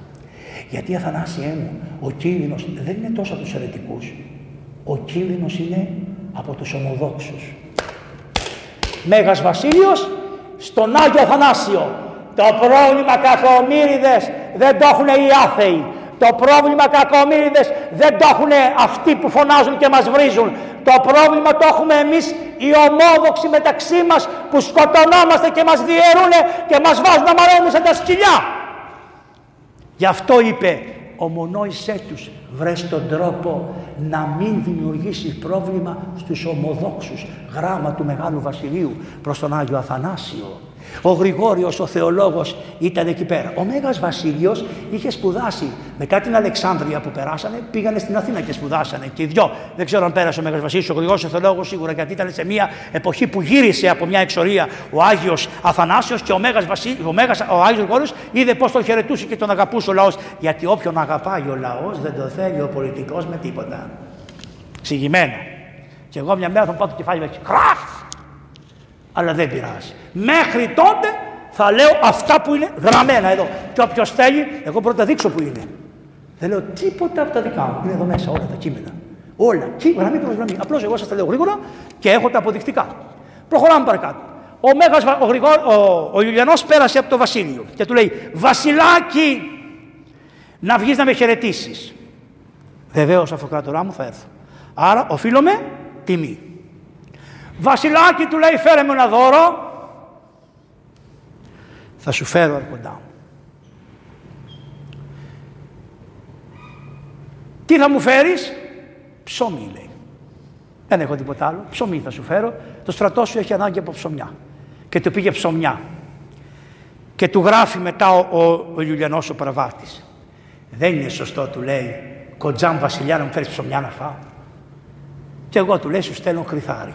Γιατί Αθανάσιέ μου, ο κίνδυνος δεν είναι τόσο από τους αιρετικούς, ο κίνδυνος είναι από τους ομοδόξους. Μέγας Βασίλειος στον Άγιο Αθανάσιο. Το πρόβλημα κακομύριδες δεν το έχουν οι άθεοι. Το πρόβλημα κακομύριδες δεν το έχουν αυτοί που φωνάζουν και μας βρίζουν. Το πρόβλημα το έχουμε εμείς οι ομόδοξοι μεταξύ μας που σκοτωνόμαστε και μας διαιρούν και μας βάζουν να μαραίνουμε σαν τα σκυλιά. Γι' αυτό είπε ομονόησέ τους, βρες τον τρόπο να μην δημιουργήσει πρόβλημα στους ομοδόξους. Γράμμα του Μεγάλου Βασιλείου προς τον Άγιο Αθανάσιο. Ο Γρηγόριος ο θεολόγος ήταν εκεί πέρα. Ο Μέγας Βασίλειος είχε σπουδάσει μετά την Αλεξάνδρεια που περάσανε, πήγανε στην Αθήνα και σπουδάσανε και οι δυο. Δεν ξέρω αν πέρασε ο Μέγας Βασίλειος, ο Γρηγόριος ο θεολόγος σίγουρα γιατί ήταν σε μια εποχή που γύρισε από μια εξορία ο Άγιος Αθανάσιος και ο Μέγας, Βασίλειος, ο, Μέγας, ο Άγιος Γρηγόριος είδε πώς τον χαιρετούσε και τον αγαπούσε ο λαός. Γιατί όποιον αγαπάει ο λαός δεν το θέλει ο πολιτικός με τίποτα. Ξηγημένο. Και εγώ μια μέρα θα πάω το κεφάλι με κράχ! Αλλά δεν πειράζει. Μέχρι τότε θα λέω αυτά που είναι γραμμένα εδώ. Και όποιος θέλει, εγώ πρώτα δείξω που είναι. Δεν λέω τίποτα από τα δικά μου. Είναι εδώ μέσα όλα τα κείμενα. Όλα. Και γραμμή προς γραμμή. Απλώς εγώ σας τα λέω γρήγορα και έχω τα αποδεικτικά. Προχωράμε παρακάτω. Ο, Μέγας, ο, Γρηγόρ, ο, ο Ιουλιανός πέρασε από το βασίλειο και του λέει «Βασιλάκι, να βγεις να με χαιρετήσεις. Βεβαίως, αυτοκράτορά μου θα έρθω. Άρα οφείλω τιμή. Βασιλάκι του λέει φέρε μου ένα δώρο. Θα σου φέρω αρκοντά μου. Τι θα μου φέρεις; Ψωμί λέει. Δεν έχω τίποτα άλλο. Ψωμί θα σου φέρω. Το στρατό σου έχει ανάγκη από ψωμιά. Και του πήγε ψωμιά. Και του γράφει μετά ο, ο, ο Ιουλιανός ο Παραβάτης. Δεν είναι σωστό του λέει κοντζάμ βασιλιά να μου φέρεις ψωμιά να φάω. Και εγώ του λέει σου στέλνω κρυθάρι.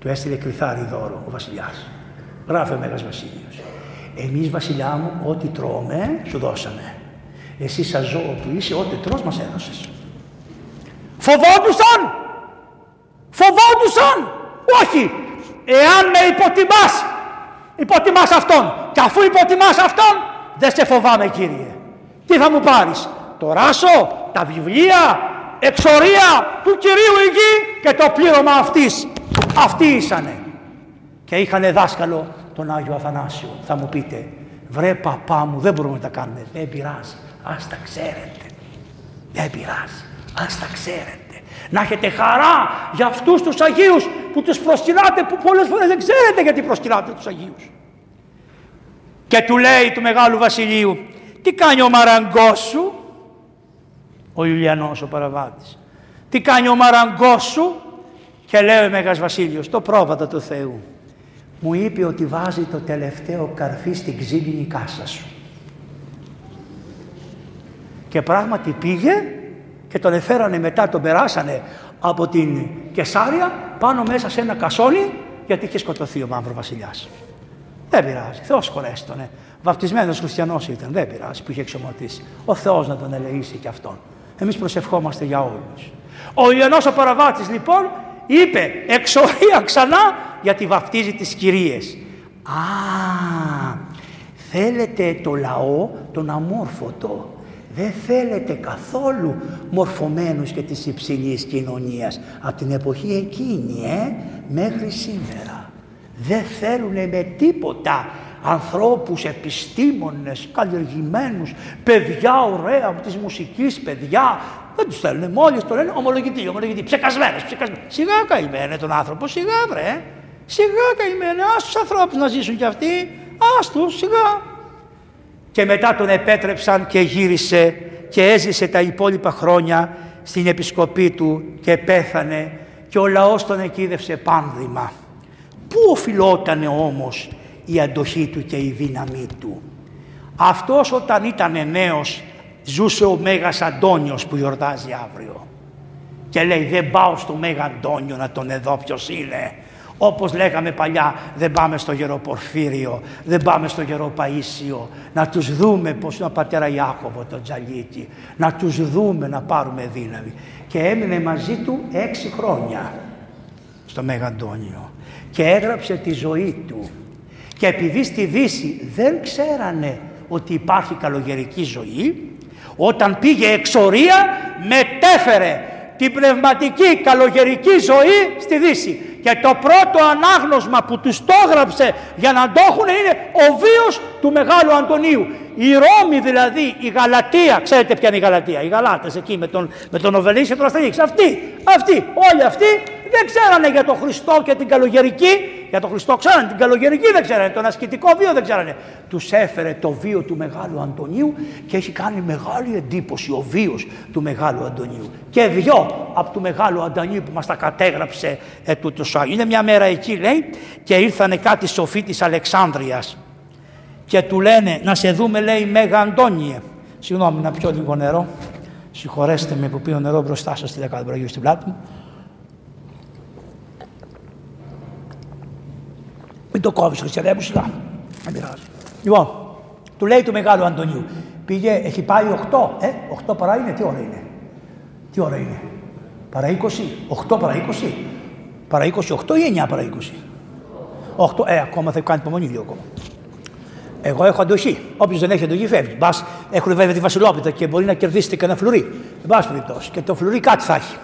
Του έστειλε κρυθάρι δώρο ο βασιλιάς. Γράφει ο Μέγας Βασίλειος. Εμείς βασιλιά μου ό,τι τρώμε σου δώσαμε. Εσύ σαν ζώο που είσαι ό,τι τρως μας έδωσες. Φοβόντουσαν! Φοβόντουσαν! Όχι! Εάν με υποτιμάς, υποτιμάς αυτόν. Και αφού υποτιμάς αυτόν, δεν σε φοβάμαι κύριε. Τι θα μου πάρεις, το ράσο, τα βιβλία, εξορία του Κυρίου η και το πλήρωμα αυτής; Αυτοί ήσανε. Και είχαν δάσκαλο τον Άγιο Αθανάσιο. Θα μου πείτε, βρε παπά μου δεν μπορούμε να τα κάνουμε. Δεν πειράζει. Ας τα ξέρετε. Δεν πειράζει. Ας τα ξέρετε. Να έχετε χαρά για αυτούς τους Αγίους που τους προσκυνάτε που πολλές φορές δεν ξέρετε γιατί προσκυνάτε τους Αγίους. Και του λέει του Μεγάλου Βασιλείου τι κάνει ο μαραγκός σου, ο Ιουλιανός ο παραβάτης. Τι κάνει ο μαραγκός σου; Και λέει ο Μέγας Βασίλειος, το πρόβατα του Θεού. Μου είπε ότι βάζει το τελευταίο καρφί στην ξύλινη κάσα σου. Και πράγματι πήγε και τον εφέρανε μετά, τον περάσανε από την Κεσάρια πάνω μέσα σε ένα κασόνι γιατί είχε σκοτωθεί ο Μαύρο Βασιλιάς. Δεν πειράζει, Θεός χωρέστονε. Βαπτισμένος χριστιανός ήταν, δεν πειράζει που είχε εξομωτήσει. Ο Θεός να τον ελεήσει και αυτόν. Εμείς προσευχόμαστε για όλους. Ο Ιωαννός ο Παραβάτης λοιπόν είπε εξορία ξανά γιατί βαφτίζει τις κυρίες. Α, θέλετε το λαό τον αμόρφωτο. Δεν θέλετε καθόλου μορφωμένους και της υψηλής κοινωνίας από την εποχή εκείνη, ε, μέχρι σήμερα. Δεν θέλουν με τίποτα ανθρώπους, επιστήμονες, καλλιεργημένους, παιδιά ωραία από της μουσικής, παιδιά. Δεν τους θέλουν, μόλις το λένε ομολογητή, ομολογητή, ψεκασμένες, ψεκασμένες. Σιγά καημένε τον άνθρωπο, σιγά βρε. Σιγά καημένε, ας τους ανθρώπους να ζήσουν κι αυτοί, ας τους, σιγά. Και μετά τον επέτρεψαν και γύρισε και έζησε τα υπόλοιπα χρόνια στην επισκοπή του και πέθανε και ο λαός τον εκείδευσε πάνδημα. Πού οφειλότανε όμως η αντοχή του και η δύναμή του; Αυτός όταν ήταν νέος ζούσε ο Μέγας Αντώνιος που γιορτάζει αύριο. Και λέει δεν πάω στο Μέγα Αντώνιο να τον εδώ ποιος είναι. Όπως λέγαμε παλιά δεν πάμε στο Γεροπορφύριο, δεν πάμε στο Γεροπαΐσιο. Να τους δούμε πως είναι ο πατέρα Ιάκωβο τον Τζαλίτη. Να τους δούμε να πάρουμε δύναμη. Και έμεινε μαζί του έξι χρόνια στο Μέγα Αντώνιο. Και έγραψε τη ζωή του και επειδή στη Δύση δεν ξέρανε ότι υπάρχει καλογερική ζωή, όταν πήγε εξορία μετέφερε την πνευματική καλογερική ζωή στη Δύση. Και το πρώτο ανάγνωσμα που τους το έγραψε για να το έχουν είναι ο βίος του Μεγάλου Αντωνίου. Η Ρώμη δηλαδή, η Γαλατεία, ξέρετε ποια είναι η Γαλατεία, οι Γαλάτες εκεί με τον, με τον Οβελής και τον Αστερίξ. Αυτοί, αυτοί, όλοι αυτοί δεν ξέρανε για τον Χριστό και την καλογερική. Για τον Χριστό ξέρανε, την καλογερική δεν ξέρανε, τον ασκητικό βίο δεν ξέρανε. Τους έφερε το βίο του Μεγάλου Αντωνίου και έχει κάνει μεγάλη εντύπωση ο βίος του Μεγάλου Αντωνίου. Και δυο από του Μεγάλου Αντωνίου που μας τα κατέγραψε ε, Είναι μια μέρα εκεί λέει και ήρθανε κάτι σοφοί της Αλεξάνδρεια και του λένε να σε δούμε λέει Μέγα Αντώνιε. Συγγνώμη να πιω λίγο νερό. Συγχωρέστε με που πίνω νερό μπροστά σας στη δεκάδα στην πλάτη μου. Μην το κόβεις, Χριστιανέ μου, σιγά. Δεν πειράζει. Λοιπόν, του λέει του μεγάλου Αντωνίου, πήγε, έχει πάει 8, ε, 8 παρά είναι, τι ώρα είναι; Τι ώρα είναι; Παρά 20, 8 παρά 20. Παρά 28 ή 9 παρά 20. 8, ε, ακόμα θα κάνει υπομονή λίγο ακόμα. Εγώ έχω αντοχή. Όποιος δεν έχει αντοχή φεύγει. Μπας έχουν βέβαια τη Βασιλόπιτα και μπορεί να κερδίσετε και ένα φλουρί. Δεν πάση περιπτώσει. Και το φλουρί κάτι θα έχει.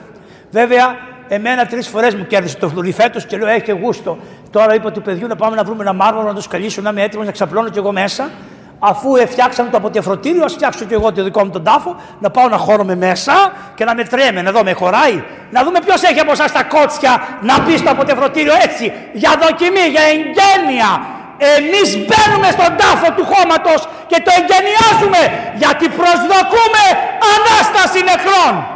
Βέβαια, εμένα τρεις φορές μου κέρδισε το φλουρί φέτος και λέω: Έχει και γούστο. Τώρα είπα του παιδιού να πάμε να βρούμε ένα μάρμαρο να το σκαλίσω, να είμαι έτοιμος να ξαπλώνω κι εγώ μέσα. Αφού φτιάξαμε το αποτεφρωτήριο, ας φτιάξω κι εγώ το δικό μου τον τάφο, να πάω να χώρομαι μέσα και να με τρέμε, να δω με χωράει. Να δούμε ποιος έχει από εσάς τα κότσια να μπει στο αποτεφρωτήριο έτσι, για δοκιμή, για εγγένεια. Εμείς μπαίνουμε στον τάφο του χώματος και το εγγενιάζουμε γιατί προσδοκούμε ανάσταση νεκρών.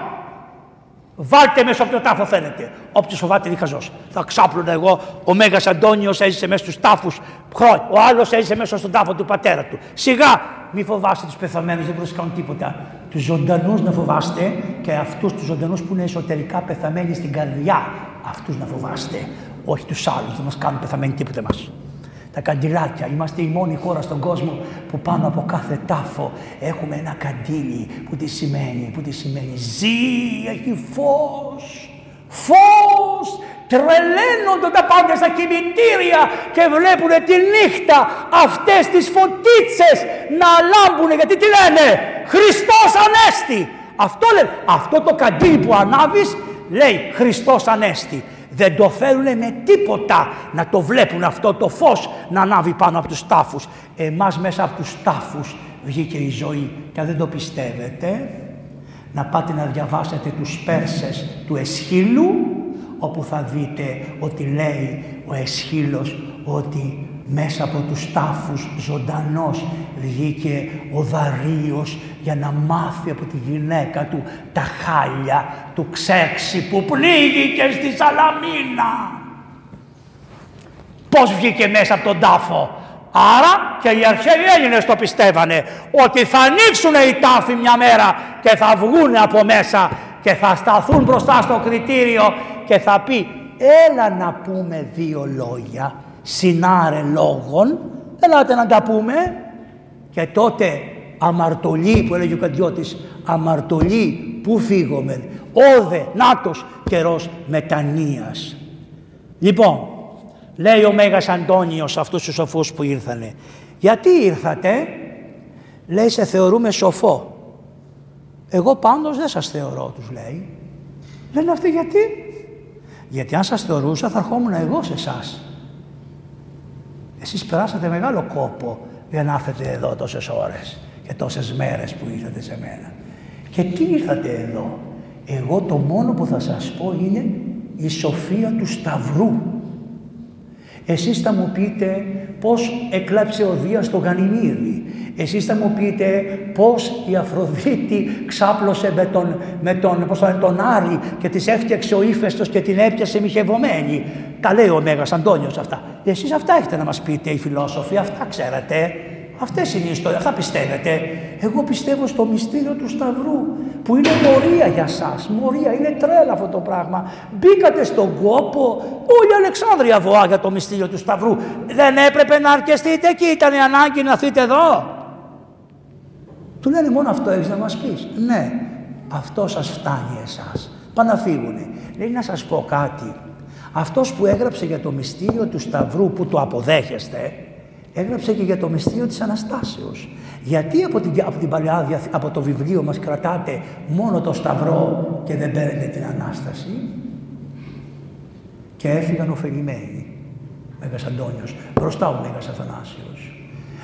Βάλτε μέσα από το τάφο φαίνεται. Όποιο φοβάται διχαζό. Θα ξάπλωνα εγώ. Ο Μέγας Αντώνιος έζησε μέσα στους τάφους χρόνια. Ο άλλος έζησε μέσα στον τάφο του πατέρα του. Σιγά, μη φοβάστε τους πεθαμένους, δεν μπορούν να κάνουν τίποτα. Τους ζωντανούς να φοβάστε και αυτούς τους ζωντανούς που είναι εσωτερικά πεθαμένοι στην καρδιά. Αυτούς να φοβάστε. Όχι τους άλλους, δεν μας κάνουν πεθαμένοι τίποτα μα τα καντιλάκια. Είμαστε η μόνη χώρα στον κόσμο που πάνω από κάθε τάφο έχουμε ένα καντήλι που τι σημαίνει, που τι σημαίνει. Ζει, έχει φως, φως, τρελαίνονται τα πάντα στα κημητήρια και βλέπουν τη νύχτα αυτές τις φωτίτσες να λάμπουν γιατί τι λένε; Χριστός Ανέστη. Αυτό λένε. Αυτό το καντήλι που ανάβεις λέει Χριστός Ανέστη δεν το θέλουν με τίποτα να το βλέπουν αυτό το φως να ανάβει πάνω από τους τάφους. Εμάς μέσα από τους τάφους βγήκε η ζωή και αν δεν το πιστεύετε; Να πάτε να διαβάσετε τους Πέρσες του Εσχύλου όπου θα δείτε ότι λέει ο Εσχύλος ότι μέσα από τους τάφους ζωντανός βγήκε ο Δαρίος για να μάθει από τη γυναίκα του τα χάλια του ξέξι που πνίγηκε στη Σαλαμίνα. Πώς βγήκε μέσα από τον τάφο. Άρα και οι αρχαίοι Έλληνες το πιστεύανε ότι θα ανοίξουν οι τάφοι μια μέρα και θα βγουν από μέσα και θα σταθούν μπροστά στο κριτήριο και θα πει έλα να πούμε δύο λόγια συνάρε λόγων, ελάτε να τα πούμε. Και τότε αμαρτωλή που έλεγε ο Καντιώτης, αμαρτωλή που φύγομαι, όδε, νάτος καιρός μετανοίας. Λοιπόν, λέει ο Μέγας Αντώνιος αυτούς τους σοφούς που ήρθανε, γιατί ήρθατε, λέει σε θεωρούμε σοφό. Εγώ πάντως δεν σας θεωρώ, τους λέει. Λένε αυτοί γιατί; Γιατί αν σας θεωρούσα θα ερχόμουν εγώ σε εσάς. Εσείς περάσατε μεγάλο κόπο για να έρθετε εδώ τόσες ώρες και τόσες μέρες που ήρθατε σε μένα. Και τι ήρθατε εδώ; Εγώ το μόνο που θα σας πω είναι η σοφία του Σταυρού. Εσείς θα μου πείτε πώς εκλάψε ο Δίας στο Γανιμίδι. Εσείς θα μου πείτε πώς η Αφροδίτη ξάπλωσε με τον, με τον, πώς τον Άρη και της έφτιαξε ο ύφεστος και την έπιασε μοιχευωμένη. Τα λέει ο Μέγας Αντώνιος αυτά. Εσείς αυτά έχετε να μας πείτε οι φιλόσοφοι, αυτά ξέρετε. Αυτές είναι οι ιστορίες, αυτά πιστεύετε. Εγώ πιστεύω στο μυστήριο του Σταυρού που είναι μορία για σας. Μορία, είναι τρέλα αυτό το πράγμα. Μπήκατε στον κόπο, όλη η Αλεξάνδρεια βοά για το μυστήριο του Σταυρού. Δεν έπρεπε να αρκεστείτε εκεί, ήταν η ανάγκη να έρθετε εδώ. Του λένε μόνο αυτό έχεις να μας πεις. Ναι, αυτό σας φτάνει εσάς. Πάνε να φύγουνε. Λέει να σας πω κάτι. Αυτός που έγραψε για το μυστήριο του Σταυρού που το αποδέχεστε, έγραψε και για το μυστήριο της Αναστάσεως. Γιατί από την, από την παλιά, από το βιβλίο μας κρατάτε μόνο το Σταυρό και δεν παίρνετε την Ανάσταση; Και έφυγαν ωφελημένοι. Μέγας Αντώνιος, μπροστά ο Μέγας Αθανάσιος.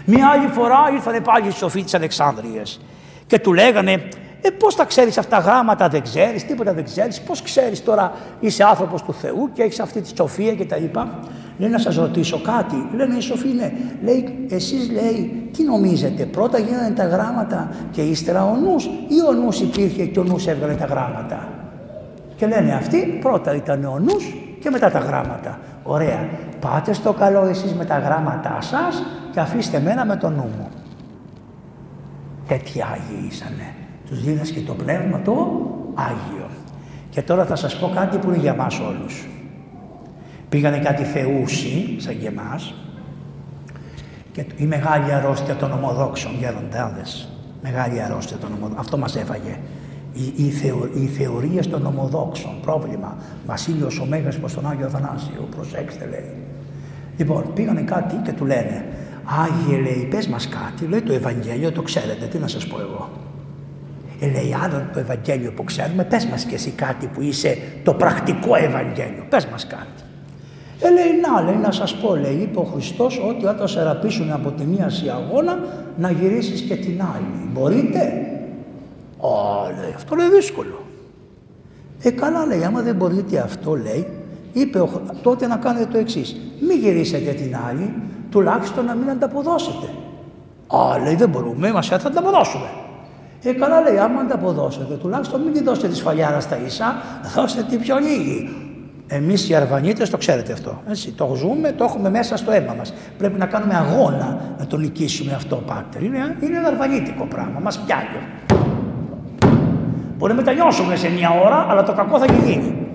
Μία άλλη φορά ήρθαν πάλι οι σοφοί της Αλεξάνδρειας και του λέγανε ε, πώς τα ξέρεις αυτά γράμματα δεν ξέρεις, τίποτα δεν ξέρεις, πώς ξέρεις τώρα είσαι άνθρωπος του Θεού και έχεις αυτή τη σοφία και τα λοιπά. Λέει να σας ρωτήσω κάτι, λένε οι σοφοί ναι, λέει εσείς λέει τι νομίζετε, πρώτα γίνανε τα γράμματα και ύστερα ο νους ή ο νους υπήρχε και ο νους έβγαλε τα γράμματα; Και λένε αυτοί πρώτα ήταν ο νους και μετά τα γράμματα. Ωραία. Πάτε στο καλό εσείς με τα γράμματά σας και αφήστε μένα με το νου μου. Τέτοιοι Άγιοι ήσανε. Τους δίνες και το πνεύμα το Άγιο. Και τώρα θα σας πω κάτι που είναι για μας όλους. Πήγανε κάτι θεούσι, σαν και εμάς, και η μεγάλη αρρώστια των ομοδόξων γεροντάδες. Μεγάλη αρρώστια των ομοδόξων. Αυτό μας έφαγε. Οι, οι, θεω, οι θεωρίες των ομοδόξων, πρόβλημα. Βασίλειος ο Μέγας προς τον Άγιο Αθανάσιο, προσέξτε λέει. Λοιπόν, πήγανε κάτι και του λένε, Άγιε λέει, πες μας κάτι, λέει το Ευαγγέλιο το ξέρετε, τι να σας πω εγώ. Ε, λέει, άλλο το Ευαγγέλιο που ξέρουμε, πες μας και εσύ κάτι που είσαι το πρακτικό Ευαγγέλιο, πες μας κάτι. Ε, λέει, να, λέει, να σας πω, λέει, είπε ο Χριστός ότι όταν σε ραπίσουν από τη μία αγώνα, να γυρίσεις και την άλλη. Μπορείτε; Α, λέει, αυτό λέει δύσκολο. Ε, καλά, λέει, άμα δεν μπορείτε αυτό, λέει, είπε ο, τότε να κάνετε το εξής. Μην γυρίσετε την άλλη, τουλάχιστον να μην ανταποδώσετε. Α, λέει, δεν μπορούμε, μας θα ανταποδώσουμε. Ε, καλά λέει, άμα ανταποδώσετε, τουλάχιστον μην τη δώσετε τη σφαλιάρα στα ίσα, δώστε τη πιο λίγη. Εμείς οι Αρβανίτες το ξέρετε αυτό. Έτσι, το ζούμε, το έχουμε μέσα στο αίμα μας. Πρέπει να κάνουμε αγώνα να το νικήσουμε αυτό, Πάτερ. Είναι, είναι ένα αρβανίτικο πράγμα, μας πιάνει. Μπορεί να μετανιώσουμε σε μια ώρα, αλλά το κακό θα γίνει.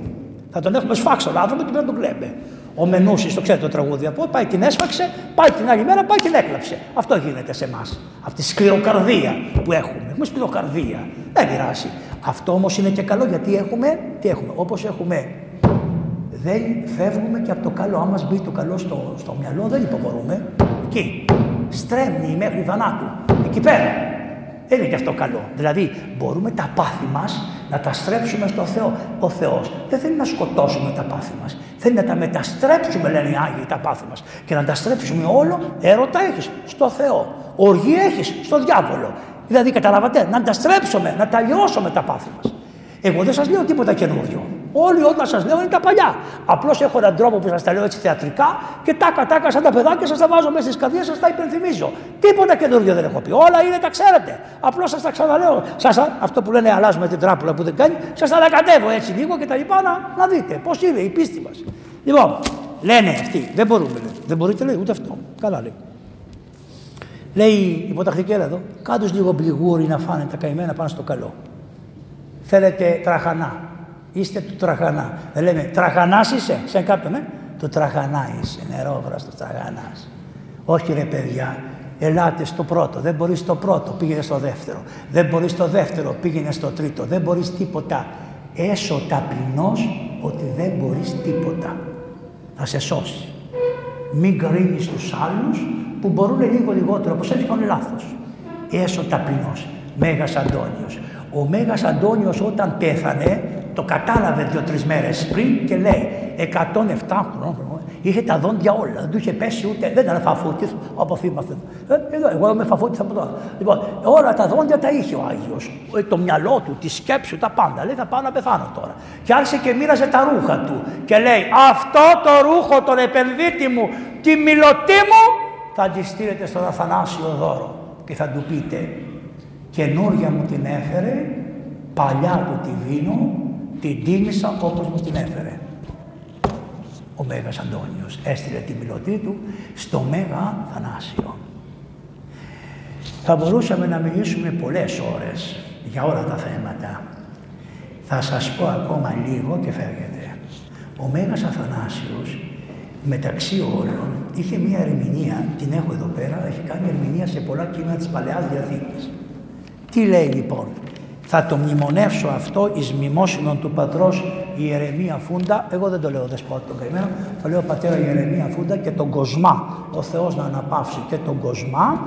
Θα τον έχουμε σφάξει τον άνθρωπο και πρέπει να τον κλαίμε. Ο Μενούσης, το ξέρετε το τραγούδι από, πάει την έσφαξε, πάει την άλλη μέρα, πάει την έκλαψε. Αυτό γίνεται σε εμάς. Αυτή τη σκληροκαρδία που έχουμε. Έχουμε σκληροκαρδία. Δεν πειράζει. Αυτό όμως είναι και καλό γιατί έχουμε, τι έχουμε, όπως έχουμε δεν φεύγουμε και από το καλό. Αν μα μπει το καλό στο, στο μυαλό, δεν υποχωρούμε. Εκεί. Στρέμνει μέχρι θανάτου. Εκεί πέρα. Δεν είναι και αυτό καλό. Δηλαδή, μπορούμε τα πάθη μας να τα στρέψουμε στο Θεό. Ο Θεός δεν θέλει να σκοτώσουμε τα πάθη μας. Θέλει να τα μεταστρέψουμε, λένε οι Άγιοι, τα πάθη μας. Και να τα στρέψουμε όλο, έρωτα έχεις στο Θεό. Οργή έχεις στο διάβολο. Δηλαδή, καταλαβαίνετε, να τα στρέψουμε, να τα λιώσουμε τα πάθη μας. Εγώ δεν σας λέω τίποτα καινούριο. Όλοι όταν σας λέω είναι τα παλιά. Απλώς έχω έναν τρόπο που σας τα λέω έτσι θεατρικά και τάκα τάκα σαν τα παιδάκια σας τα βάζω μέσα στις καρδιές σας τα υπενθυμίζω. Τίποτα καινούργιο δεν έχω πει. Όλα είναι τα ξέρετε. Απλώς σας τα ξαναλέω. Σας, αυτό που λένε αλλάζουμε την τράπουλα που δεν κάνει, σας τα ανακατεύω έτσι λίγο και τα λοιπά να, να δείτε πώς είναι η πίστη μας. Λοιπόν, λένε αυτοί, δεν μπορούμε. Λέει. Δεν μπορείτε λέει ούτε αυτό. Καλά λέει. Λέει η υποτακτική εδώ, κάτω λίγο μπλιγούρι να φάνε τα καημένα πάνω στο καλό. Θέλετε τραχανά. Είστε του τραχανά. Δεν λέμε τραχανάς είσαι, σε κάποιον, ε. Το τραχανά είσαι, νερόβραστος τραχανάς. Όχι ρε παιδιά, ελάτε στο πρώτο. Δεν μπορείς στο πρώτο, πήγαινε στο δεύτερο. Δεν μπορείς στο δεύτερο, πήγαινε στο τρίτο. Δεν μπορείς τίποτα. Έσω ταπεινός ότι δεν μπορείς τίποτα. Θα σε σώσει. Μην κρίνεις τους άλλους που μπορούν λίγο λιγότερο, όπως έτσι κάνουν λάθος. Έσω ταπεινός. Μέγας Αντώνιος. Ο Μέγας Αντώνιος όταν πέθανε, το κατάλαβε δύο-τρεις μέρες πριν και λέει 107 χρόνια, είχε τα δόντια όλα, δεν του είχε πέσει ούτε, δεν ήταν φαφούτη, όπω θυμάστε. Ε, εδώ, εγώ είμαι φαφούτη από εδώ. Λοιπόν, όλα τα δόντια τα είχε ο Άγιος. Ε, το μυαλό του, τη σκέψη του, τα πάντα. Λέει θα πάω να πεθάνω τώρα. Και άρχισε και μοίραζε τα ρούχα του. Και λέει, Αυτό το ρούχο, τον επενδύτη μου, τη μιλωτή μου, θα τη στείλετε στον Αθανάσιο δώρο. Και θα του πείτε, καινούρια μου την έφερε, παλιά του τη δίνω, την τίμησα όπως μου την έφερε. Ο Μέγας Αντώνιος έστειλε τη μιλωτή του στο Μέγα Θανάσιο. Θα μπορούσαμε να μιλήσουμε πολλές ώρες για όλα τα θέματα. Θα σας πω ακόμα λίγο και φεύγετε. Ο Μέγας Αθανάσιος μεταξύ όλων είχε μία ερμηνεία, την έχω εδώ πέρα, έχει κάνει ερμηνεία σε πολλά κείμενα της Παλαιάς Διαθήκης. Τι λέει λοιπόν, θα το μνημονεύσω αυτό εις μνημόσυνον του πατρός Ιερεμία Φούντα, εγώ δεν το λέω δεσπότη τον καημένο, το λέω πατέρα Ιερεμία Φούντα και τον Κοσμά, ο Θεός να αναπαύσει και τον Κοσμά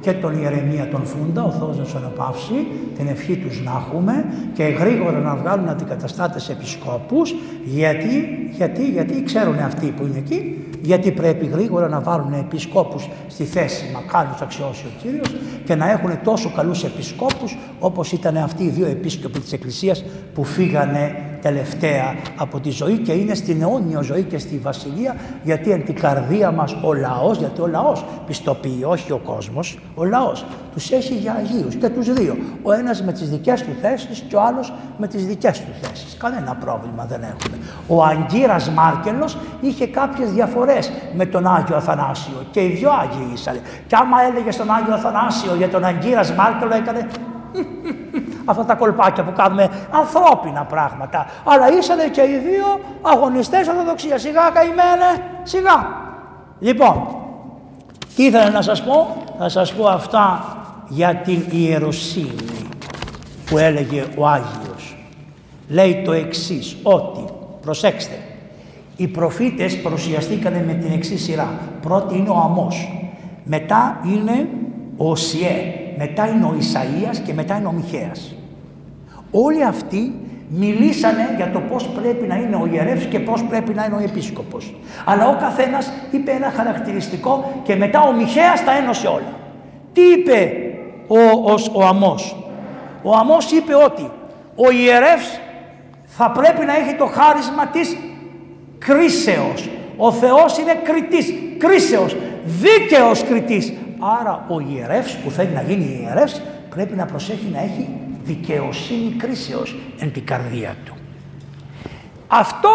και τον Ιερεμία τον Φούντα, ο Θεός να σου αναπαύσει, την ευχή τους να έχουμε και γρήγορα να βγάλουν αντικαταστάτες επισκόπους, γιατί, γιατί, γιατί ξέρουν αυτοί που είναι εκεί, γιατί πρέπει γρήγορα να βάλουν επισκόπους στη θέση μακάριος αξιώσει ο Κύριος και να έχουν τόσο καλούς επισκόπους όπως ήταν αυτοί οι δύο επίσκοποι της Εκκλησίας που φύγανε τελευταία από τη ζωή και είναι στην αιώνια ζωή και στη βασιλεία γιατί εν την καρδία μας ο λαός, γιατί ο λαός πιστοποιεί, όχι ο κόσμος, ο λαός τους έχει για Αγίους και τους δύο. Ο ένας με τις δικές του θέσεις και ο άλλος με τις δικές του θέσεις. Κανένα πρόβλημα δεν έχουμε. Ο Αγκύρας Μάρκελος είχε κάποιες διαφορές με τον Άγιο Αθανάσιο και οι δυο Άγιοι ήσανε. Και άμα έλεγε στον Άγιο Αθανάσιο για τον Αγκύρας Μάρκελο έκανε αυτά τα κολπάκια που κάνουμε ανθρώπινα πράγματα. Αλλά ήσανε και οι δύο αγωνιστές ορθοδοξίας. Σιγά καημένε, σιγά. Λοιπόν, τι ήθελα να σας πω, θα σας πω αυτά για την ιεροσύνη που έλεγε ο Άγιος. Λέει το εξής, ότι, προσέξτε, οι προφήτες παρουσιαστήκαν με την εξής σειρά. Πρώτη είναι ο Αμός, μετά είναι ο Σιέ, μετά είναι ο Ισαΐας και μετά είναι ο Μιχαίας. Όλοι αυτοί μιλήσανε για το πώς πρέπει να είναι ο ιερεύς και πώς πρέπει να είναι ο επίσκοπος. Αλλά ο καθένας είπε ένα χαρακτηριστικό και μετά ο Μιχαίας τα ένωσε όλα. Τι είπε ο, ο, ο Αμός; Ο Αμός είπε ότι ο ιερεύς θα πρέπει να έχει το χάρισμα της κρίσεως. Ο Θεός είναι κριτής, κρίσεως, δίκαιος κριτής. Άρα ο ιερεύς που θέλει να γίνει ιερεύς πρέπει να προσέχει να έχει δικαιοσύνη κρίσεως εν την καρδία του. Αυτό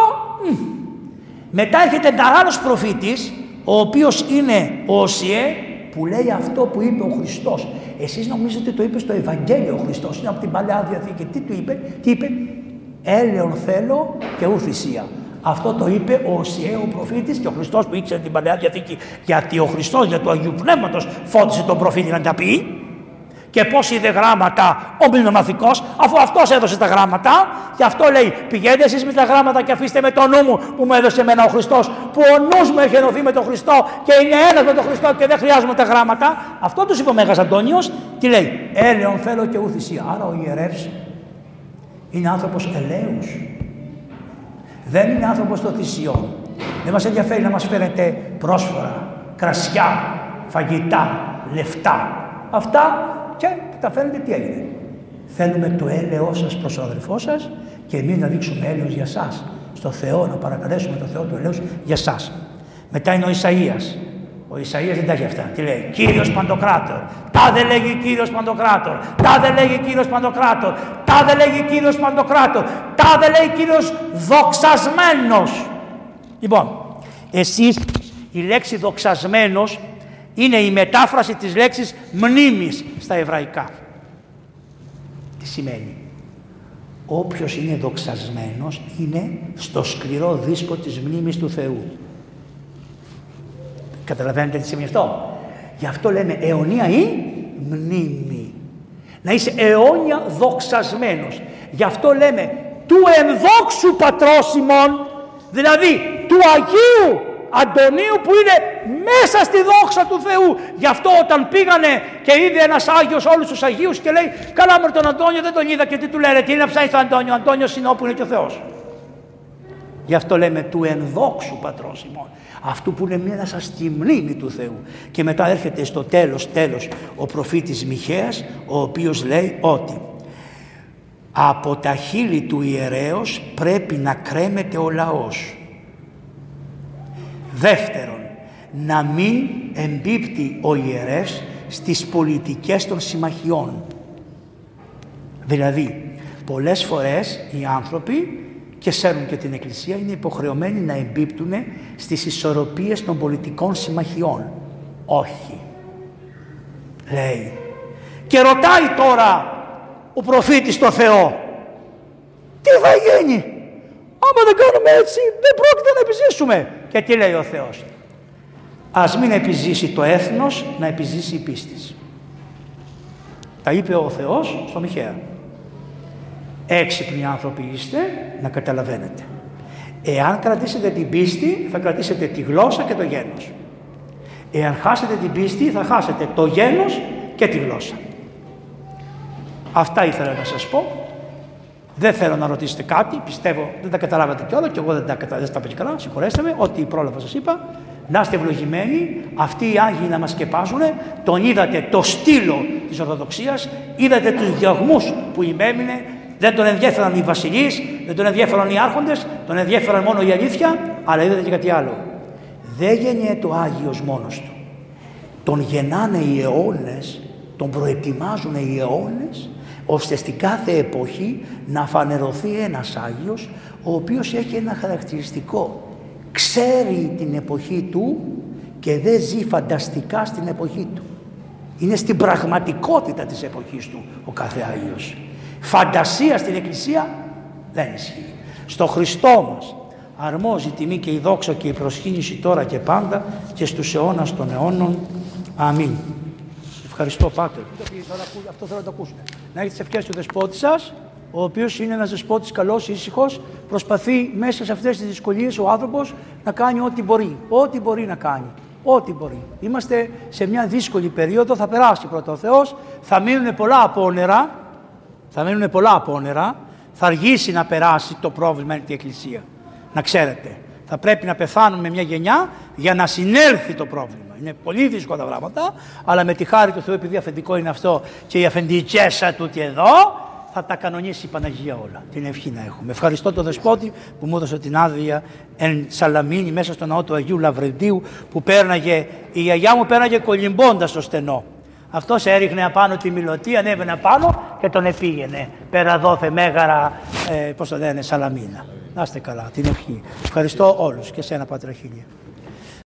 μετά έρχεται άλλος προφήτης ο οποίος είναι ο Οσιέ που λέει αυτό που είπε ο Χριστός. Εσείς νομίζετε το είπε στο Ευαγγέλιο ο Χριστός, είναι από την Παλαιά Διαθήκη. Τι του είπε, τι είπε, έλεον θέλω και ου θυσία. Αυτό το είπε ο Οσιέ ο προφήτης και ο Χριστός που ήξερε την Παλαιά Διαθήκη γιατί ο Χριστός για το Αγίου Πνεύματος φώτισε τον προφήτη να τα πει και πώς είδε γράμματα ο μνημοναθικό, αφού αυτός έδωσε τα γράμματα. Γι' αυτό λέει: Πηγαίνετε εσείς με τα γράμματα και αφήστε με το νου μου που μου έδωσε εμένα ο Χριστός, που ο νους μου έχει ενωθεί με τον Χριστό και είναι ένας με τον Χριστό και δεν χρειάζομαι τα γράμματα. Αυτό τους είπε ο Μέγας Αντώνιος. Τι λέει: Έλεον θέλω και ουθυσία. Άρα ο ιερεύς είναι άνθρωπος ελαίου. Δεν είναι άνθρωπος των θυσιών. Δεν μας ενδιαφέρει να μας φέρετε πρόσφορα, κρασιά, φαγητά, λεφτά. Αυτά και τα φαίνεται τι έγινε. Θέλουμε το έλεό σας προς τον αδελφό σας και εμείς να δείξουμε έλεος για σας. Στο Θεό, να παρακαλέσουμε το Θεό του έλεος για σας. Μετά είναι ο Ισαΐας. Ο Ισαΐας δεν τα έχει αυτά. Τι λέει, Κύριος Παντοκράτορ. Τάδε λέγει Κύριος Παντοκράτορ. Τάδε λέγει Κύριος Παντοκράτορ. Τάδε λέγει Κύριος Παντοκράτορ. Τάδε λέει Κύριος δοξασμένος. Λοιπόν, εσείς η λέξη δοξασμένος είναι η μετάφραση της λέξης μνήμης στα εβραϊκά. Τι σημαίνει; Όποιος είναι δοξασμένος είναι στο σκληρό δίσκο της μνήμης του Θεού. Καταλαβαίνετε τι σημαίνει αυτό; Γι' αυτό λέμε αιωνία ή μνήμη. Να είσαι αιώνια δοξασμένος. Γι' αυτό λέμε του ενδόξου πατρόσιμων, δηλαδή του Αγίου Αντωνίου που είναι μέσα στη δόξα του Θεού. Γι' αυτό όταν πήγανε και είδε ένας Άγιος όλους τους Αγίους και λέει: Καλά, με τον Αντώνιο δεν τον είδα και τι του λένε, τι είναι ψάχνει τον Αντώνιο. Ο Αντώνιος είναι όπου είναι και ο Θεός. Γι' αυτό λέμε του ενδόξου πατρός ημών. Αυτού που είναι μέσα στη μνήμη του Θεού. Και μετά έρχεται στο τέλος, τέλος, ο προφήτης Μιχαίας, ο οποίος λέει ότι από τα χείλη του ιερέως πρέπει να κρέμεται ο λαός. Δεύτερον, να μην εμπίπτει ο ιερεύς στις πολιτικές των συμμαχιών. Δηλαδή, πολλές φορές οι άνθρωποι και σέρνουν και την Εκκλησία είναι υποχρεωμένοι να εμπίπτουν στις ισορροπίες των πολιτικών συμμαχιών. Όχι. Λέει. Και ρωτάει τώρα ο προφήτης το Θεό. Τι θα γίνει; Άμα δεν κάνουμε έτσι δεν πρόκειται να επιζήσουμε. Και τι λέει ο Θεός; Ας μην επιζήσει το έθνος, να επιζήσει η πίστη. Τα είπε ο Θεός στο Μιχαία. Έξυπνοι άνθρωποι είστε να καταλαβαίνετε. Εάν κρατήσετε την πίστη θα κρατήσετε τη γλώσσα και το γένος. Εάν χάσετε την πίστη θα χάσετε το γένος και τη γλώσσα. Αυτά ήθελα να σας πω. Δεν θέλω να ρωτήσετε κάτι, πιστεύω δεν τα καταλάβατε κιόλας και εγώ δεν τα, δεν τα πει καλά, συγχωρέστε με, ό,τι πρόλαβα σας είπα. Να είστε ευλογημένοι, αυτοί οι Άγιοι να μας σκεπάζουν, τον είδατε το στήλο της Ορθοδοξίας, είδατε τους διωγμούς που ημέμεινε, δεν τον ενδιαφέραν οι βασιλείς, δεν τον ενδιαφέραν οι άρχοντες, τον ενδιαφέραν μόνο η αλήθεια, αλλά είδατε και κάτι άλλο. Δεν γεννιέται ο Άγιος μόνος του. Τον γεννάνε οι αιώνες, τον προετοιμάζουν οι αιώνες, ώστε στην κάθε εποχή να φανερωθεί ένας Άγιος, ο οποίος έχει ένα χαρακτηριστικό. Ξέρει την εποχή του και δεν ζει φανταστικά στην εποχή του. Είναι στην πραγματικότητα της εποχής του ο κάθε Άγιος. Φαντασία στην Εκκλησία δεν ισχύει. Στο Χριστό μας αρμόζει η τιμή και η δόξα και η προσχήνηση τώρα και πάντα και στους αιώνας των αιώνων. Αμήν. Ευχαριστώ Πάτερ. Αυτό θέλω να το ακούσουμε. Να έχετε τις ευχές του δεσπότη σας, ο οποίος είναι ένας δεσπότης καλός, ήσυχος, προσπαθεί μέσα σε αυτές τις δυσκολίες ο άνθρωπος να κάνει ό,τι μπορεί. Ό,τι μπορεί να κάνει. Ό,τι μπορεί. Είμαστε σε μια δύσκολη περίοδο, θα περάσει πρώτα ο Θεός, θα μείνουν πολλά απόνερα, θα μείνουν πολλά απόνερα, θα αργήσει να περάσει το πρόβλημα την Εκκλησία. Να ξέρετε, θα πρέπει να πεθάνουμε μια γενιά για να συνέλθει το πρόβλημα. Είναι πολύ δύσκολα τα πράγματα, αλλά με τη χάρη του Θεού, επειδή αφεντικό είναι αυτό και η αφεντικέσα του εδώ, θα τα κανονίσει η Παναγία όλα. Την ευχή να έχουμε. Ευχαριστώ τον Δεσπότη που μου έδωσε την άδεια εν Σαλαμίνη μέσα στο ναό του Αγίου Λαβρεντίου που πέρναγε, η γιαγιά μου πέρναγε κολυμπώντας στο στενό. Αυτός έριχνε απάνω τη μιλωτή, ανέβαινε απάνω και τον επήγαινε. Πέρα δόθε μέγαρα, ε, πώς το λένε, σαλαμίνα. Να είστε καλά, την ευχή. Ευχαριστώ όλους και σένα Πατραχίλια.